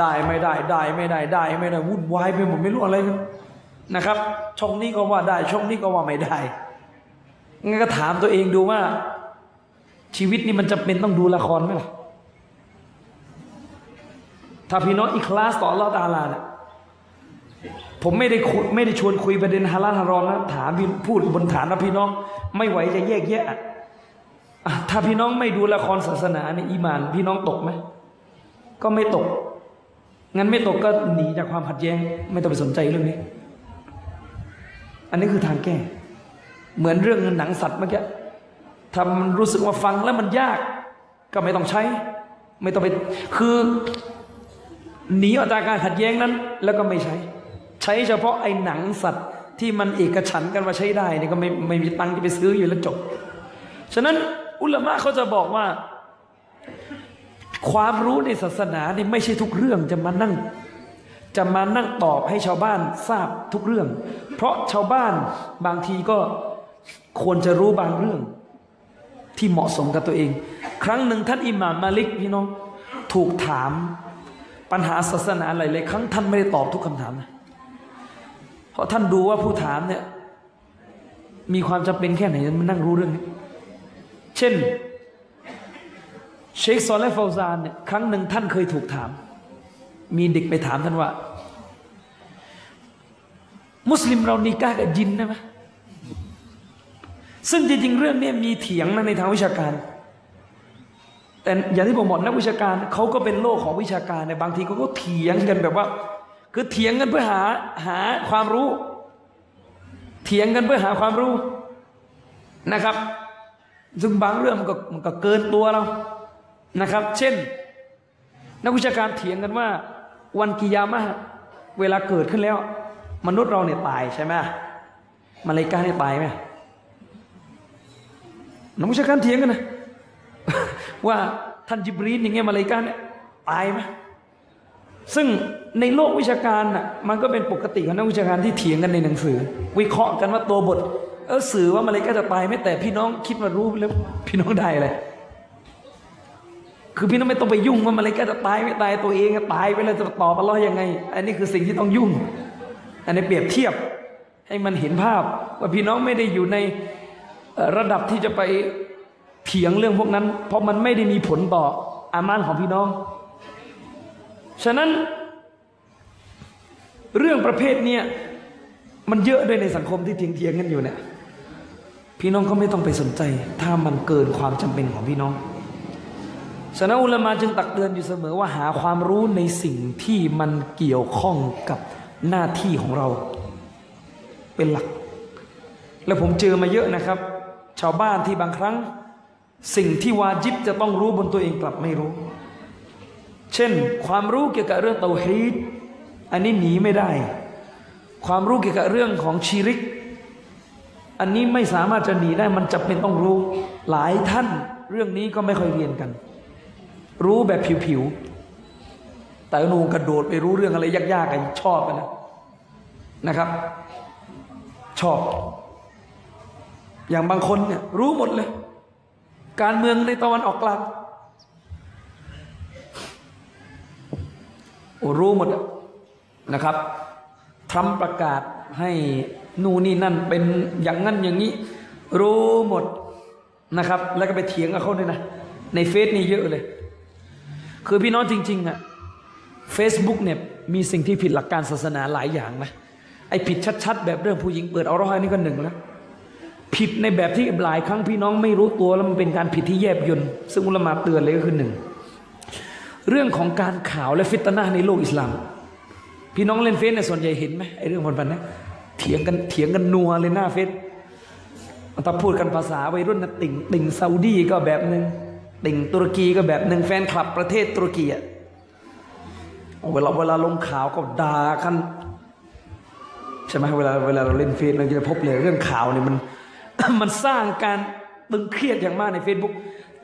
ได้ไม่ได้ได้ไม่ได้ได้ไม่ได้วุ่นวายไปหมดไม่รู้อะไรกันนะครับ ช่องนี้ก็ว่าได้ช่องนี้ก็ว่าไม่ได้งั้นก็ถามตัวเองดูว่า ชีวิตนี้มันจะเป็นต้องดูละครไหมล่ะถ้าพี่น้องอีคลาสต่ออัลลอฮฺตาลาเนี่ย ผมไม่ได้คุยไม่ได้ชวนคุยประเด็นฮาลาลฮารอมนะถามพี่พูดบนฐานว่าพี่น้อง ไม่ไหวจะแยกแยะถ้าพี่น้องไม่ดูละครศาสนาในอีมาน พี่น้องตกไหมก็ไม่ตก งั้นไม่ตกก็หนีจากความขัดแย้ง ไม่ต้องไปสนใจเรื่องนี้ อันนี้คือทางแก้ เหมือนเรื่องหนังสัตว์เมื่อกี้ทำมันรู้สึกว่าฟังแล้วมันยาก ก็ไม่ต้องใช้ ไม่ต้องไปคือหนีออกจากการขัดแย้งนั้น แล้วก็ไม่ใช้ ใช้เฉพาะไอ้หนังสัตว์ที่มันเอกฉันกันว่าใช้ได้นี่ก็ไม่ไม่มีตังค์จะไปซื้ออยู่แล้วจบ ฉะนั้นอุลามะเขาจะบอกว่า ความรู้ในศาสนาเนี่ยไม่ใช่ทุกเรื่องจะมานั่ง จะมานั่งตอบให้ชาวบ้านทราบทุกเรื่อง เพราะชาวบ้านบางทีก็ควรจะรู้บางเรื่อง ที่เหมาะสมกับตัวเอง ครั้งหนึ่งท่านอิหม่ามมาลิกพี่น้องถูกถามปัญหาศาสนาหลายๆครั้งท่านไม่ได้ตอบทุกคำถามนะ เพราะท่านดูว่าผู้ถามเนี่ย มีความจำเป็นแค่ไหนมันนั่งรู้เรื่องนี้ เช่น เชคซอลและฟาวซานเนี่ยครั้งหนึ่งท่านเคยถูกถาม มีเด็กไปถามท่านว่า มุสลิมเรานีกากับยินได้ไหมซึ่งจริงๆเรื่องนี้มีเถียงนะในทางวิชาการ แต่อย่างที่ผมบอกนักวิชาการเขาก็เป็นโลกของวิชาการในบางทีเขาก็เถียงกันแบบว่า คือเถียงกันเพื่อหาหาความรู้ เถียงกันเพื่อหาความรู้นะครับ ซึ่งบางเรื่องมันก็มันก็เกินตัวเรานะครับ เช่น นักวิชาการเถียงกันว่า วันกิยามะเวลาเกิดขึ้นแล้ว มนุษย์เราเนี่ยตายใช่ไหมมาเลายกาเนี่ยตายไหมนักวิชาการเถียงกันนะว่าท่านจิบรีนอย่างเงี้ยมาเลายกาเนี่ยตายไหม ซึ่งในโลกวิชาการน่ะมันก็เป็นปกติของนักวิชาการที่เถียงกันในหนังสือ วิเคราะห์กันว่าตัวบท เออสื่อว่ามาเลยกาจะตายไหมแต่พี่น้องคิดว่ารู้แล้วพี่น้องได้เลยคือพี่น้องไม่ต้องไปยุ่งว่ามาเลยกาจะตายไม่ตายตัวเองตายไปแล้วจะตอบอัลลอฮ์ยังไง อันนี้คือสิ่งที่ต้องยุ่ง อันนี้เปรียบเทียบให้มันเห็นภาพ ว่าพี่น้องไม่ได้อยู่ในระดับที่จะไปเถียงเรื่องพวกนั้น เพราะมันไม่ได้มีผลต่ออามานของพี่น้อง ฉะนั้นเรื่องประเภทเนี้ยมันเยอะด้วยในสังคมที่เถียงเถียงๆกันอยู่เนี่ยพี่น้องก็ไม่ต้องไปสนใจ ถ้ามันเกินความจำเป็นของพี่น้องฉะนั้นอุลมาจึงตักเตือนอยู่เสมอว่าหาความรู้ในสิ่งที่มันเกี่ยวข้องกับหน้าที่ของเรา เป็นหลัก และผมเจอมาเยอะนะครับ ชาวบ้านที่บางครั้ง สิ่งที่วาจิบจะต้องรู้บนตัวเองกลับไม่รู้ เช่น ความรู้เกี่ยวกับเรื่องเตาฮีดอันนี้หนีไม่ได้ ความรู้เกี่ยวกับเรื่องของชีริก อันนี้ไม่สามารถจะหนีได้มันจะเป็นต้องรู้หลายท่านเรื่องนี้ก็ไม่ค่อยเรียนกัน รู้แบบผิวๆแต่หนูกระโดดไปรู้เรื่องอะไรยากๆกันชอบกันนะนะครับ ชอบ อย่างบางคนเนี่ยรู้หมดเลย การเมืองในตะวันออกกลางโอ้ รู้หมดนะครับทรัมป์ประกาศให้นู่นนี่นั่นเป็นอย่างนั้นอย่างนี้ รู้หมดนะครับ แล้วก็ไปเถียงกับเขาด้วยนะ ในเฟซนี่เยอะเลย คือพี่น้องจริงๆอะ Facebook เนี่ยมีสิ่งที่ผิดหลักการศาสนาหลายอย่างนะไอ้ผิดชัด ๆ แบบเรื่องผู้หญิงเปิดเอาร้อยนี่ก็หนึ่งแล้วผิดในแบบที่หลายครั้งพี่น้องไม่รู้ตัวแล้วมันเป็นการผิดที่แยบยนต์ซึ่งอุลมาเตือนเลยก็คือหนึ่ง เรื่องของการข่าวและฟิตนาในโลกอิสลาม พี่น้องเล่นเฟซเนี่ยส่วนใหญ่เห็นไหมไอ้เรื่องพันๆนะเถียงกันเถียงกันนัวเลยหน้าเฟซถ้าพูดกันภาษาวัยรุ่นนะติ่งติ่งซาอุดีก็แบบหนึ่งติ่งตุรกีก็แบบหนึ่งแฟนคลับประเทศตุรกีอะเวลาเวลาลงข่าวก็ด่ากันใช่ไหมเวลาเวลาเราเล่นเฟซเราจะพบเลยเรื่องข่าวเนี่ยมันมันสร้างการตึงเครียดอย่างมากใน Facebook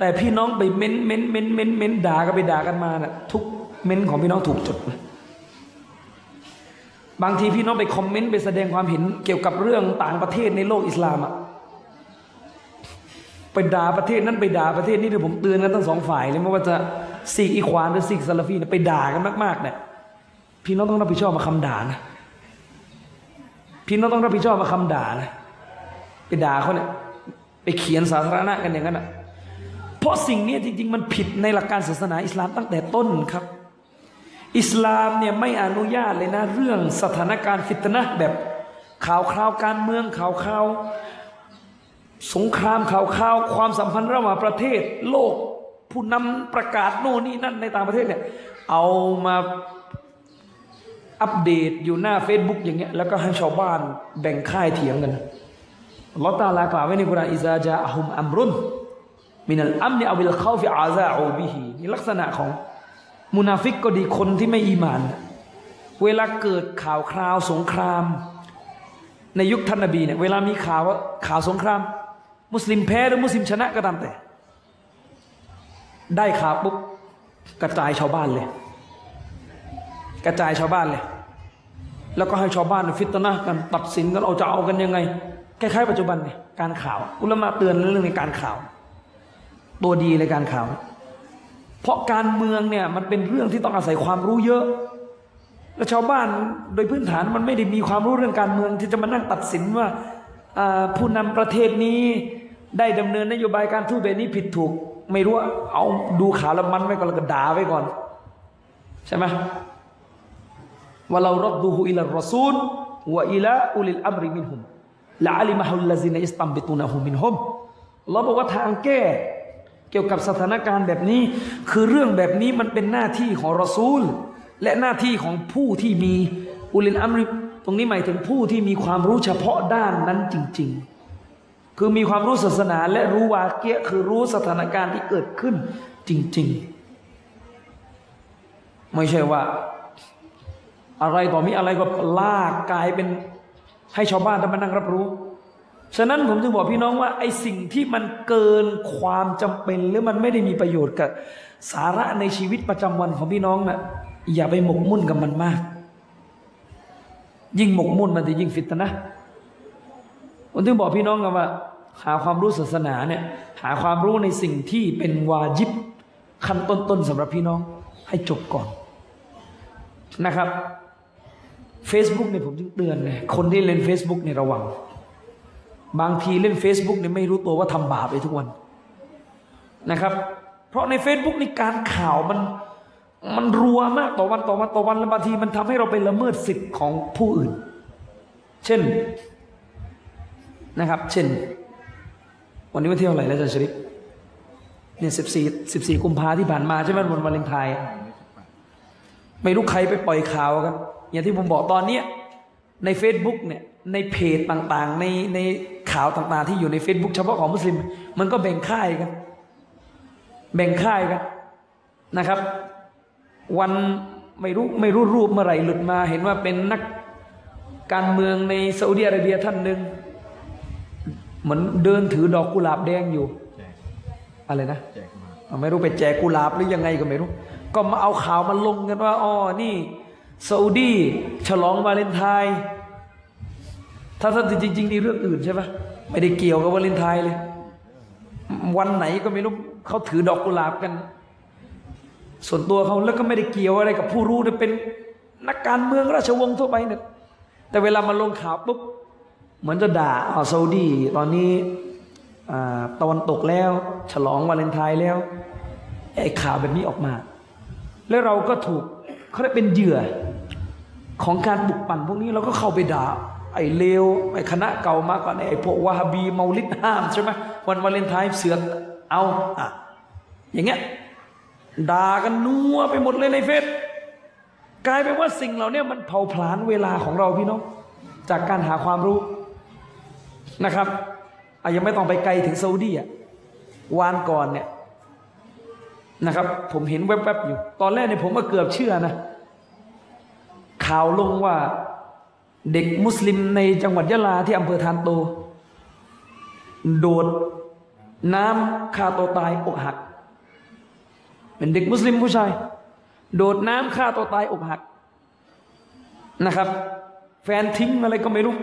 แต่พี่น้องไปเม้นเม้นเม้นเม้นเม้นด่ากันไปด่ากันมาน่ะทุกเม้นของพี่น้องถูกจดนะบางทีพี่น้องไปคอมเมนต์ไปแสดงความเห็นเกี่ยวกับเรื่องต่างประเทศในโลกอิสลามอะไปด่าประเทศนั้นไปด่าประเทศนี้เดี๋ยวผมเตือนกันทั้งสองฝ่ายเลยไม่ว่าจะซีกอีควานหรือซีกซาลาฟีนี่ยไปด่ากันมากๆเนี่ยพี่น้องต้องรับผิดชอบมาคำด่านะพี่น้องต้องรับผิดชอบมาคำด่านะไปด่าเขาเนี่ยไปเขียนสาธารณะกันอย่างนั้นอะ เพราะสิ่งนี้จริง ๆ มันผิดในหลักการศาสนาอิสลามตั้งแต่ต้นครับ อิสลามเนี่ยไม่อนุญาตเลยนะเรื่องสถานการณ์ฟิตนะแบบข่าวคราวการเมืองข่าวคราวสงครามข่าวคราวความสัมพันธ์ระหว่างประเทศ โลกผู้นำประกาศโน่นนี่นั่นในต่างประเทศเนี่ยเอามาอัปเดตอยู่หน้า Facebook อย่างเงี้ยแล้วก็ให้ชาวบ้านแบ่งค่ายเถียงกันลอฮฺตาลากล่าวไว้ในกุรานอิซาจาอะฮุมอัมรุน มินัลอัมนิอวิลเข้าฟิอาซาอูบิฮีนี่ลักษณะของมุนาฟิกก็ดีคนที่ไม่อีมาน เวลาเกิดข่าวคราวสงคราม ในยุคท่านนบีเนี่ยเวลามีข่าวว่าข่าวสงคราม มุสลิมแพ้หรือมุสลิมชนะก็ตามแต่ ได้ข่าวปุ๊บกระจายชาวบ้านเลย กระจายชาวบ้านเลย แล้วก็ให้ชาวบ้านฟิตนะกันตัดสินกันเอาจะเอากันยังไงคล้ายๆปัจจุบันเนี่ยการข่าว อุลามะเตือนเรื่องในการข่าว ตัวดีในการข่าว เพราะการเมืองเนี่ยมันเป็นเรื่องที่ต้องอาศัยความรู้เยอะ แล้วชาวบ้านโดยพื้นฐานมันไม่ได้มีความรู้เรื่องการเมืองที่จะมานั่งตัดสินว่าผู้นำประเทศนี้ได้ดำเนินนโยบายการทูตแบบนี้ผิดถูก ไม่รู้เอาดูข่าวแล้วมันไว้ก่อนแล้วก็ด่าไว้ก่อน ใช่ไหมว่าเรารับดูฮูอิลรอซูลวะอิละอุลิลอัมริมินฮุมละอัลิมะฮุลลาซินอิสตัมบิตุนะฮุมินฮุมเราบอกว่าทางแก้ เกี่ยวกับสถานการณ์แบบนี้ คือเรื่องแบบนี้มันเป็นหน้าที่ของรอซูล และหน้าที่ของผู้ที่มีอุลินอัมริตรงนี้หมายถึงผู้ที่มีความรู้เฉพาะด้านนั้นจริง ๆ คือมีความรู้ศาสนาและรู้วาเกียะคือรู้สถานการณ์ที่เกิดขึ้นจริง ๆ ไม่ใช่ว่า อะไรต่อมีอะไรก็ลากกลายเป็นให้ชาวบ้านต้องมานั่งรับรู้ ฉะนั้นผมจึงบอกพี่น้องว่าไอ้สิ่งที่มันเกินความจำเป็น หรือมันไม่ได้มีประโยชน์กับสาระในชีวิตประจำวันของพี่น้องนะ่ะอย่าไปหมกมุ่นกับมันมาก ยิ่งหมกมุ่นมันจะยิ่งฟิตนะผมถึงบอกพี่น้องกันว่า หาความรู้ศาสนาเนี่ยหาความรู้ในสิ่งที่เป็นวาจิบขั้นต้นๆสำหรับพี่น้องให้จบก่อนนะครับ Facebook เนี่ยผมจึงเตือนเลยคนที่เล่น Facebook เนี่ยระวัง บางทีเล่น Facebook เนี่ยไม่รู้ตัวว่าทำบาปไปทุกวันนะครับ เพราะใน Facebook นี่การข่าวมันมันรัวมากต่อวันต่อวันต่อวันแล้วบางทีมันทำให้เราไปละเมิดสิทธิ์ของผู้อื่น เช่นนะครับ เช่น วันนี้วันที่เท่าไหร่แล้วอาจารย์ชริปเนี่ยสิบสี่สิบสี่กุมภาที่ผ่านมาใช่ไหมวันวาเลนไทน์ไม่รู้ใครไปปล่อยข่าวกันอย่างที่ผมบอกตอนเนี้ยใน Facebook เนี่ย ในเพจต่างๆ ในในข่าวต่างๆ ที่อยู่ใน Facebook เฉพาะของมุสลิม มันก็แบ่งค่ายกัน แบ่งค่ายกันนะครับ วันไม่รู้ไม่รู้รูปเมื่อไหร่หลุดมา เห็นว่าเป็นนักการเมืองในซาอุดิอาระเบียท่านหนึ่งเหมือนเดินถือดอกกุหลาบแดงอยู่อะไรนะไม่รู้ไปแจกกุหลาบหรือยังไงก็ไม่รู้ ก็มาเอาข่าวมาลงกันว่าอ๋อนี่ซาอุดีฉลองวาเลนไทน์ ถ้าท่านจริงๆนี่เรื่องอื่นใช่ปะไม่ได้เกี่ยวกับวาเลนไทน์เลย วันไหนก็ไม่รู้เขาถือดอกกุหลาบกัน ส่วนตัวเขาแล้วก็ไม่ได้เกี่ยวอะไรกับผู้รู้เนี่ยเป็นนักการเมืองราชวงศ์ทั่วไปเนี่ยแต่เวลามาลงข่าวปุ๊บเหมือนจะด่าอ๋อซาอุดีตอนนี้ตะวันตกแล้ว ฉลองวาเลนไทน์แล้วไอ้ข่าวแบบนี้ออกมา แล้วเราก็ถูกเขาได้เป็นเหยื่อของการปลุกปั่นพวกนี้เราก็เข้าไปด่า ไอ้เลวไอ้คณะเก่ามาก่อนไอ้พวกวาฮบีเมาลิดห้ามใช่ไหมวันวาเลนไทน์เสือกเอาอะอย่างเงี้ยด่ากันนัวไปหมดเลยในเฟซกลายเป็นว่าสิ่งเหล่านี้มันเผาผลาญเวลาของเราพี่น้องจากการหาความรู้นะครับอะยังไม่ต้องไปไกลถึงซาอุดีอะวานก่อนเนี่ยนะครับ ผมเห็นแวบๆอยู่ ตอนแรกเนี่ยผมก็เกือบเชื่อนะ ข่าวลงว่า เด็กมุสลิมในจังหวัดยะลาที่อำเภอทานโต โดดน้ำฆ่าตัวตายอกหัก เป็นเด็กมุสลิมผู้ชาย โดดน้ำฆ่าตัวตายอกหักนะครับ แฟนทิ้งอะไรก็ไม่รู้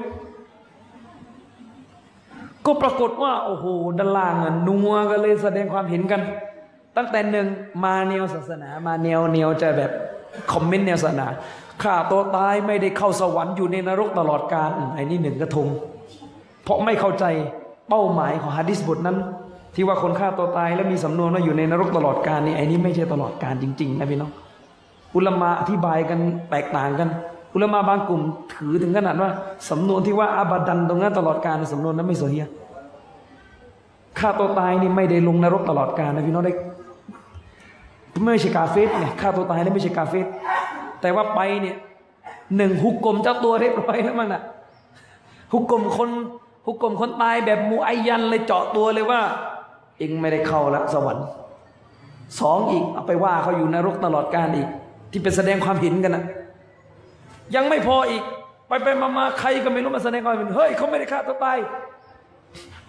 ก็ปรากฏว่า โอ้โหด้านล่างนัวกันเลยแสดงความเห็นกัน ตั้งแต่หนึ่งมาแนวศาสนา มาแนวแนวจะแบบ คอมเมนต์แนวศาสนา ฆ่าตัวตายไม่ได้เข้าสวรรค์อยู่ในนรกตลอดกาลไอ้นี่หนึ่งกระทง เพราะไม่เข้าใจเป้าหมายของฮะดิษบทนั้น ที่ว่าคนฆ่าตัวตายแล้วมีสำนวนว่าอยู่ในนรกตลอดกาลนี่ไอ้นี่ไม่ใช่ตลอดกาลจริง ๆ นะพี่น้องอุลมะอธิบายกันแตกต่างกัน อุลมะบางกลุ่มถือถึงขนาดว่าสำนวนที่ว่าอาบัดันตรงนั้นตลอดกาลสำนวนนั้นไม่โซเฮียฆ่าตัวตายนี่ไม่ได้ลงนรกตลอดกาลนะพี่น้องได้ไม่ใช่กาเฟสเนี่ยฆ่าตัวตายนี่ไม่ใช่กาเฟส แต่ว่าไปเนี่ยหนึ่งฮุกกลมเจ้าตัวเรียบร้อยแล้วมันอะฮุกกลมคนฮุกกลมคนตายแบบมูอายันเลยเจาะตัวเลยว่าเองไม่ได้เข้าละสวรรค์สองอีกเอาไปว่าเขาอยู่นรกตลอดกาลอีก ที่เป็นแสดงความเห็นกันนะยังไม่พออีก ไปไปมามาใครก็ไม่รู้มาแสดงความเห็นเฮ้ยเขาไม่ได้ฆ่าตัวตาย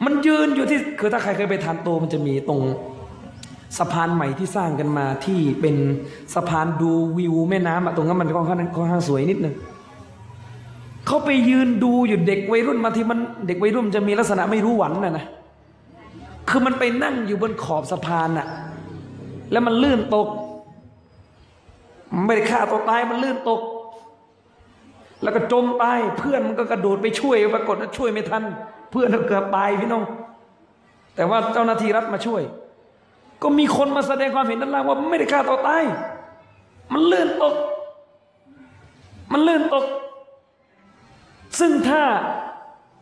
มันยืนอยู่ที่คือถ้าใครเคยไปทานโตมันจะมีตรง สะพานใหม่ที่สร้างกันมาที่เป็นสะพานดูวิวแม่น้ำอะตรงนั้นมันค่อนข้างค่อนข้างสวยนิดนึงเขาไปยืนดูอยู่เด็กวัยรุ่นมาที่มันเด็กวัยรุ่นจะมีลักษณะไม่รู้หวันนะนะคือมันไปนั่งอยู่บนขอบสะพานน่ะแล้วมันลื่นตก ไม่ได้ฆ่าตัวตายมันลื่นตก แล้วก็จมตายเพื่อนมันก็กระโดดไปช่วยปรากฏว่าช่วยไม่ทัน เพื่อนก็เกือบตายพี่น้อง แต่ว่าเจ้าหน้าที่รัฐมาช่วย ก็มีคนมาแสดงความเห็นด้านล่างว่าไม่ได้ฆ่าตัวตาย มันลื่นตก มันลื่นตก ซึ่งถ้า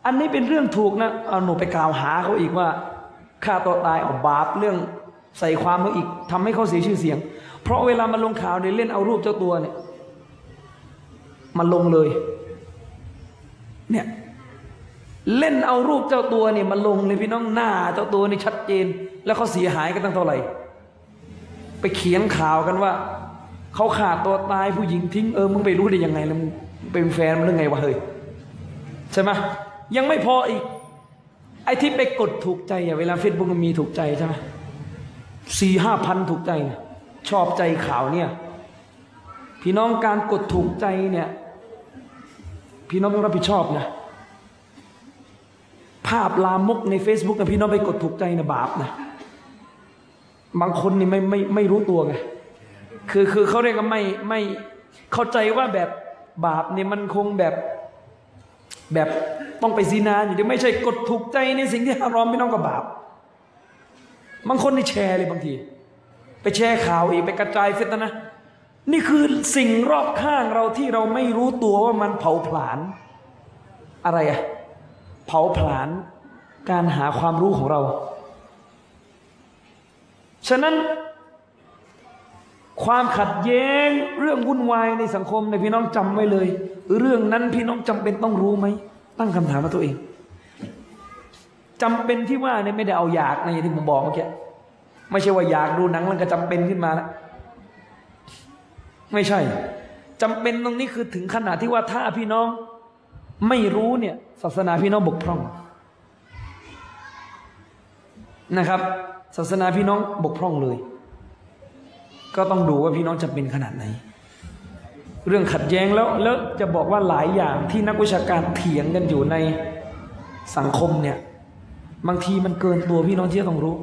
อันนี้เป็นเรื่องถูกนะเอาหนูไปกล่าวหาเขาอีกว่าฆ่าตัวตายเอาบาปเรื่องใส่ความเขาอีกทำให้เขาเสียชื่อเสียง เพราะเวลามันลงข่าวเนี่ยเล่นเอารูปเจ้าตัวเนี่ยมันลงเลย เนี่ยเล่นเอารูปเจ้าตัวเนี่ยมาลงเลยพี่น้องหน้าเจ้าตัวนี่ชัดเจน แล้วเขาเสียหายกันตั้งเท่าไหร่ ไปเขียนข่าวกันว่าเขาขาดตัวตายผู้หญิงทิ้งเออมึงไปรู้ได้ยังไงแล้วมึงเป็นแฟนมันหรือไงวะเฮ้ยใช่ไหมยังไม่พออีก ไอ้ที่ไปกดถูกใจอะเวลาเฟซบุ๊กมันมีถูกใจใช่ไหมสี่ห้าพันถูกใจนะชอบใจข่าวเนี่ย พี่น้องการกดถูกใจเนี่ย พี่น้องต้องรับผิดชอบนะภาพลามกใน Facebook นะพี่น้องไปกดถูกใจนะบาปนะ บางคนนี่ไม่ไม่ไม่รู้ตัวไงคือคือเขาเรียกว่าไม่ไม่เข้าใจว่าแบบบาปเนี่ยมันคงแบบแบบต้องไปซีนาอยู่ดีไม่ใช่กดถูกใจในสิ่งที่ฮารอมพี่น้องกับบาปบางคนนี่แชร์เลยบางที ไปแชร์ข่าวอีกไปกระจายเฟซนะนะ นี่คือสิ่งรอบข้างเราที่เราไม่รู้ตัวว่ามันเผาผลาญอะไรอะเผาผลาญการหาความรู้ของเรา ฉะนั้นความขัดแย้งเรื่องวุ่นวายในสังคมในพี่น้องจำไว้เลย เรื่องนั้นพี่น้องจำเป็นต้องรู้ไหม ตั้งคำถามมาตัวเองจำเป็นที่ว่าเนี่ยไม่ได้เอาอยากในอย่างที่ผมบอกเมื่อกี้ไม่ใช่ว่าอยากดูหนังแล้วก็จำเป็นขึ้นมาแล้วไม่ใช่จำเป็นตรงนี้คือถึงขนาดที่ว่าถ้าพี่น้องไม่รู้เนี่ย ศาสนาพี่น้องบกพร่องนะครับ ศาสนาพี่น้องบกพร่องเลย ก็ต้องดูว่าพี่น้องจะเป็นขนาดไหน เรื่องขัดแย้งแล้วแล้วจะบอกว่าหลายอย่างที่นักวิชาการเถียงกันอยู่ในสังคมเนี่ย บางทีมันเกินตัวพี่น้องที่จะต้องรู้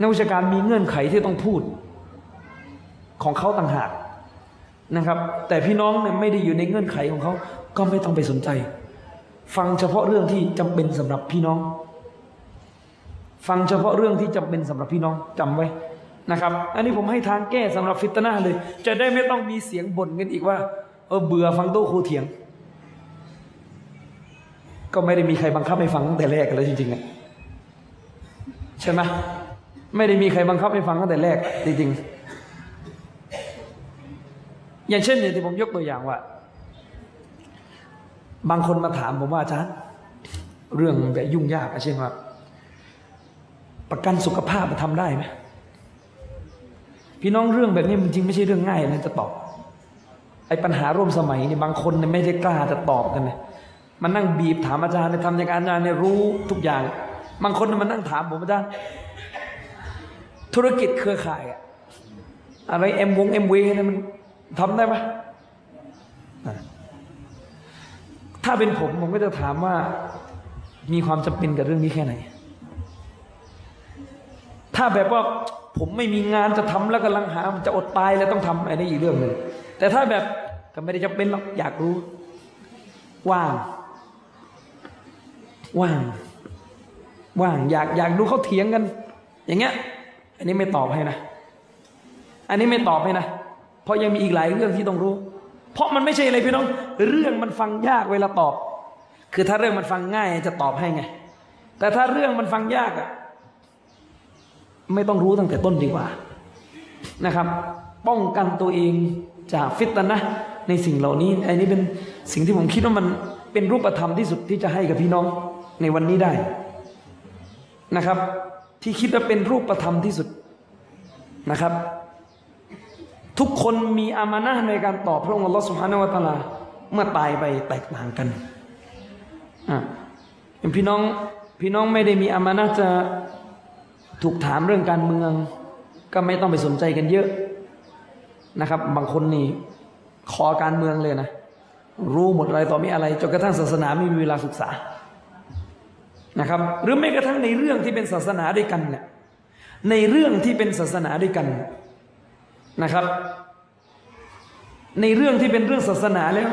นักวิชาการมีเงื่อนไขที่ต้องพูด ของเขาต่างหากนะครับ แต่พี่น้องเนี่ยไม่ได้อยู่ในเงื่อนไขของเขาก็ไม่ต้องไปสนใจ ฟังเฉพาะเรื่องที่จำเป็นสำหรับพี่น้อง ฟังเฉพาะเรื่องที่จำเป็นสำหรับพี่น้องจำไว้นะครับ อันนี้ผมให้ทางแก้สำหรับฟิตนาเลย จะได้ไม่ต้องมีเสียงบ่นกันอีกว่าเออเบื่อฟังโต้ครูเถียง ก็ไม่ได้มีใครบังคับให้ฟังตั้งแต่แรกกันเลยจริงๆอะใช่ไหมไม่ได้มีใครบังคับให้ฟังตั้งแต่แรกจริงๆอย่างเช่นเนี่ยที่ผมยกตัวอย่างว่า บางคนมาถามผมว่าอาจารย์เรื่องแบบยุ่งยากอะเช่นว่า ประกันสุขภาพมันทำได้ไหมพี่น้องเรื่องแบบนี้มันจริงไม่ใช่เรื่องง่ายนะจะตอบ ไอ้ปัญหาร่วมสมัยเนี่ยบางคนเนี่ยไม่ได้กล้าจะตอบกันเลยมันนั่งบีบถามอาจารย์เนี่ยทำอย่างอาจารย์เนี่ยรู้ทุกอย่าง บางคนเนี่ยมันนั่งถามผมอาจารย์ธุรกิจเครือข่ายอะอะไรเอ็มวงเอ็มวีเนี่ยมันทำได้ไหมถ้าเป็นผมผมก็จะถามว่ามีความจำเป็นกับเรื่องนี้แค่ไหน ถ้าแบบว่าผมไม่มีงานจะทำแล้วกำลังหามันจะอดตายแล้วต้องทำอันนี้อีกเรื่องหนึ่งแต่ถ้าแบบก็ไม่ได้จำเป็นหรอกอยากรู้ว่างว่างว่างอยากอยากดูเขาเถียงกัน อย่างเงี้ย อันนี้ไม่ตอบให้นะ อันนี้ไม่ตอบให้นะ เพราะยังมีอีกหลายเรื่องที่ต้องรู้ เพราะมันไม่ใช่อะไรพี่น้อง เรื่องมันฟังยากเวลาตอบ คือถ้าเรื่องมันฟังง่ายจะตอบให้ไง แต่ถ้าเรื่องมันฟังยากอะ ไม่ต้องรู้ตั้งแต่ต้นดีกว่านะครับ ป้องกันตัวเองจากฟิตนะในสิ่งเหล่านี้อันนี้เป็นสิ่งที่ผมคิดว่ามันเป็นรูปธรรมที่สุดที่จะให้กับพี่น้องในวันนี้ได้นะครับ ที่คิดว่าเป็นรูปธรรมที่สุดนะครับ ทุกคนมีอามานะในการตอบพระองค์อัลลอฮฺสุบฮานาวะตาลาเมื่อตายไปแตกต่างกันอะอย่าพี่น้องพี่น้องไม่ได้มีอามานะจะ ถูกถามเรื่องการเมือง ก็ไม่ต้องไปสนใจกันเยอะนะครับ บางคนนี่คอการเมืองเลยนะ รู้หมดอะไรต่อมีอะไรจนกระทั่งศาสนาไม่มีเวลาศึกษานะครับ หรือแม้กระทั่งในเรื่องที่เป็นศาสนาด้วยกันเนี่ยในเรื่องที่เป็นศาสนาด้วยกันนะครับ ในเรื่องที่เป็นเรื่องศาสนาแล้ว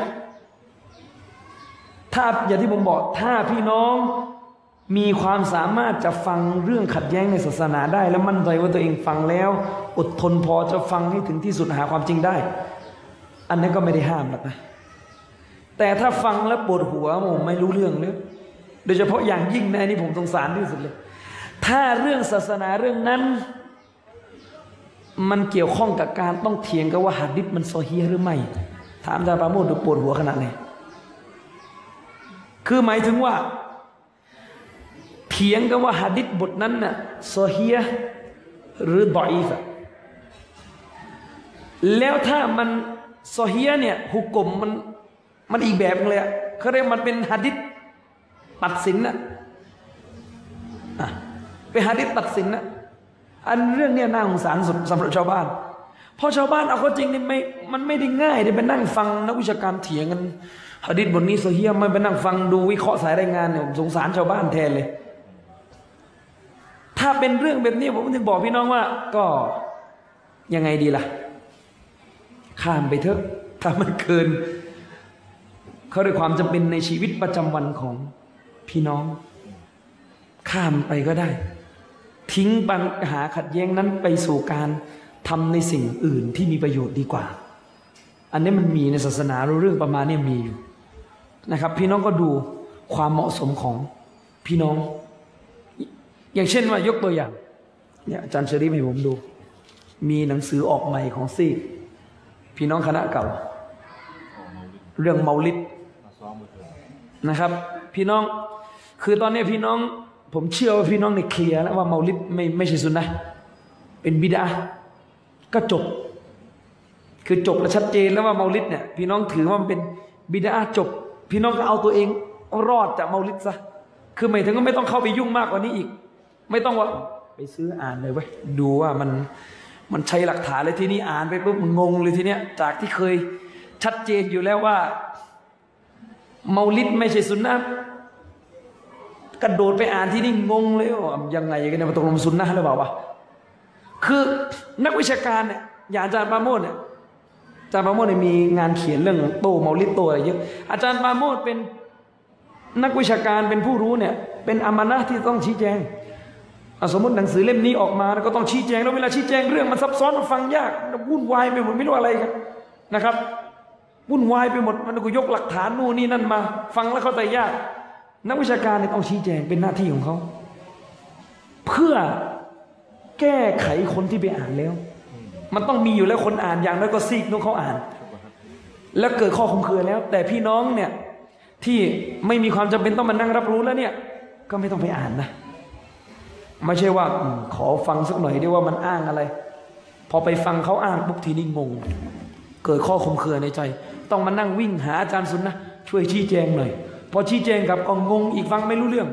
ถ้าอย่างที่ผมบอกถ้าพี่น้อง มีความสามารถจะฟังเรื่องขัดแย้งในศาสนาได้ แล้วมั่นใจว่าตัวเองฟังแล้ว อดทนพอจะฟังให้ถึงที่สุดหาความจริงได้ อันนั้นก็ไม่ได้ห้ามหรอกนะแต่ถ้าฟังแล้วปวดหัวผมไม่รู้เรื่องเลยโดยเฉพาะอย่างยิ่งในนี่ผมสงสารที่สุดเลย ถ้าเรื่องศาสนาเรื่องนั้น มันเกี่ยวข้องกับการต้องเถียงกันว่าหัดดิษมันโซเฮียหรือไม่ ถามอาจารย์ปาโมดดูปวดหัวขนาดไหนคือหมายถึงว่า เถียงกันว่าหัดดิษบทนั้นน่ะโซเฮียหรือดอีฟะแล้วถ้ามันโซเฮียเนี่ยหุกกลมมันมันอีกแบบนึงเลยอะเขาเรียกมันเป็นหัดดิษตัดสินนะอะเป็นหัดดิษตัดสินนะอันเรื่องเนี้ยน่าสงสารสุดสำหรับชาวบ้านเพราะชาวบ้านเอาก็จริงนี่ไม่ มันไม่ได้ง่ายที่ไปนั่งฟังนักวิชาการเถียงกันหะดิษบทนี้โซเฮียไม่ไปนั่งฟังดูวิเคราะห์สายรายงานเนี่ยสงสารชาวบ้านแทนเลย ถ้าเป็นเรื่องแบบนี้ผมถึงบอกพี่น้องว่า ก็ยังไงดีล่ะ ข้ามไปเถอะ ถ้ามันเกิน เขาด้วยความจำเป็นในชีวิตประจำวันของพี่น้อง ข้ามไปก็ได้ ทิ้งปัญหาขัดแย้งนั้นไปสู่การทำในสิ่งอื่นที่มีประโยชน์ดีกว่า อันนี้มันมีในศาสนาเรื่องประมาณนี้มีอยู่นะครับ พี่น้องก็ดูความเหมาะสมของพี่น้อง อย่างเช่นว่ายกตัวอย่างเนี่ยอาจารย์เชอรี่ให้ผมดู มีหนังสือออกใหม่ของซีกพี่น้องคณะเก่า เรื่องเมาลิดนะครับ พี่น้องคือตอนนี้พี่น้อง ผมเชื่อว่าพี่น้องในเคลียร์แล้วว่าเมาลิดไม่ไม่ใช่สุนนะเป็นบิดาก็จบ คือจบและชัดเจนแล้วว่าเมาลิดเนี่ย พี่น้องถือว่ามันเป็นบิดาจบ พี่น้องก็เอาตัวเอง รอดจากเมาลิดซะคือหมายถึงก็ไม่ต้องเข้าไปยุ่งมากกว่านี้อีก ไม่ต้องว่าไปซื้ออ่านเลยเว้ยดูว่ามันมันใช้หลักฐานเลยทีนี้อ่านไปปุ๊บมันงงเลยทีเนี้ยจากที่เคยชัดเจนอยู่แล้วว่าเมาลิดไม่ใช่สุนนะกระโดดไปอ่านที่นี่งงเลยว่ายังไงกันเนี่ยมาตกลงสุนนะหรือเปล่าวะคือนักวิชาการเนี่ยอย่างอาจารย์ปราโมทเนี่ยอาจารย์ปราโมทเนี่ยมีงานเขียนเรื่องโตเมาลิดโตอะไรเยอะอาจารย์ปราโมทเป็นนักวิชาการเป็นผู้รู้เนี่ย เป็นอามานะที่ต้องชี้แจง สมมติหนังสือเล่มนี้ออกมาก็ต้องชี้แจงแล้วเวลาชี้แจงเรื่องมันซับซ้อนมันฟังยากวุ่นวายไปหมดไม่รู้อะไรกันนะครับวุ่นวายไปหมดมันก็ยกหลักฐานนู่นนี่นั่นมา ฟังแล้วเข้าใจยาก นักวิชาการเนี่ยต้องชี้แจงเป็นหน้าที่ของเขาเพื่อแก้ไขคนที่ไปอ่านแล้ว มันต้องมีอยู่แล้วคนอ่านอย่างน้อยก็ซีกนู้นเขาอ่าน แล้วเกิดข้อคลุมเครือแล้ว แต่พี่น้องเนี่ยที่ไม่มีความจำเป็นต้องมานั่งรับรู้แล้วเนี่ย ก็ไม่ต้องไปอ่านนะ ไม่ใช่ว่าขอฟังสักหน่อยไดีว่ามันอ้างอะไร พอไปฟังเขาอ้างปุ๊บทีนี้งง เกิดข้อคุมเคือในใจ ต้องมานั่งวิ่งหาอาจารย์สุนนะช่วยชี้แจงหน่อย พอชี้แจงกับก็งงอีกฟังไม่รู้เรื่อง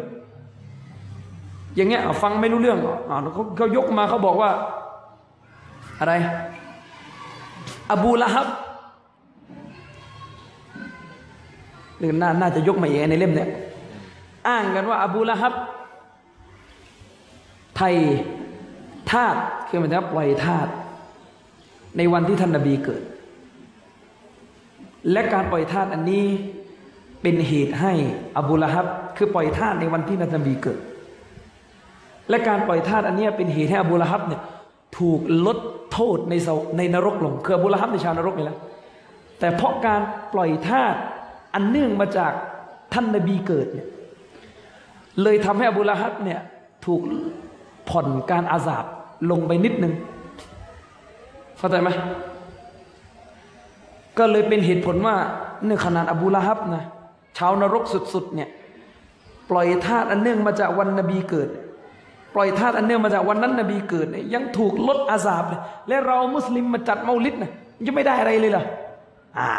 อย่างเงี้ยฟังไม่รู้เรื่องอ่าเขาเขายกมาเขาบอกว่า อะไร อบูละฮับหรือน่าน่าจะยกมาเองในเล่มเนี่ยอ้างกันว่า อบูละฮับ ไทยทาสคือมันจะปล่อยทาสในวันที่ท่านนบีเกิด และการปล่อยทาสอันนี้เป็นเหตุให้อบูละฮับคือปล่อยทาสในวันที่ท่านบีเกิด และการปล่อยทาสอันเนี้ยเป็นเหตุให้อบูละฮับเนี่ยถูกลดโทษในในนรกลงคืออบูละฮับในชาวนรกนี่แหละแต่เพราะการปล่อยทาสอันเนื่องมาจากท่านนบีเกิดเนี่ยเลยทำให้อบูละฮับเนี่ยถูก ผ่อนการอาสาบลงไปนิดนึงเข้าใจไหมก็เลยเป็นเหตุผลว่าในขนาดอบูละฮับนะชาวนรกสุดๆเนี่ยปล่อยทาสอันเนื่องมาจากวันนบีเกิด ปล่อยทาสอันเนื่องมาจากวันนั้นนบีเกิดเนี่ยยังถูกลดอาสาบเลยและเรามุสลิมมาจัดเมาลิดนะยังไม่ได้อะไรเลยเหรออ่า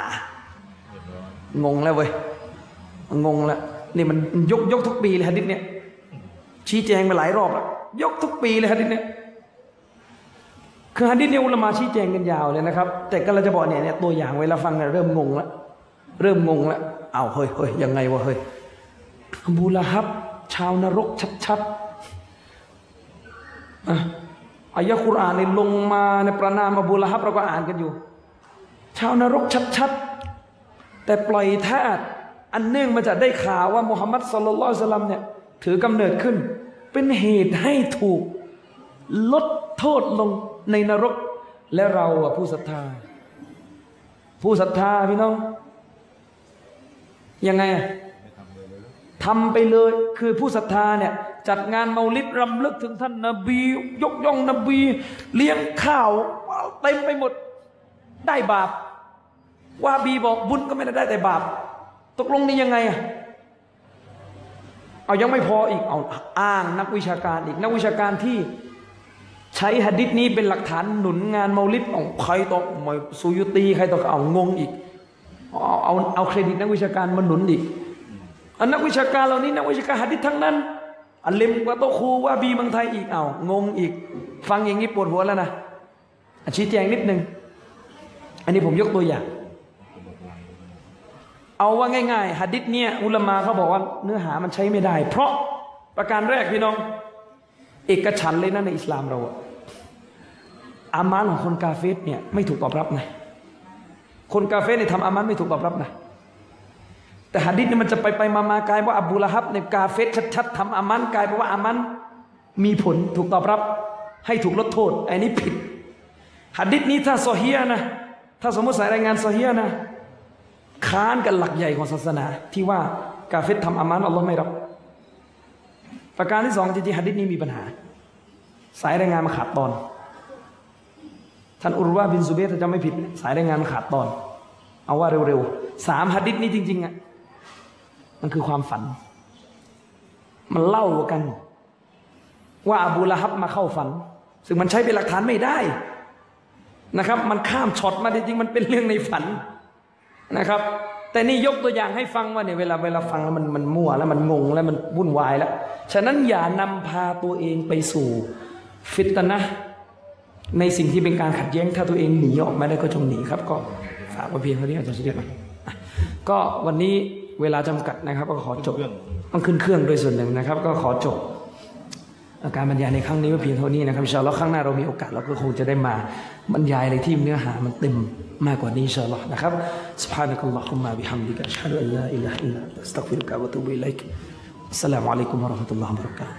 งงแล้วเว้ยงงแล้วนี่มันยกยกทุกปีเลยฮะดิษเนี่ยชี้แจงมาหลายรอบแล้ว ยกทุกปีเลยฮะดิษเนี่ยคือฮะดิษเนี่ยอุลมาชี้แจงกันยาวเลยนะครับ แต่ก็เราจะบอกเนี่ยเนี่ยตัวอย่างเวลาฟังเนี่ยเริ่มงงแล้วเริ่มงงแล้วเอาเฮ้ยเฮ้ยยังไงวะเฮ้ยบูละฮับ ชาวนรกชัดๆอะอายะคุรอานในลงมาในประนามอบูละฮับเราก็อ่านกันอยู่ ชาวนรกชัดๆ แต่ปล่อยทาสอันเนื่องมาจากได้ข่าวว่ามุฮัมมัดสุลลัลลอฮุอะลัยฮิวะซัลลัมเนี่ยถือกำเนิดขึ้น เป็นเหตุให้ถูกลดโทษลงในนรก และเราอะผู้ศรัทธา ผู้ศรัทธาพี่น้อง ยังไงอะทำไปเลยคือผู้ศรัทธาเนี่ยจัดงานเมาลิดรำลึกถึงท่านนบี ยกย่องนบี เลี้ยงข้าวเต็มไปหมดได้บาป ว่าบีบอกบุญก็ไม่ได้ได้แต่บาป ตกลงนี่ยังไงอะ เอายังไม่พออีกเอาอ้างนักวิชาการอีกนักวิชาการที่ใช้หะดิษนี้เป็นหลักฐานหนุนงานเมาลิดของใครต้อมาซูยุตีใครต้อเอางงอีกเอาเอาเอาเครดิตนักวิชาการมาหนุนอีกอันนักวิชาการเหล่านี้นักวิชาการหะดิษทั้งนั้นอันเลมกว่าโตครูว่าบีเมืองไทยอีกเอางงอีก ฟังอย่างนี้ปวดหัวแล้วนะอะชี้แจงนิดนึง อันนี้ผมยกตัวอย่าง เอาว่าง่ายๆหะดิษเนี่ยอุลามาเขาบอกว่าเนื้อหามันใช้ไม่ได้ เพราะประการแรกพี่น้อง เอกฉันเลยนะในอิสลามเราอะอามานของคนกาเฟสเนี่ยไม่ถูกตอบรับนะคนกาเฟสเนี่ยทำอามานไม่ถูกตอบรับนะแต่หะดิษเนี่ยมันจะไปไปมามากลายว่าอับดุลฮับในกาเฟสชัดๆทำอามันกลายเป็นว่าอามันมีผลถูกตอบรับ ให้ถูกลดโทษอันนี้ผิดหะดิษนี้ถ้าโซอฮียนะถ้าสมมติสายรายงานโซอฮียนะ ค้านกับหลักใหญ่ของศาสนา ที่ว่ากาเฟตทำอามันอัลลอฮ์ไม่รับ ประการที่สองจริงๆหะดิษนี้มีปัญหา สายรายงานมาขาดตอน ท่านอุรวาบินซุเบตถ้าจำไม่ผิด สายรายงานมาขาดตอน เอาว่าเร็วๆสามหะดิษนี้จริงๆอะมันคือความฝัน มันเล่ากัน ว่าอบูละฮับมาเข้าฝัน ซึ่งมันใช้เป็นหลักฐานไม่ได้นะครับ มันข้ามช็อตมาจริงๆมันเป็นเรื่องในฝัน นะครับ แต่นี่ยกตัวอย่างให้ฟังว่าเนี่ยเวลาเวลาฟังแล้วมันมันมั่วแล้วมันงงแล้วมันวุ่นวายแล้ว ฉะนั้นอย่านำพาตัวเองไปสู่ฟิตนะในสิ่งที่เป็นการขัดแย้งถ้าตัวเองหนีออกมาได้ก็จงหนีครับ ก็ฝากไว้เพียงเท่านี้อาจารย์สุเดชมาก็วันนี้เวลาจำกัดนะครับ ก็ขอจบต้องขึ้นเครื่องโดยส่วนหนึ่งนะครับ ก็ขอจบการบรรยายในครั้งนี้ไว้เพียงเท่านี้นะครับชาอัลลอฮ์ครั้งหน้าเรามีโอกาสเราก็คงจะได้มาบรรยายอะไรที่เนื้อหามันเต็ม مايكو إن شاء الله حنا سبحانك اللهم وبحمدك أشهد أن لا إله إلا أنت أستغفرك وأتوب إليك. السلام عليكم ورحمة الله وبركاته.